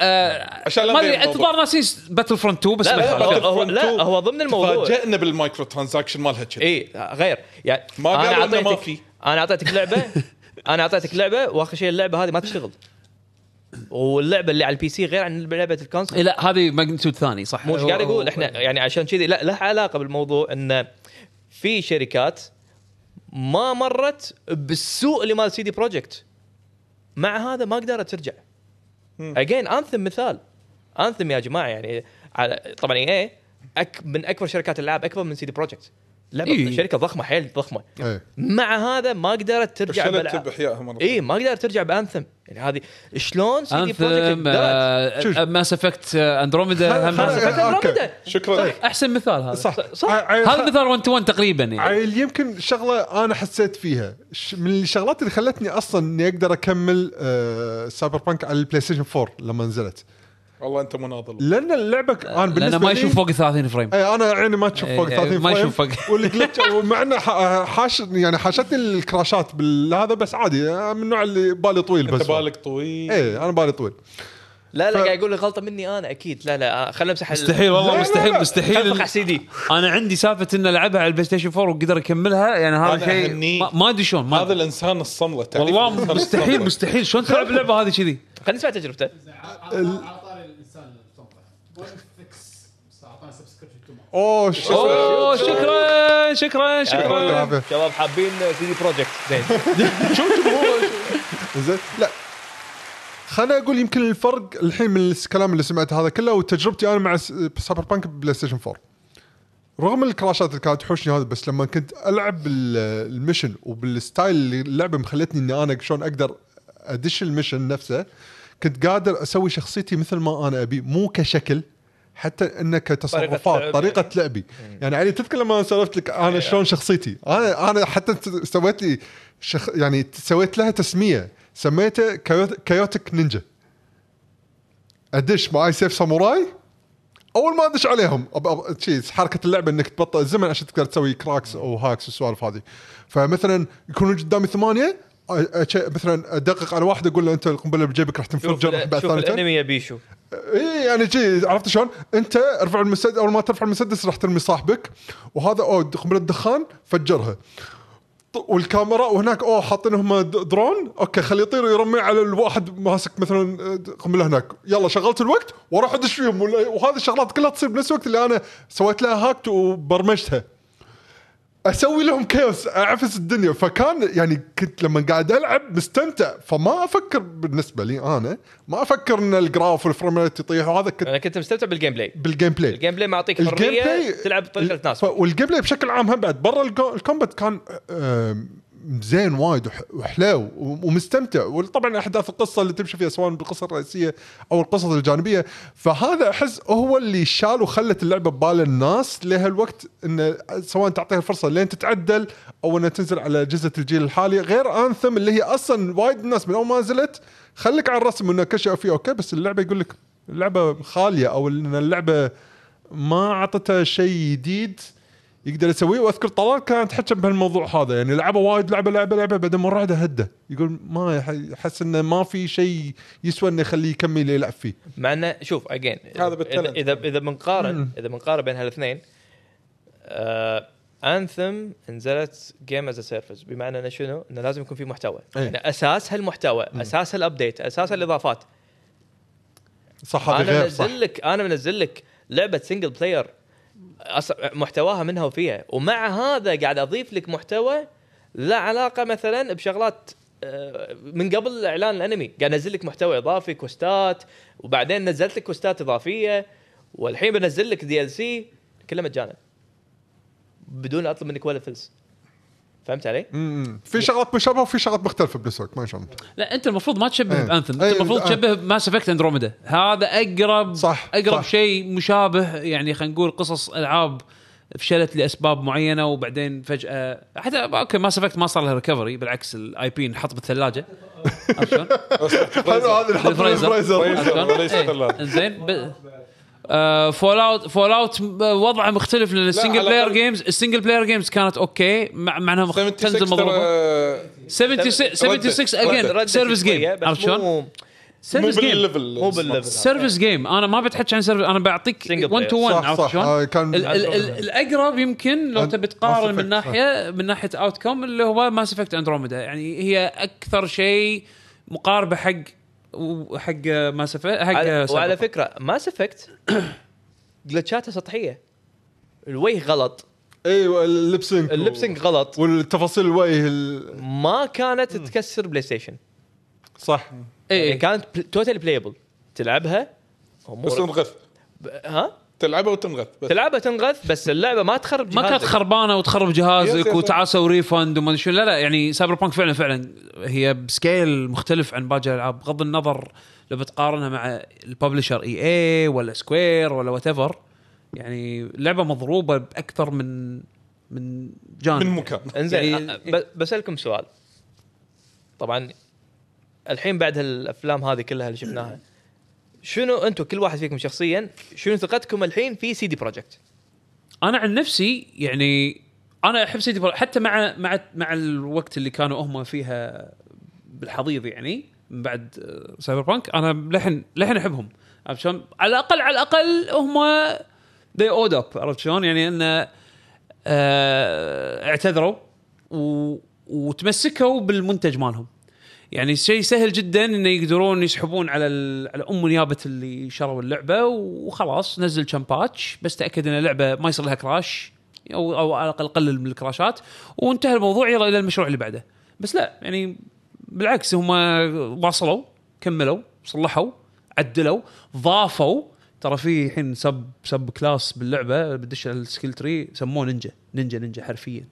آه عشان لا ما أدري الموضوع. ناسين Battlefront 2 بس لا، ما لا،. هو- هو- لا، هو ضمن الموضوع. تفاجئنا بال microtransaction مالها كذي اي غير يعني ما أنا قالوا إنه ما اعطيتك في. أنا أعطيتك لعبة <laughs> أنا أعطيتك لعبة وآخر شيء اللعبة هذه ما تشتغل واللعبة اللي على ال PC غير عن لعبة ال console إيه لا هذه magnitude ثاني صح مو قاعد أقول إحنا يعني عشان كذي لا له علاقة بالموضوع إن في شركات ما مرت بالسوء اللي مال CD Projekt مع هذا ما قدرت ترجع again Anthem مثال. Anthem يا جماعة يعني على طبعا EA من أكبر شركات الالعاب أكبر من CD Projekt لعبه إيه. شركة ضخمة حيل ضخمة إيه. مع هذا ما قدرت ترجع. باحيائها مره اي ما قدرت ترجع ب Anthem يعني هذه شلون CD Projekt Mass Effect Andromeda. خل- okay. Andromeda. شكرا أحسن مثال هذا صح صح. عيل- هذا مثال 1 to 1 تقريبا يعني عيل يمكن شغلة أنا حسيت فيها من الشغلات اللي خلتني أصلا إني أقدر أكمل آه Cyberpunk على ال PlayStation 4 لما نزلت والله انت مناضل. لأن اللعبة ك- أنا لأنه بالنسبة ما لي يشوف فوق 30 frame. اي أنا عيني ما تشوف فوق إيه، 30 ما frame. يشوف فوق. <laughs> وال glitch ومع إنه حاش يعني حاشتني ال crash ات بالهذا بس عادي من النوع اللي بالي طويل أنت بس. بالك طويل. إيه أنا بالي طويل. لا لا ف- قاعد يقول لي غلطة مني أنا أكيد. لا لا خلينا نمسح مستحيل والله مستحيل. مستحيل نمسح سي دي أنا عندي سالفة إنه لعبها على البلاي ستيشن 4 وقدر يكملها يعني هذا شيء. ما- ما أدري شلون ما هذا الإنسان الصملة والله مستحيل. مستحيل. شلون تلعب اللعبه هذه كذي؟ خلينا نسمع تجربته على على طاري الانسان الصمت بون فيكس اعطانا سبسكريبشن تو أوه شو أوه شكرا. شكرا شكرا. شباب حابين سي دي بروجكت زين. <laughs> زين. لا. خليني أقول يمكن الفرق الحين من الكلام اللي سمعته هذا كله وتجربتي أنا مع س- سايبر بانك بلاي ستيشن 4 رغم ال crashات اللي كانت تحوشني هذا بس لما كنت ألعب ال mission وبال style اللي اللعبة مخلتني إني أنا شلون أقدر أدش ال mission نفسه كنت قادر أسوي شخصيتي مثل ما أنا أبي مو كشكل. حتى انه كتصرفات طريقة طريقة, لعب. لعبي. يعني علي تذكر لما سولفت لك أنا شلون شخصيتي؟ أنا أنا حتى سويت لي شخ يعني سويت لها تسمية سميته chaotic ninja. أدش معاي سيف ساموراي أول ما أدش عليهم أب أب شي حركة اللعبة إنك تبطئ الزمن عشان تقدر تسوي cracks أو hacks والسوالف هذه. فمثلا يكونون قدامي ثمانية مثلا ادقق على واحد أقول له أنت القنبلة بجيبك راح تنفجر راح بعد ثانيتين الأنمي بيشو. اي يعني جي عرفت شلون؟ أنت ارفع المسدس أول ما ترفع المسدس راح ترمي صاحبك وهذا اوه قنبلة دخان فجرها. والكاميرا وهناك أوه حاطينهم د- درون. أوكي خليه يطير ويرمي على الواحد ماسك مثلا آه، قنبلة هناك. يلا شغلت الوقت وأروح أدش فيهم. وهذه الشغلات كلها تصير بنفس الوقت اللي أنا سويت لها hack وبرمجتها. أسوي لهم chaos اعفس الدنيا. فكان يعني كنت لما قاعد العب مستمتع فما أفكر بالنسبة لي أنا ما أفكر إن الجراف وال frame rate يطيح وهذا كنت أنا كنت مستمتع بالجيم بلاي. بالجيم بلاي. الجيم play معطيك حرية تلعب بطريقة تناسبك وال gameplay بشكل عام هم بعد برا ال com- ال combat كان زين وايد وح- وحلو ومستمتع. وطبعا أحداث القصة اللي تمشي فيها سواء بالقصة الرئيسية أو القصص الجانبية. فهذا أحس هو اللي شال وخلت اللعبة ببال الناس لهالوقت انه سواء تعطيها الفرصه لين تتعدل أو إنها تنزل على أجهزة الجيل الحالي. غير Anthem اللي هي أصلا وايد الناس من أول ما نزلت خليك على الرسم انه كل شيء فيه أوكي بس اللعبة يقول لك اللعبة خالية أو إن اللعبة ما اعطته شيء جديد. يقدر يسويه وأذكر طلال كانت تحكي بهالموضوع هذا يعني لعبه وايد لعبه لعبه لعبه بعدين مره واحدة هده يقول ما يح- يحس إنه ما في شيء يسوى إنه يخليه يكمل يلعب فيه مع إنه شوف again هذا بال talent. إذا إذا بنقارن إذا بنقارن بين هالاثنين آه Anthem نزلت game as service بمعنى إنه شنو؟ إنه لازم يكون في محتوى إيه. يعني أساس هالمحتوى أساس ال update أساس الإضافات صح هذا أنا غير صح منزل لك أنا منزل لك لعبة single player. محتواها منها وفيها. ومع هذا قاعد أضيف لك محتوى لا علاقة مثلا بشغلات آه، من قبل إعلان الأنمي. قاعد أنزل لك محتوى إضافي questات وبعدين نزلت لك questات إضافية والحين بنزل لك DLC كله مجانا بدون أطلب منك ولا فلس. فهمت علي؟ مم. في شغلات مشابهة وفي شغلات مختلفة بليسوك ما شاء الله لا أنت المفروض ما تشبه إيه. ب Anthem إيه، انت المفروض آه. تشبه Mass Effect Andromeda هذا اقرب صح، أقرب صح. شيء مشابه يعني خلينا نقول قصص ألعاب فشلت لأسباب معينة وبعدين فجاه حتى أوكي Mass Effect ما صار لها recovery بالعكس ال IP انحط بالثلاجة عرفت شلون؟ حلو هذا اللي حط بالفريزر. الفريزر شلون؟ وليس إيه. ثلاجة. Fallout Fallout وضعه مختلف لأن ال single player games ال single player games كانت أوكي مع مع انها مخ- 76 تنزل مضروبة ترى 76 76 اجين شوية، جيم عرفت شلون؟ سيرفيس جيم مو بالليفل سيرفيس جيم أنا ما بتحكي عن سيرفيس أنا بعطيك Single 1 player. تو 1 صح عرفت شلون؟ آه، الأقرب يمكن لو Mass تبي تقارن Effect. من ناحيه من ناحية اوت كوم اللي هو ماس افكت اندروميدا يعني هي أكثر شيء مقاربة حق حق ماس افكت حق على وعلى. فكرة ماس افكت جلتشاتها سطحيه الوجه غلط. أيوه اللبسنج اللبسنج غلط. والتفاصيل الوجه ال- ما كانت تكسر بلاي ستيشن صح. إيه. يعني كانت totally playable تلعبها؟ بس تنغث ب- ها؟ تلعبها وتنغث بس. تلعبها تنغث بس اللعبة ما تخرب ما كانت. خربانة وتخرب جهازك يس- وتعال سوي refund وما أدري شو. لا لا يعني سايبر بانك فعلا فعلا هي ب scale مختلف عن باقي الألعاب بغض النظر لو بتقارنها مع ال publisher إي اي ولا سكوير ولا whatever يعني لعبة مضروبة بأكثر من من جانب. من مكان. إنزين يعني- يعني ب- بسألكم سؤال. طبعا الحين بعد هالافلام هذه كلها اللي شفناها شنو أنتم كل واحد فيكم شخصيا شنو ثقتكم الحين في سي دي بروجكت؟ أنا عن نفسي يعني أنا أحب سيدي برو- حتى مع مع مع الوقت اللي كانوا هم فيها بالحضيض يعني من بعد آه، سايبر بانك أنا لحن لحن أحبهم عرفت شلون؟ على الاقل على الأقل هم they owned up عرفت شلون؟ يعني انه آه اعتذروا و وتمسكوا بالمنتج مالهم يعني شيء سهل جدا انه يقدرون يسحبون على. على أم نيابة اللي شروا اللعبة وخلاص نزل كم patch بس تأكد إن اللعبة ما يصير لها crash أو أو على الأقل قلل من ال crashات وانتهى الموضوع يلا إلى المشروع اللي بعده بس لا يعني بالعكس هم واصلوا كملوا صلحوا عدلوا ضافوا ترى في الحين sub sub class باللعبة بدش ال skill tree سموه نينجا نينجا نينجا حرفيا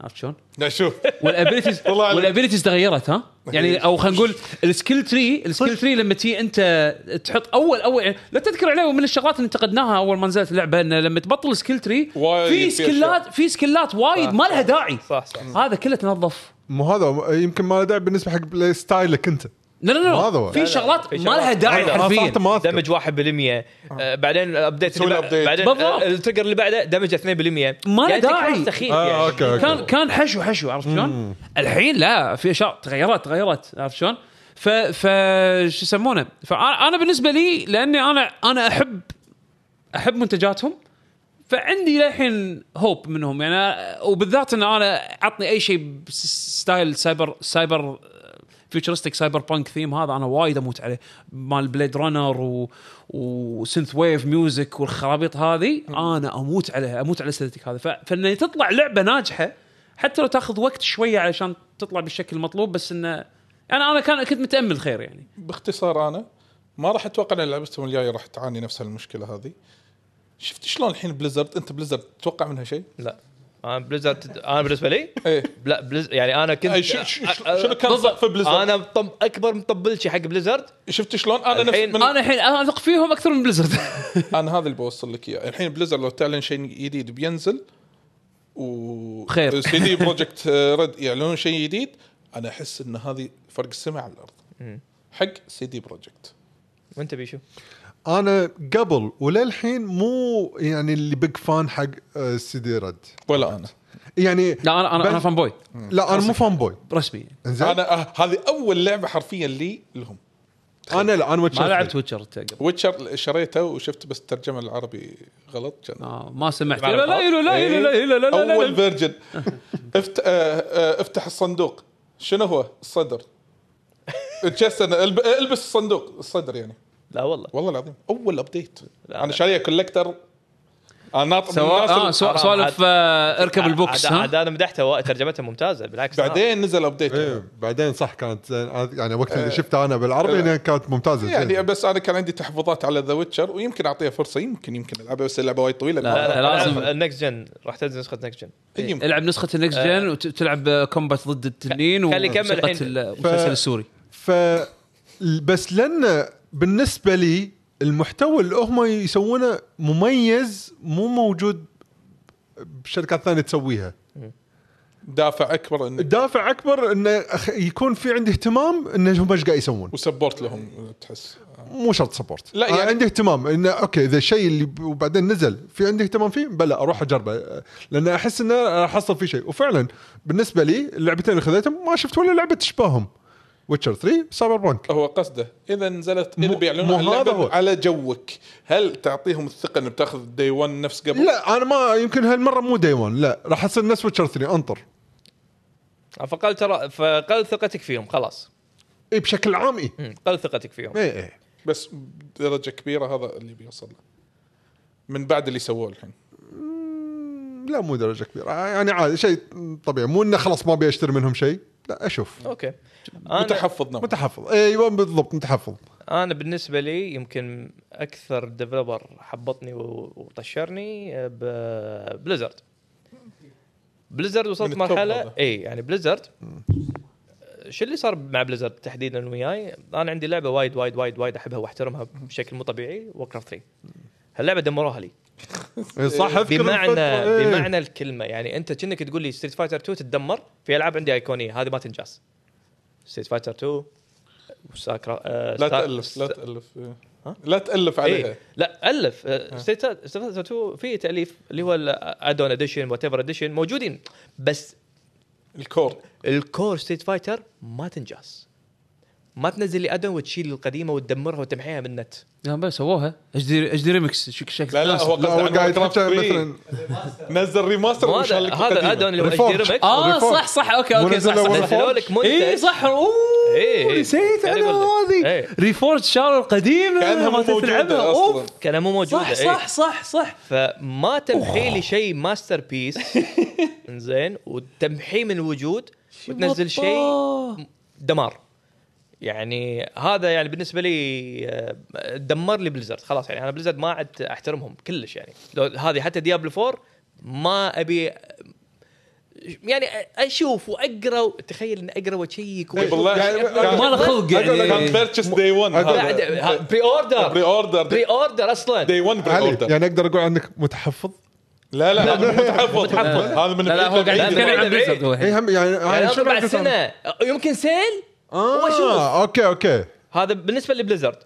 عرفت شلون؟ لا شوف. وال abilities. <laughs> وال abilities تغيرت ها؟ يعني أو خلينا نقول ال skill tree ال skill tree لما تي أنت تحط اول اول يعني لا تذكر عليه من الشغلات اللي انتقدناها أول ما نزلت اللعبة انه لما تبطل ال skill tree في في سكيلات في سكيلات وايد ما لها داعي. صح صح. هذا كله تنظف. مو هذا يمكن ما له داعي بالنسبة حق play style ك أنت. لا لا ما هذا هو. لا في لا، لا، شغلات في ما لها. داعي حرفيا صراحة ما أذكر. damage 1% آه بعدين ال update اللي بعدين بالضبط. آه، ال trigger اللي بعده damage 2% ما له يعني داعي. تكرار سخيف آه، يعني أوكي، أوكي. كان كان حشو حشو عرفت شلون؟ الحين لا في أشياء تغيرت تغيرت عرفت شلون؟ ف ف شو يسمونه؟ فانا أنا بالنسبة لي لأني أنا أنا احب أحب منتجاتهم فعندي للحين hope منهم يعني وبالذات إن أنا عطني أي شيء style cyber cyber futuristic cyberpunk theme هذا أنا وايد أموت عليه. مال Blade Runner و و synthwave music والخرابيط هذه أنا أموت عليها أموت على ال aesthetic هذا ف- فان تطلع لعبة ناجحة حتى لو تاخذ وقت شوية علشان تطلع بالشكل المطلوب بس إنه يعني أنا كان كنت متأمل خير يعني. باختصار أنا ما راح أتوقع إن لعبتهم الجايه راح تعاني نفس المشكلة هذه. شفت شلون الحين Blizzard أنت Blizzard تتوقع منها شيء؟ لا. أنا Blizzard أنا بالنسبة لي إيه. لا Blizz يعني أنا كنت أي شو- شو- شو- آه، شنو كان بالضبط. سقف Blizzard؟ أنا طب أكبر مطبلجي حق Blizzard. شفت شلون؟ أنا نفس الحين من أنا الحين أثق فيهم أكثر من Blizzard. <laughs> أنا هذا اللي بوصل لك إياه. الحين Blizzard لو تعلن شيء جديد بينزل و خير. <laughs> CD Projekt Red يعلنون شيء جديد أنا أحس إن هذه فرق السماء على الأرض. حق CD Projekt وأنت بيشو؟ أنا قبل وللحين مو يعني اللي big fan حق آه، CD Red. ولا أنا. يعني لا أنا أنا أنا fanboy لا أنا مو fanboy رسمي. أنا آه، هذه أول لعبة حرفيا لي لهم. أنا لا أنا Witcher ما لعبت Witcher Witcher شريته وشفت بس الترجمة العربي غلط. كان آه ما سمعت. لا لا لا لا لا لا إيه، لا لا أول <laughs> version آه، افتح الصندوق. شنو هو؟ الصدر. <laughs> chest البس الصندوق. الصدر يعني. لا والله. والله العظيم. أول update لا، أنا. شاريه collector أنا ناطر سواء آه سوا- حرام. سوالف آه، اركب ال box عاد- ها؟ عاد أنا مدحته ترجمته ممتازة بالعكس بعدين نزل update إيه بعدين صح كانت زين يعني وقت اللي شفتها أنا بالعربي إنها كانت ممتازة يعني. بس أنا كان عندي تحفظات على The Witcher ويمكن أعطيها فرصة يمكن يمكن ألعبها بس اللعبه وايد طويلة. لا، لا لا، لا لازم. ال next gen راح تنزل نسخة next gen. العب نسخة ال next gen وتلعب combat ضد التنين خلي يكمل الحين. المسلسل السوري. ف بس لأن بالنسبة لي المحتوى اللي هم يسوونه مميز مو موجود بشركات ثانية تسويها. دافع أكبر انه الدافع أكبر انه يكون في عندي اهتمام انه هم إيش قاعد يسوون. و support لهم تحس. مو شرط support. لا، يعني يعني- عندي اهتمام انه أوكي إذا الشيء اللي وبعدين نزل في عندي اهتمام فيه؟ بلا أروح أجربه. لأن أحس انه راح أحصل فيه شيء. وفعلا بالنسبة لي اللعبتين اللي خذيتهم ما شفت ولا لعبة تشبههم. Witcher 3 Cyberpunk هو قصده. إذا نزلت مو- اذا بيعلنون عن هو. على جوك. هل تعطيهم الثقة إنه بتاخذ day 1 نفس قبل؟ لا أنا ما يمكن هالمرة مو day 1 لا راح تصير نفس Witcher 3 انطر. فقل ترى فقل ثقتك فيهم خلاص. اي بشكل عام اي. قل ثقتك فيهم. اي اي بس بدرجه كبيرة هذا اللي بيوصل له. من بعد اللي سووه الحين. لا مو درجة كبيرة. يعني عادي شيء طبيعي. مو إنه خلاص ما أبي أشتري منهم شيء. لا أشوف. أوكي. متحفظ نوعا متحفظ. أيوه بالضبط متحفظ. أنا بالنسبة لي يمكن أكثر developer حبطني وطشرني بليزرد بليزرد وصلت مرحله. اي يعني Blizzard شو اللي صار مع Blizzard تحديدا وياي؟ أنا عندي لعبة وايد وايد وايد وايد أحبها وأحترمها بشكل مو طبيعي Warcraft 3 هاللعبة دمروها لي. <laughs> صح بمعنى الفترة، إيه. بمعنى الكلمة يعني أنت كأنك تقول لي Street Fighter 2 تتدمر في ألعاب عندي أيقونية هذه ما تنجاز Street Fighter 2 وساكرا آه لا تألف لا تألف. إيه. لا تألف عليها. إيه. لا ألف. Street Fighter 2 في تأليف اللي هو ال add-on edition whatever edition موجودين بس ال core. ال core Street Fighter ما تنجاز ما تنزل لي add-on وتشيل القديمة وتدمرها وتمحيها من النت لا بس سووها HD HD remix شك- شكل لا لا هو قصده قاعد Warcraft يتحكى 3. مثلا نزل remaster هذا. ال add-on اللي هو HD. remix آه. صح صح أوكي أوكي صح صح. نزلوا لك منتج اي صح أوه إيه، إيه. نسيت أنا. هذه إيه. Reforged شالوا القديمة كأنها مو ما تلعبها. أوف كان مو موجودة صح إيه. صح صح صح فما تمحي لي شيء masterpiece زين وتمحيه من الوجود وتنزل شيء. دمار يعني هذا يعني بالنسبة لي آه، دمر لي Blizzard خلاص يعني أنا Blizzard ما عاد أحترمهم كلش يعني. لو هذه حتى Diablo 4 ما أبي يعني أشوف وأقرأ تخيل إني أقرأ وأشيك إيه بالله يعني- كان- ما له خلق كان يعني. purchase day 1 بعد بري اوردر بري اوردر بري اوردر أصلا. داي 1 بري اوردر يعني أقدر أقول عنك متحفظ؟ لا لا هذا مو متحفظ. هذا من لا لا هو قاعد. يتكلم عن. Blizzard هو. هم يعني, يعني يعني رأيك سنة. يمكن سيل آه okay okay هذا بالنسبة ل Blizzard.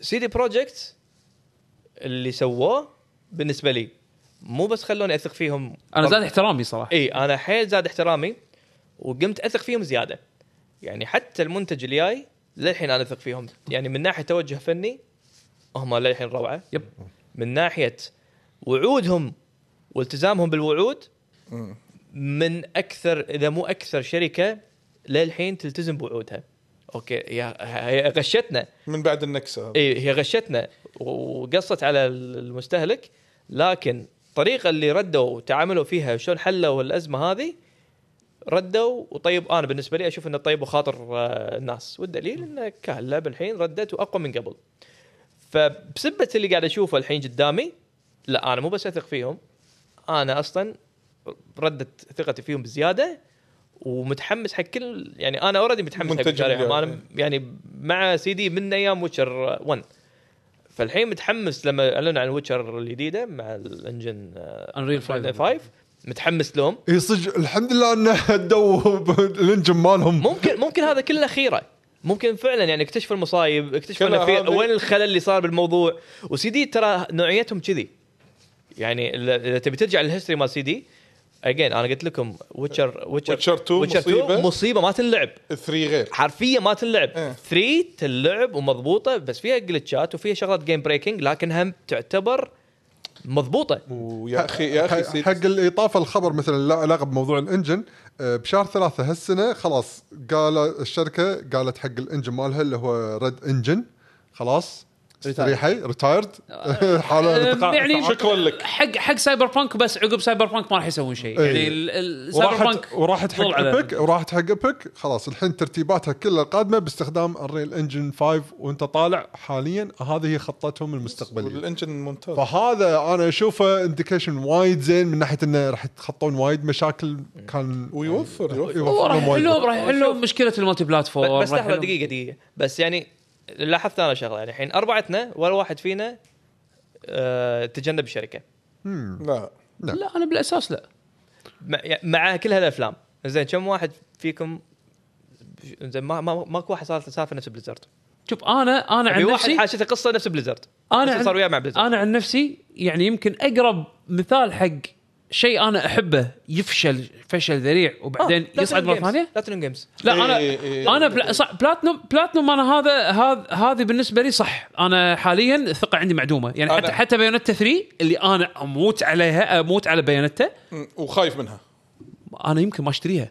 CD Projekt اللي سووه بالنسبة لي مو بس خلوني أثق فيهم أنا زاد احترامي صراحة. إي أنا حيل زاد احترامي وقمت أثق فيهم زيادة. يعني حتى المنتج الجاي للحين أنا أثق فيهم. يعني من ناحية توجه فني هم للحين روعة. yep. من ناحية وعودهم والتزامهم بالوعود من أكثر إذا مو أكثر شركة للحين تلتزم بوعودها. أوكي هي هي غشتنا. من بعد النكسة. إي هي غشتنا وقصت على المستهلك لكن الطريقة اللي ردوا وتعاملوا فيها شلون حلوا الأزمة هذه ردوا. وطيب أنا بالنسبة لي أشوف انه طيب وخاطر آه، الناس. والدليل انه كان اللعبه الحين ردت وأقوى من قبل. فبسبة اللي قاعد أشوفه الحين قدامي لا أنا مو بس أثق فيهم أنا أصلا ردت ثقتي فيهم بزيادة. ومتحمس حق كل يعني أنا already متحمس حق منتج مشاريعهم. أنا يعني مع سي دي من أيام Witcher 1 فالحين متحمس لما أعلنوا عن Witcher الجديدة مع ال engine Unreal 5. 5 متحمس لهم. اي صدق الحمد لله انه هدوا <laughs> ال engine مالهم. ممكن ممكن هذا كله خيرة. ممكن فعلا يعني اكتشفوا المصايب اكتشفوا في وين الخلل اللي صار بالموضوع. وسي دي ترى نوعيتهم كذي. يعني اذا تبي ترجع لل history مال CD again أنا قلت لكم Witcher Witcher 2 مصيبة. مصيبة ما تنلعب. 3 غير. حرفيا ما تنلعب. إيه. 3 تنلعب ومضبوطة بس فيها جلتشات وفيها شغلات game breaking لكنها تعتبر مضبوطة. ويا أخي يا أخي حق الإضافة الخبر مثلا علاقة بموضوع ال engine آه، بشهر ثلاثة هالسنة خلاص قال الشركة قالت حق ال engine مالها اللي هو RED Engine خلاص. استريحي ريتايرد حاله يعني شكرا لك. حق حق سايبر بانك بس عقب سايبر بانك ما راح يسوون شيء. إيه. يعني ال- ال- سايبر وراحت بانك وراحت حق ايبك وراحت حق ايبك خلاص الحين ترتيباتها كلها قادمه باستخدام الريل انجن 5 وانت طالع حاليا. هذه هي خطتهم المستقبلية. والانجن ممتاز. فهذا أنا أشوفه انديكيشن وايد زين من ناحية إنه راح يتخطون وايد مشاكل. كان ويوفر يوفر. راح. يحلون راح يحلون مشكلة المالتي بلاتفورم بس لحظة دقيقة دقيقة. بس يعني لاحظت أنا شغلة يعني الحين اربعتنا ولا واحد فينا آه تجنب الشركة. لا. لا. أنا بالأساس لا. مع, يعني مع كل هالأفلام. زين كم واحد فيكم؟ زين ما ما ماكو واحد صارت له سالفة نفس Blizzard. شوف أنا أنا في عن واحد نفسي حاشته قصة نفس بليزرد. أنا صار وياه مع Blizzard. أنا عن نفسي يعني يمكن أقرب مثال حق شيء أنا أحبه يفشل فشل ذريع وبعدين يصعد مرة ثانية؟ Platinum Games لا أنا إيه، إيه. أنا بلا صح Platinum Platinum أنا هذا هذا هذه بالنسبة لي صح. أنا حاليا الثقة عندي معدومة. يعني حتى حتى Bayonetta 3 اللي أنا أموت عليها أموت على Bayonetta وخايف منها. أنا يمكن ما أشتريها.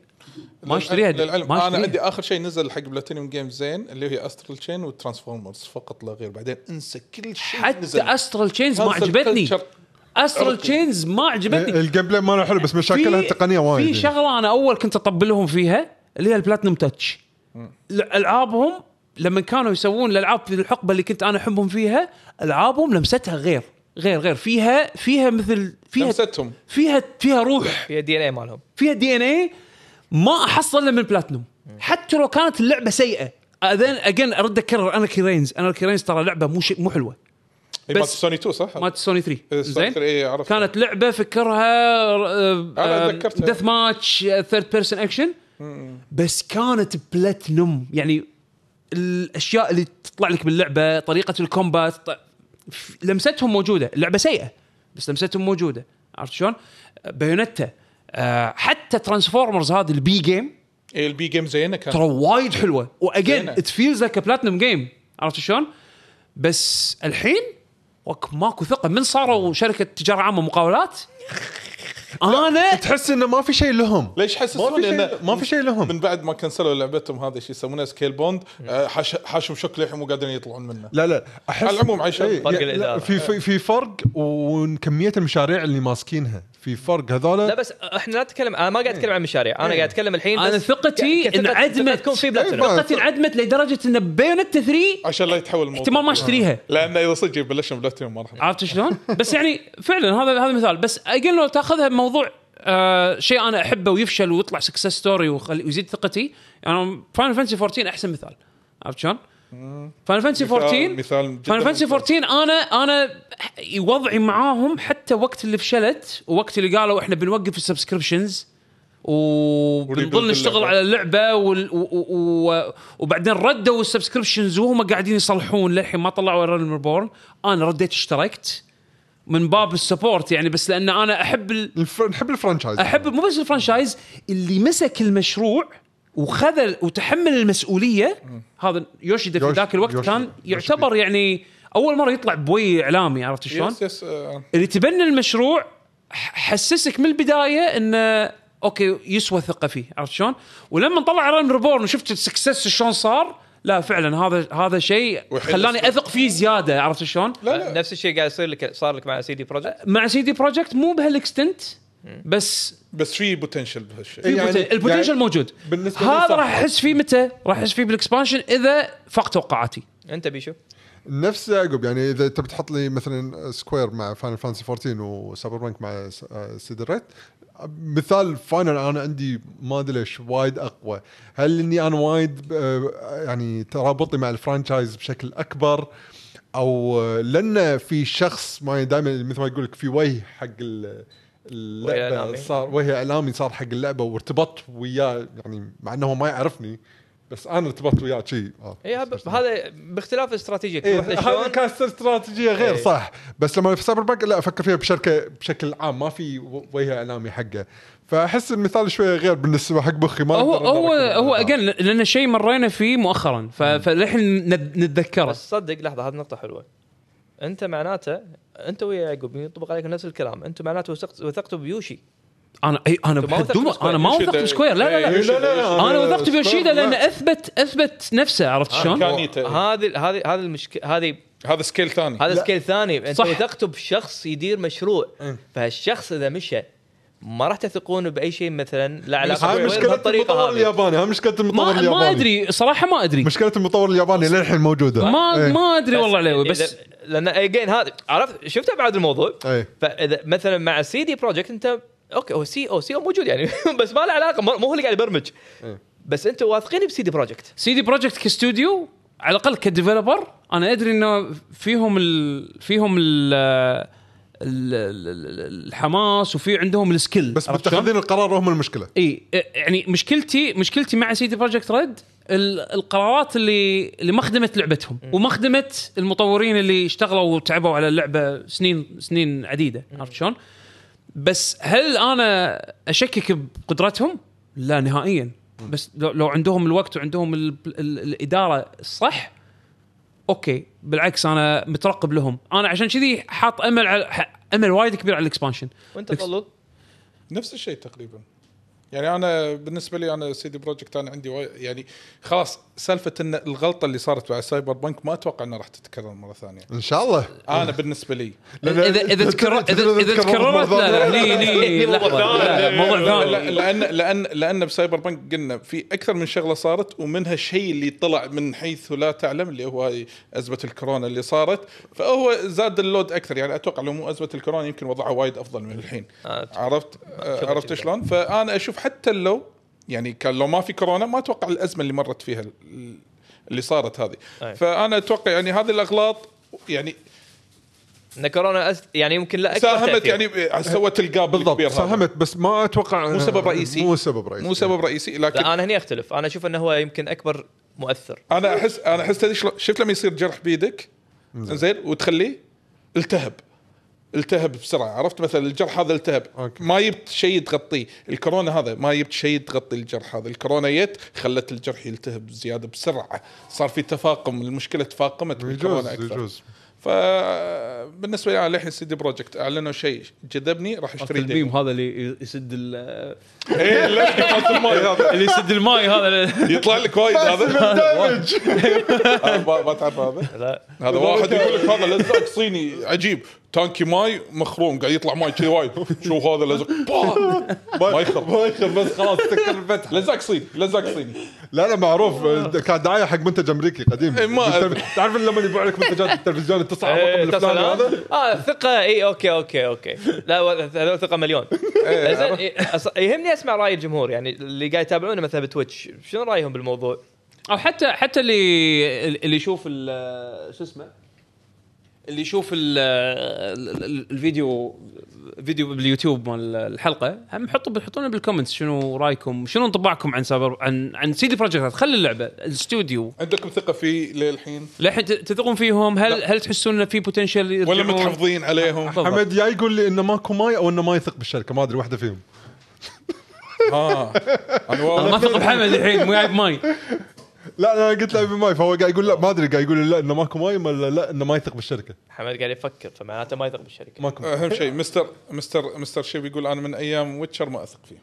ما أشتريها للعلم ما أنا عندي آخر شيء نزل حق Platinum Games اللي هي Astral Chain وال Transformers فقط لا غير. بعدين انسى كل شيء حتى نزل Astral Chain ما عجبتني. Astral Chain ما عجبتني. ال gameplay ماله حلو بس مشاكلها في- التقنية وايد. في. شغلة أنا أول كنت أطبلهم فيها اللي هي ال Platinum touch. العابهم لما كانوا يسوون الألعاب في الحقبة اللي كنت أنا أحبهم فيها ألعابهم لمستها غير غير غير. فيها فيها مثل فيها لمستهم. فيها فيها روح. فيها DNA مالهم. فيها DNA ما أحصل من بلاتنوم حتى لو كانت اللعبة سيئة اذن again أرد أكرر Anarchy Reigns Anarchy Reigns ترى لعبة مو شيء مو حلوة. مالت بس- سوني 2 صح؟ مالت سوني 3 إيه، زين. عرفت. كانت لعبة فكرها أنا تذكرتها. deathmatch third person action بس كانت بلاتنوم يعني الأشياء اللي تطلع لك باللعبة طريقة ال combat لمستهم موجودة. اللعبه سيئة بس لمستهم موجودة. عرفت شلون؟ Bayonetta. آه حتى Transformers هذه ال B game. إيه، ال B game زينة كان ترى وايد حلوة. و again. it feels like Platinum game عرفت شلون؟ بس الحين ماكو ثقة. من صاروا شركة تجارة عامة مقاولات أنا تحس إنه ما في شيء لهم. ليش ما حسسوني في إنه شيء ما في شيء لهم. من بعد ما كنسلوا لعبتهم هذه شو يسمونها Scalebound آه، حاش حاشهم shock للحين مو قادرين يطلعون منه. لا لا احس على العموم. إيه، لا، الإدارة. في في في فرق وكميه المشاريع اللي ماسكينها. في فرق لا هذول بس إحنا لا نتكلم أنا ما قاعد أتكلم عن مشاريع. أنا قاعد أتكلم الحين أنا ثقتي انعدمت ثقة تكون في بلاتينوم إيه، ثقتي انعدمت لدرجة إن Bayonetta 3 عشان لا يتحول الموضوع. احتمال ما أشتريها. لأن إذا صدق يبلشون بلاتينيوم ما راح عرفت شلون؟ بس يعني فعلا هذا هذا مثال. بس أقل لو تاخذها بموضوع آه شيء أنا أحبه ويفشل ويطلع success story ويزيد ثقتي يعني Final Fantasy 14 أحسن مثال عرفت شلون؟ Final Fantasy 14 مثال جداً Final Fantasy ممتاز. 14 أنا أنا وضعي معاهم حتى وقت اللي فشلت ووقت اللي قالوا إحنا بنوقف ال subscriptions وبنظل نشتغل. على اللعبة وال... و... و... و... وبعدين ردوا ال subscriptions وهم قاعدين يصلحون للحين ما طلعوا Realm Reborn أنا رديت اشتركت من باب ال support يعني بس لأن أنا أحب ال... الف... نحب ال franchise أحب مو بس ال franchise اللي مسك المشروع وخذ وتحمل المسؤولية هذا يوشيدا في ذاك الوقت يوشيدا. كان يعتبر يعني أول مرة يطلع بوي إعلامي عرفت شلون؟ yes yes آه، اللي تبنى المشروع حسسك من البداية انه okay يسوى الثقه فيه عرفت شلون؟ ولما طلع Realm Reborn وشفت ال success شلون صار لا فعلا هذا هذا شيء خلاني. أثق فيه زيادة عرفت شلون؟ لا لا نفس الشيء قاعد يصير لك صار لك مع CD Projekt مع CD Projekt مو بهال extent بس بس في potential بهالشيء يعني- بوتن- ال potential يعني موجود بالنسبة لي هذا. راح أحس فيه متى؟ راح أحس فيه بال expansion إذا فاق توقعاتي أنت بيشو نفس يعقوب يعني إذا تبي تحط لي مثلا Square مع Final Fantasy 14 و Cyberpunk مع CD Red مثال Final أنا عندي ما أدري ليش وايد أقوى. هل إني أنا وايد آه، يعني ترابطي مع ال franchise بشكل أكبر؟ أو آه، لأن في شخص ما دائما مثل ما يقول لك في وجه حق ال- اللعبة. صار وجه إعلامي صار حق اللعبة وارتبطت وياه يعني مع إنه ما يعرفني. بس أنا ارتبطت وياه شيء. اي هب- هذا باختلاف الاستراتيجيه كل إيه هذا كانت استراتيجية غير إيه. صح. بس لما في Cyberpunk لا أفكر فيها بشركه بشكل عام. ما في وجه إعلامي حقه. فأحس المثال شوية غير بالنسبة حق مخي. ما هو هو. هو again لأن شيء مرينا فيه مؤخرا. فللحين نتذكره. بس صدق لحظة هذه نقطة حلوة. أنت معناته أنت ويا يعقوب ينطبق عليك نفس الكلام. أنت معناته وثقت وثقتوا ب Yoshi. أنا اي أنا وثقت ب Square. أنا ما وثقت ب Square لا لا لا إيه، لا، لا، لا. أنا وثقت ب Yoshida لا. لأن اثبت أثبت نفسه عرفت شلون؟ امكانيته هذه هذه هذه المشكلة هذه هذا scale ثاني هذا scale ثاني أنت صح. تكتب شخص يدير مشروع فهالشخص إذا مشى ما راح تثقون بأي شيء مثلا لا علاقة هاي مشكلة المطور هذه الياباني هاي مشكلة المطور ما الياباني ما أدري صراحة ما أدري مشكلة المطور الياباني للحين موجودة ما إيه. ما أدري والله عليه إذا- بس لأن again هذا عرفت شفت ابعاد الموضوع إيه. فاذا مثلا مع CD Projekt أنت أوكي هو CO CEO موجود يعني <laughs> بس ما له علاقة مو مو هو اللي قاعد يبرمج إيه. بس أنتم واثقين ب CD Projekt CD Projekt كاستوديو على الأقل ك developer أنا أدري إنه فيهم ال فيهم ال ال- ال- الحماس وفي عندهم ال skill بس؟ متخذين القرار هم المشكلة إي يعني مشكلتي مشكلتي مع CD Projekt Red القرارات اللي اللي ما خدمت لعبتهم وما خدمت المطورين اللي اشتغلوا وتعبوا على اللعبة سنين سنين عديدة عرفت شلون؟ بس هل أنا أشكك بقدرتهم؟ لا نهائيا. بس لو, لو عندهم الوقت وعندهم ال ال الإدارة الصح أوكي. بالعكس أنا مترقب لهم. أنا عشان كذي حاط أمل على أمل وايد كبير على ال expansion. وأنت طلول؟ نفس الشيء تقريبا. يعني أنا بالنسبة لي أنا CD Projekt أنا عندي واي- يعني خلاص سالفة إن الغلطة اللي صارت مع Cyberpunk ما أتوقع إنها راح تتكرر مرة ثانية. إن شاء الله. أنا بالنسبة لي. اذا اذا تكرر اذا إذا تكررت لا لا <laughs> موضوع ثاني. لأن لأن لأن ب Cyberpunk قلنا في أكثر من شغلة صارت ومنها الشيء اللي طلع من حيث لا تعلم اللي هو هاي أزمة الكورونا اللي صارت. فهو زاد ال load أكثر. يعني أتوقع لو مو أزمة الكورونا يمكن وضعه وايد أفضل من الحين. آه، عرفت؟ آه، عرفت. شلون؟ فأنا أشوف حتى لو يعني كان لو ما في كورونا ما أتوقع الأزمة اللي مرت فيها ال- اللي صارت هذه أي. فأنا أتوقع يعني هذه الأغلاط يعني إن كورونا أس... يعني يمكن لا اكبر ساهمت تأثير. يعني سوت الجاب بالضبط هذا. ساهمت بس ما أتوقع مو سبب رئيسي. مو سبب رئيسي مو سبب رئيسي لكن لا أنا هني أختلف أنا أشوف إنه هو يمكن أكبر مؤثر أنا أحس أنا أحس شفت لما يصير جرح بيدك زين وتخليه التهب التهب بسرعة. عرفت مثلا الجرح هذا التهب. أوكي. ما جبت شيء تغطيه. الكورونا هذا ما جبت شيء تغطي الجرح هذا. الكورونا جت خلت الجرح يلتهب زيادة بسرعة. صار في تفاقم. المشكلة تفاقمت بالكورونا أكثر. يجوز. فبالنسبه لي أنا للحين CD Projekt أعلنوا شيء جذبني راح أشتري. الميم هذا اللي يسد ال- <laughs> إيه الماي هذا اللي يسد الماي هذا. يطلع لك وايد هذا. <laughs> آه، ما تعرف هذا؟ لا. هذا <laughs> واحد يقول لك هذا لزق صيني عجيب. تانكي ماي مخروم قاعد يطلع ماي كذي وايد. شو هذا لزق! <laughs> ما يخرب. ما يخرب بس خلاص سكر الفتح. <laughs> لزق صيني لزق صيني لا لا معروف. كان دعاية حق منتج أمريكي قديم. إيه، ما- تعرف لما يبيع لك منتجات التلفزيون التسعة إيه، الفلاني؟ هذا؟ آه ثقة إي أوكي أوكي أوكي. لا هذول ثقة مليون. <laughs> إيه، يهمني أسمع رأي الجمهور يعني اللي قاعد يتابعونا مثلا ب Twitch. شنو رأيهم بالموضوع؟ أو حتى حتى اللي اللي يشوف ال- شو اسمه؟ اللي يشوف ال- ال- ال- الفيديو فيديو باليوتيوب مال الحلقة هم حطوا بتحطونا بال comments شنو رأيكم شنو انطباعكم عن سايبر عن عن CD Projekt خلي اللعبة الاستوديو. عندكم ثقة فيه للحين؟ للحين تثقون فيهم؟ هل هل تحسون انه في potential ولا متحفظين عليهم؟ حمد يا يقول لي إنه ماكو ماي أو إنه ما يثق بالشركة ما أدري واحدة فيهم. ها <laughs> أنا أنا ما أثق بحمد الحين مو جايب ماي. لا لا أنا قلت له ابي ماي فهو قاعد يقول لا ما أدري قاعد يقول لا إنه ماكو ماي ولا لا إنه ما يثق بالشركة. حمد قاعد يفكر فمعناته ما يثق بالشركة. ماكو. أهم شيء Mister Mister Mister Sheep يقول أنا من أيام Witcher ما أثق فيهم.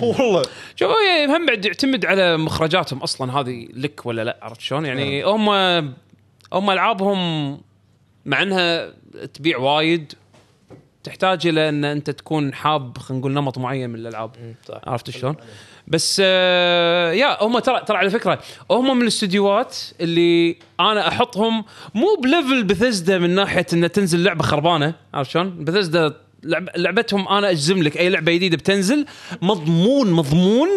والله. شوف هو هم بعد يعتمد على مخرجاتهم أصلا هذه لك ولا لا عرفت شلون؟ يعني هم هم ألعابهم مع إنها تبيع وايد تحتاج إلى إن أنت تكون حاب خلينا نقول نمط معين من الألعاب. عرفت شلون؟ بس آه يا هم ترى ترى على فكرة هم من الاستديوهات اللي أنا أحطهم مو ب level Bethesda من ناحية ان تنزل لعبة خربانة عرفت شلون؟ بثزدا لعب لعبتهم أنا أجزم لك أي لعبة جديدة بتنزل مضمون مضمون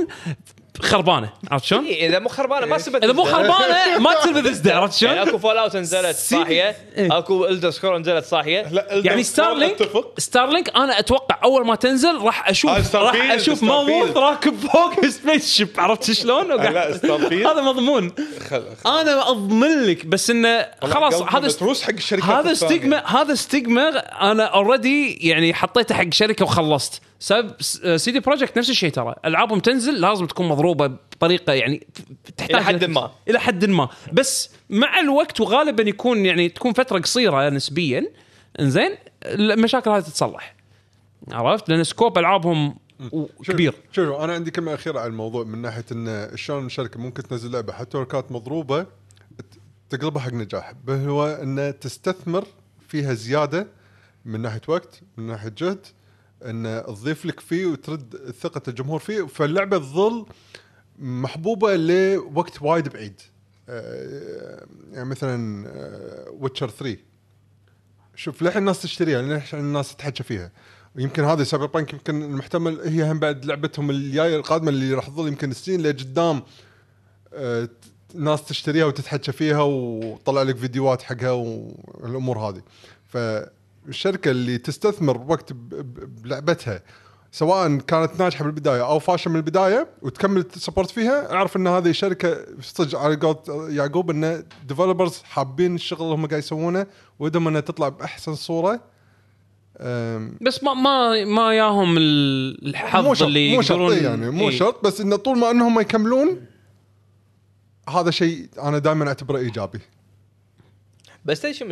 خربانة عرفت شلون؟ إيه، إذا مو خربانة ما سبت إذا مو خربانة ما تصير بثزدا عرفت يعني شلون؟ أكو Fallout نزلت سيدي- صاحية إيه. أكو Elder Scrolls نزلت صاحية لا يعني Starfield اتفق Starfield أنا أتوقع أول ما تنزل راح آه، أشوف راح أشوف. ماموث راكب فوق spaceship عرفت شلون؟ لا،. هذا مضمون خل أنا أضمن لك بس إنه خلاص هذا است- متروس حق الشركات هذا الثانية. ستيغما هذا ستيغما أنا اوريدي يعني حطيته حق شركة وخلصت سبب سيدي بروجكت نفس الشيء ترى. العابهم تنزل لازم تكون مضروبة بطريقة يعني تحتاج إلى حد ما. إلى حد ما. بس مع الوقت وغالبا يكون يعني تكون فترة قصيرة نسبيا إنزين المشاكل هذه تتصلح. عرفت؟ لأن سكوب ألعابهم كبير. شوف أنا عندي كلمة أخيرة على الموضوع من ناحية إن شلون الشركة ممكن تنزل لعبة. حتى لو كانت مضروبة تقلبها حق نجاح. هو انه تستثمر فيها زيادة من ناحية وقت من ناحية جهد إن تضيف لك فيه وترد ثقة الجمهور فيه فاللعبة تظل محبوبة لوقت وايد بعيد. آه، يعني مثلا ويتشر 3 شوف للحين الناس تشتريها للحين الناس تتحكى فيها. يمكن هذه Cyberpunk يمكن المحتمل هي هم بعد لعبتهم الجاية القادمة اللي راح تظل يمكن سنين لقدام آه، ناس تشتريها وتتحكى فيها وطلع لك فيديوهات حقها والأمور هذه. فالشركه اللي تستثمر وقت بلعبتها سواء كانت ناجحة بالبداية أو فاشلة من البداية وتكمل support فيها أعرف إن هذه شركه صدق على قول يعقوب إن developers حابين الشغل اللي هم قاعد يسوونه ودهم إنها تطلع بأحسن صورة. بس ما ما ما ياهم ال- الحظ مو شرط اللي مو شرط يقدرون إيه يعني مو إيه. شرط بس انه طول ما إنهم يكملون هذا شيء أنا دائما أعتبره إيجابي. بس تدري شو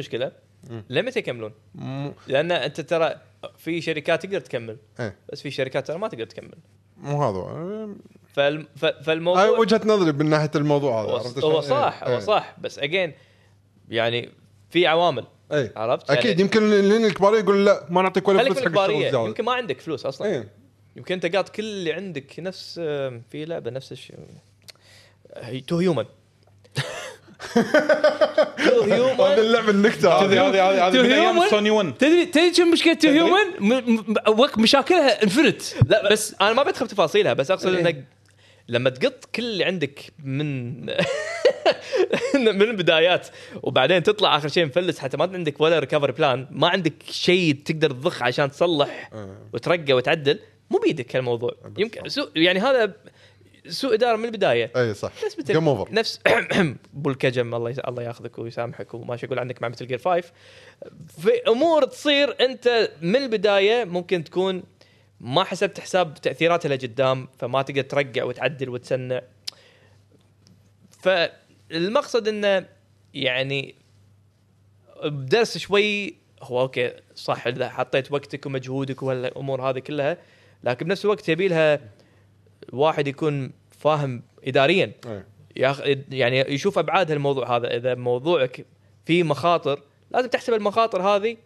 لمتى يكملون؟ مو لأن أنت ترى في شركات تقدر تكمل إيه. بس في شركات ترى ما تقدر تكمل. مو هذا. فالم... ف... هاي فالموضوع وجهة نظري من ناحية الموضوع هذا عرفت هو شلون؟ صح إيه، هو إيه. صح بس again يعني في عوامل اي عرفت؟ أكيد يعني يمكن لين الكبار يقول لا ما نعطيك ولا فلوس حق يمكن ما عندك فلوس أصلا. اي يمكن أنت قاط كل اللي عندك نفس آم، في لعبة نفس الشيء Too Human. Too هذا Human اللعبه النكته هذه هذه هذه هذه هذه Too من أيام Human؟ سوني 1 تدري تدري شو مشكله Too Human مشاكلها infinite لا بس أنا ما بدخل تفاصيلها بس أقصد إيه. إنك لما تقط كل اللي عندك من <laughs> من البدايات وبعدين تطلع آخر شيء مفلس حتى ما عندك ولا recovery plan ما عندك شيء تقدر تضخ عشان تصلح وترقى وتعدل مو بيدك هالموضوع. يمكن سوء يعني هذا سوء إدارة من البداية. أي صح. نفس <coughs> مثل game over نفس بولكجم الله يس... الله ياخذك ويسامحك وما أقول عنك مع مثل جير 5 في أمور تصير أنت من البداية ممكن تكون ما حسبت حساب تأثيراتها لقدام فما تقدر ترقع وتعدل وتسنع. فالمقصد انه يعني بدرس شوي هو أوكي صح إذا حطيت وقتك ومجهودك وهالأمور هذه كلها لكن بنفس الوقت يبي لها واحد يكون فاهم اداريا. إيه. يعني يشوف أبعاد هالموضوع هذا. إذا موضوعك فيه مخاطر لازم تحسب المخاطر هذه.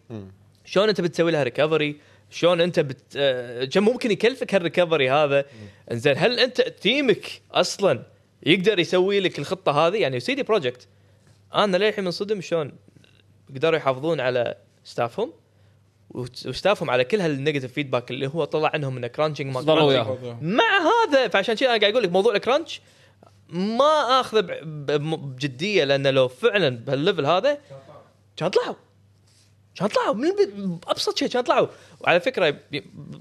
شلون أنت بتسوي لها recovery شلون أنت بت آه، كم ممكن يكلفك هال recovery هذا؟ إنزين هل أنت team ك أصلا يقدر يسوي لك الخطة هذه؟ يعني CD Projekt أنا للحين منصدم شلون قدروا يحافظون على staff هم و staff هم على كل هال negative feedback اللي هو طلع عنهم من crunching ما. مع هذا فعشان كذا أنا قاعد أقول لك موضوع ال crunch ما آخذه بجدية لأن لو فعلا بهال level هذا كان طلعوا. كان طلعوا. من بابسط شيء كان طلعوا. وعلى فكرة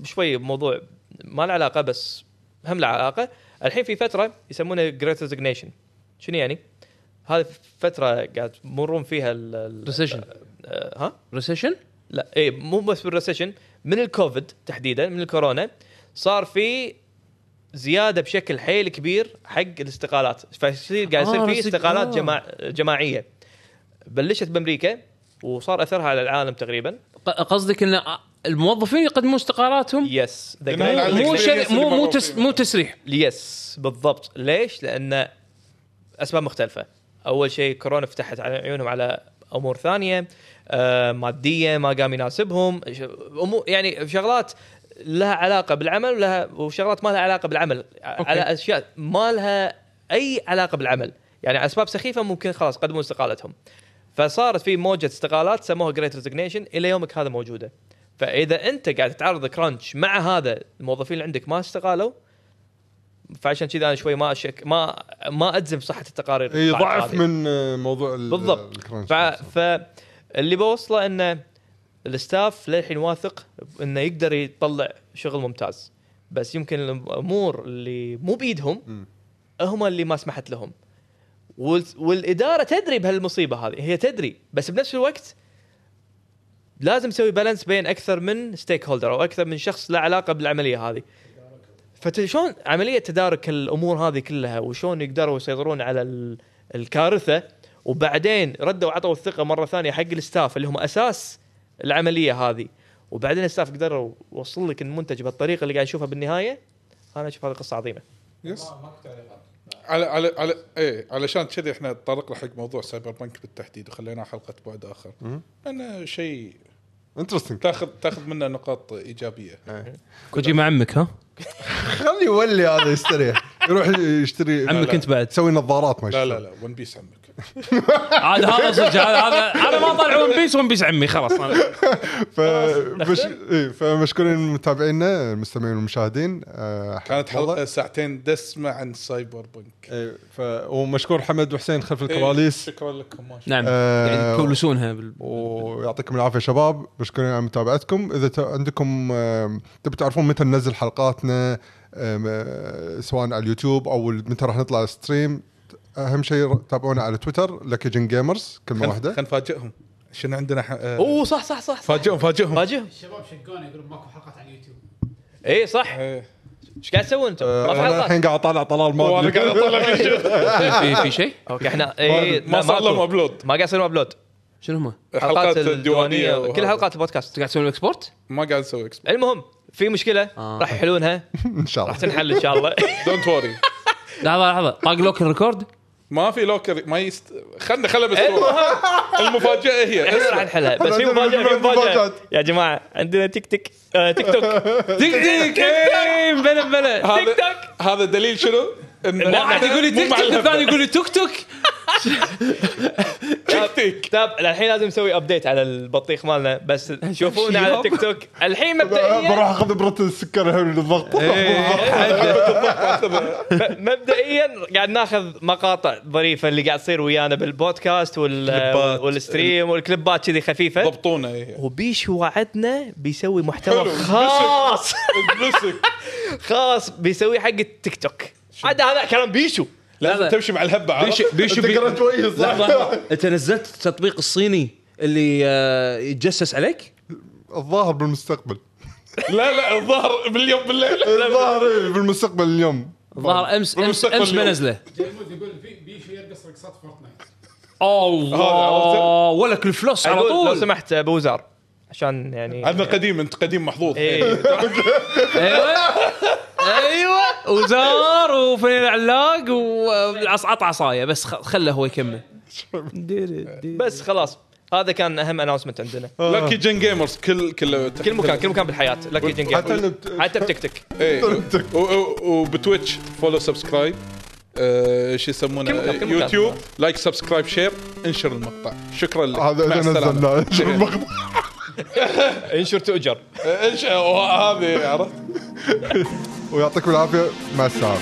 شوي موضوع ما له علاقة بس هم له علاقة. الحين في فترة يسمونها great resignation شنو يعني؟ هذه فترة قاعد تمرون فيها ال recession ها؟ recession لا اي مو بس بال recession من الكوفيد تحديدا من الكورونا صار في زيادة بشكل حيل كبير حق الاستقالات. فيصير قاعد يصير آه، في استقالات آه. جماع جماعية. بلشت بأمريكا وصار أثرها على العالم تقريبا. قصدك إن الموظفين يقدمون استقالاتهم؟ yes مو شر... مو مو تس... مو تسريح. yes بالضبط. ليش؟ لأن أسباب مختلفة. أول شيء كورونا فتحت على عيونهم على أمور ثانية. ماديه ما قام يناسبهم. يعني شغلات لها علاقة بالعمل ولها وشغلات ما لها علاقة بالعمل. okay. على أشياء ما لها أي علاقة بالعمل. يعني على أسباب سخيفة ممكن خلاص قدموا استقالتهم. فصارت في موجة استقالات سموها great resignation إلى يومك هذا موجودة. فإذا أنت قاعد تتعرض crunch مع هذا الموظفين اللي عندك ما استقالوا فعشان كذا أنا شوي ما أشك ما ما أجزم بصحه التقارير اي ضعف. من آه، موضوع ال- بالضبط. ال crunch ف... فاللي بوصله إنه ال staff للحين واثق إنه يقدر يطلع شغل ممتاز. بس يمكن الأمور اللي مو بإيدهم. هم اللي ما سمحت لهم. وال... والإدارة تدري بهالمصيبة هذه هي تدري بس بنفس الوقت لازم تسوي balance بين أكثر من stakeholder أو أكثر من شخص له علاقة بالعملية هذه. فشلون عملية تدارك الأمور هذه كلها وشلون يقدروا يسيطرون على ال- الكارثة؟ وبعدين ردوا عطوا الثقة مرة ثانية حق ال staff اللي هم أساس العملية هذه. وبعدين ال staff قدروا يوصل لك المنتج بالطريقة اللي قاعد نشوفها بالنهاية. أنا أشوف هذه قصة عظيمة. yes. على على على إيه علشان كذي إحنا تطرقنا حق موضوع Cyberpunk بالتحديد وخليناه حلقة بعد آخر. انه شيء interesting تاخذ تاخذ منه نقاط إيجابية. كوجي مع عمك ها؟ <laughs> خلي يولي هذا يستريح. يروح يشتري عمك أنت بعد. تسوي نظارات ما لا. لا لا One Piece عمك. عاد هذا <laughs> صدق هذا هذا أنا ما طالع One Piece One Piece عمي خلاص <laughs> أنا. فمش... إيه فمشكورين متابعينا المستمعين والمشاهدين آه، كانت. حلقة ساعتين دسمة عن Cyberpunk إيه ف... ومشكور حمد وحسين خلف إيه، الكواليس شكرا لكم ما شاء نعم آه، يعني يكولسونها بال... ويعطيكم العافية شباب مشكورين على متابعتكم إذا ت- عندكم آم، تبي تعرفون متى ننزل حلقاتنا آه، سواء على اليوتيوب أو متى راح نطلع stream أهم شيء تابعونا على تويتر لكي جن جيمرز كلمة. واحدة. خلينا نفاجئهم شنو عندنا ح... آه، أوه صح صح صح فاجئهم فاجئهم. فاجئهم. الشباب شقونا يقولون ماكو حلقات على اليوتيوب. اي صح. إيه. إيش قاعد تسوون أنتم؟ ما في أنا حلقات. الحين قاعد أطالع طلال ما قاعد اطلع <laughs> في شيء. في <laughs> شيء؟ okay إحنا اي ما صار لهم upload ما قاعد يصير upload شنو هم؟ حلقات الديوانية كل. حلقات البودكاست. قاعد تسوي export؟ ما قاعد أسوي export المهم في مشكلة. آه. راح يحلونها. <laughs> إن شاء راح الله تنحل إن شاء الله. دونت وري لحظة لحظة. طاق لوك الريكورد؟ ما في لوكر ما يست خلنا خلنا بس المفاجأة هي. إحنا راح اسمع. نحلها بس في عندنا مفاجأة في مفاجأة. يا جماعة عندنا تيك تيك آه، تيك توك. <laughs> دق إيه، بلا بلا. هذا تيك توك. هذا دليل شنو؟ واحد يقول لي تيك توك. الثاني يقول لي توك توك. تيك تيك. تاب الحين لازم نسوي ابديت على البطيخ مالنا بس <laughs> شوفونا على تيك توك الحين مبدئيا بروح أخذ ابره السكر الحين للضغط <laughs> م- مبدئيا قاعد ناخذ مقاطع ظريفة اللي قاعد تصير ويانا بالبودكاست. وال stream والكليبات كذي خفيفة. ضبطونا هي وبيشو وعدنا بيسوي محتوى. خاص. <laughs> خاص بيسوي حق التيك توك. هذا هذا كلام بيشو. لازم لا. تمشي مع الهبة عرفت؟ بيشو بي... <laughs> أنت نزلت التطبيق الصيني اللي آه، يتجسس عليك؟ الظاهر بالمستقبل. <laughs> لا لا الظهر باليوم بالليل. <laughs> الظاهر بالمستقبل اليوم. الظاهر امس امس أمس. بنزله جيمود يقول في بيشو يرقص رقصات فورتنايت. الله ولك الفلوس على أقول لو طول. سمحت أبو وزار. عشان يعني عندنا قديم انت قديم محظوظ. إيه. أيوه. أيوه. وزار وفنين علاق وعصعط عصاية بس خ- خله هو يكمل. بس خلاص هذا كان أهم announcement عندنا. لاكي جن جيمرز كل كل كل مكان كل مكان بالحياة. لكي جن حتى جيم إنه- حتى بتيك توك و- و- وبتويتش follow subscribe آه، شو يسمونه. يوتيوب like subscribe share انشر المقطع. شكرا لك. هذا. نزلناه شوف المقطع <laughs> انشر تؤجر انشر هذه عرفت؟ ويعطيكم العافية مع السلامة.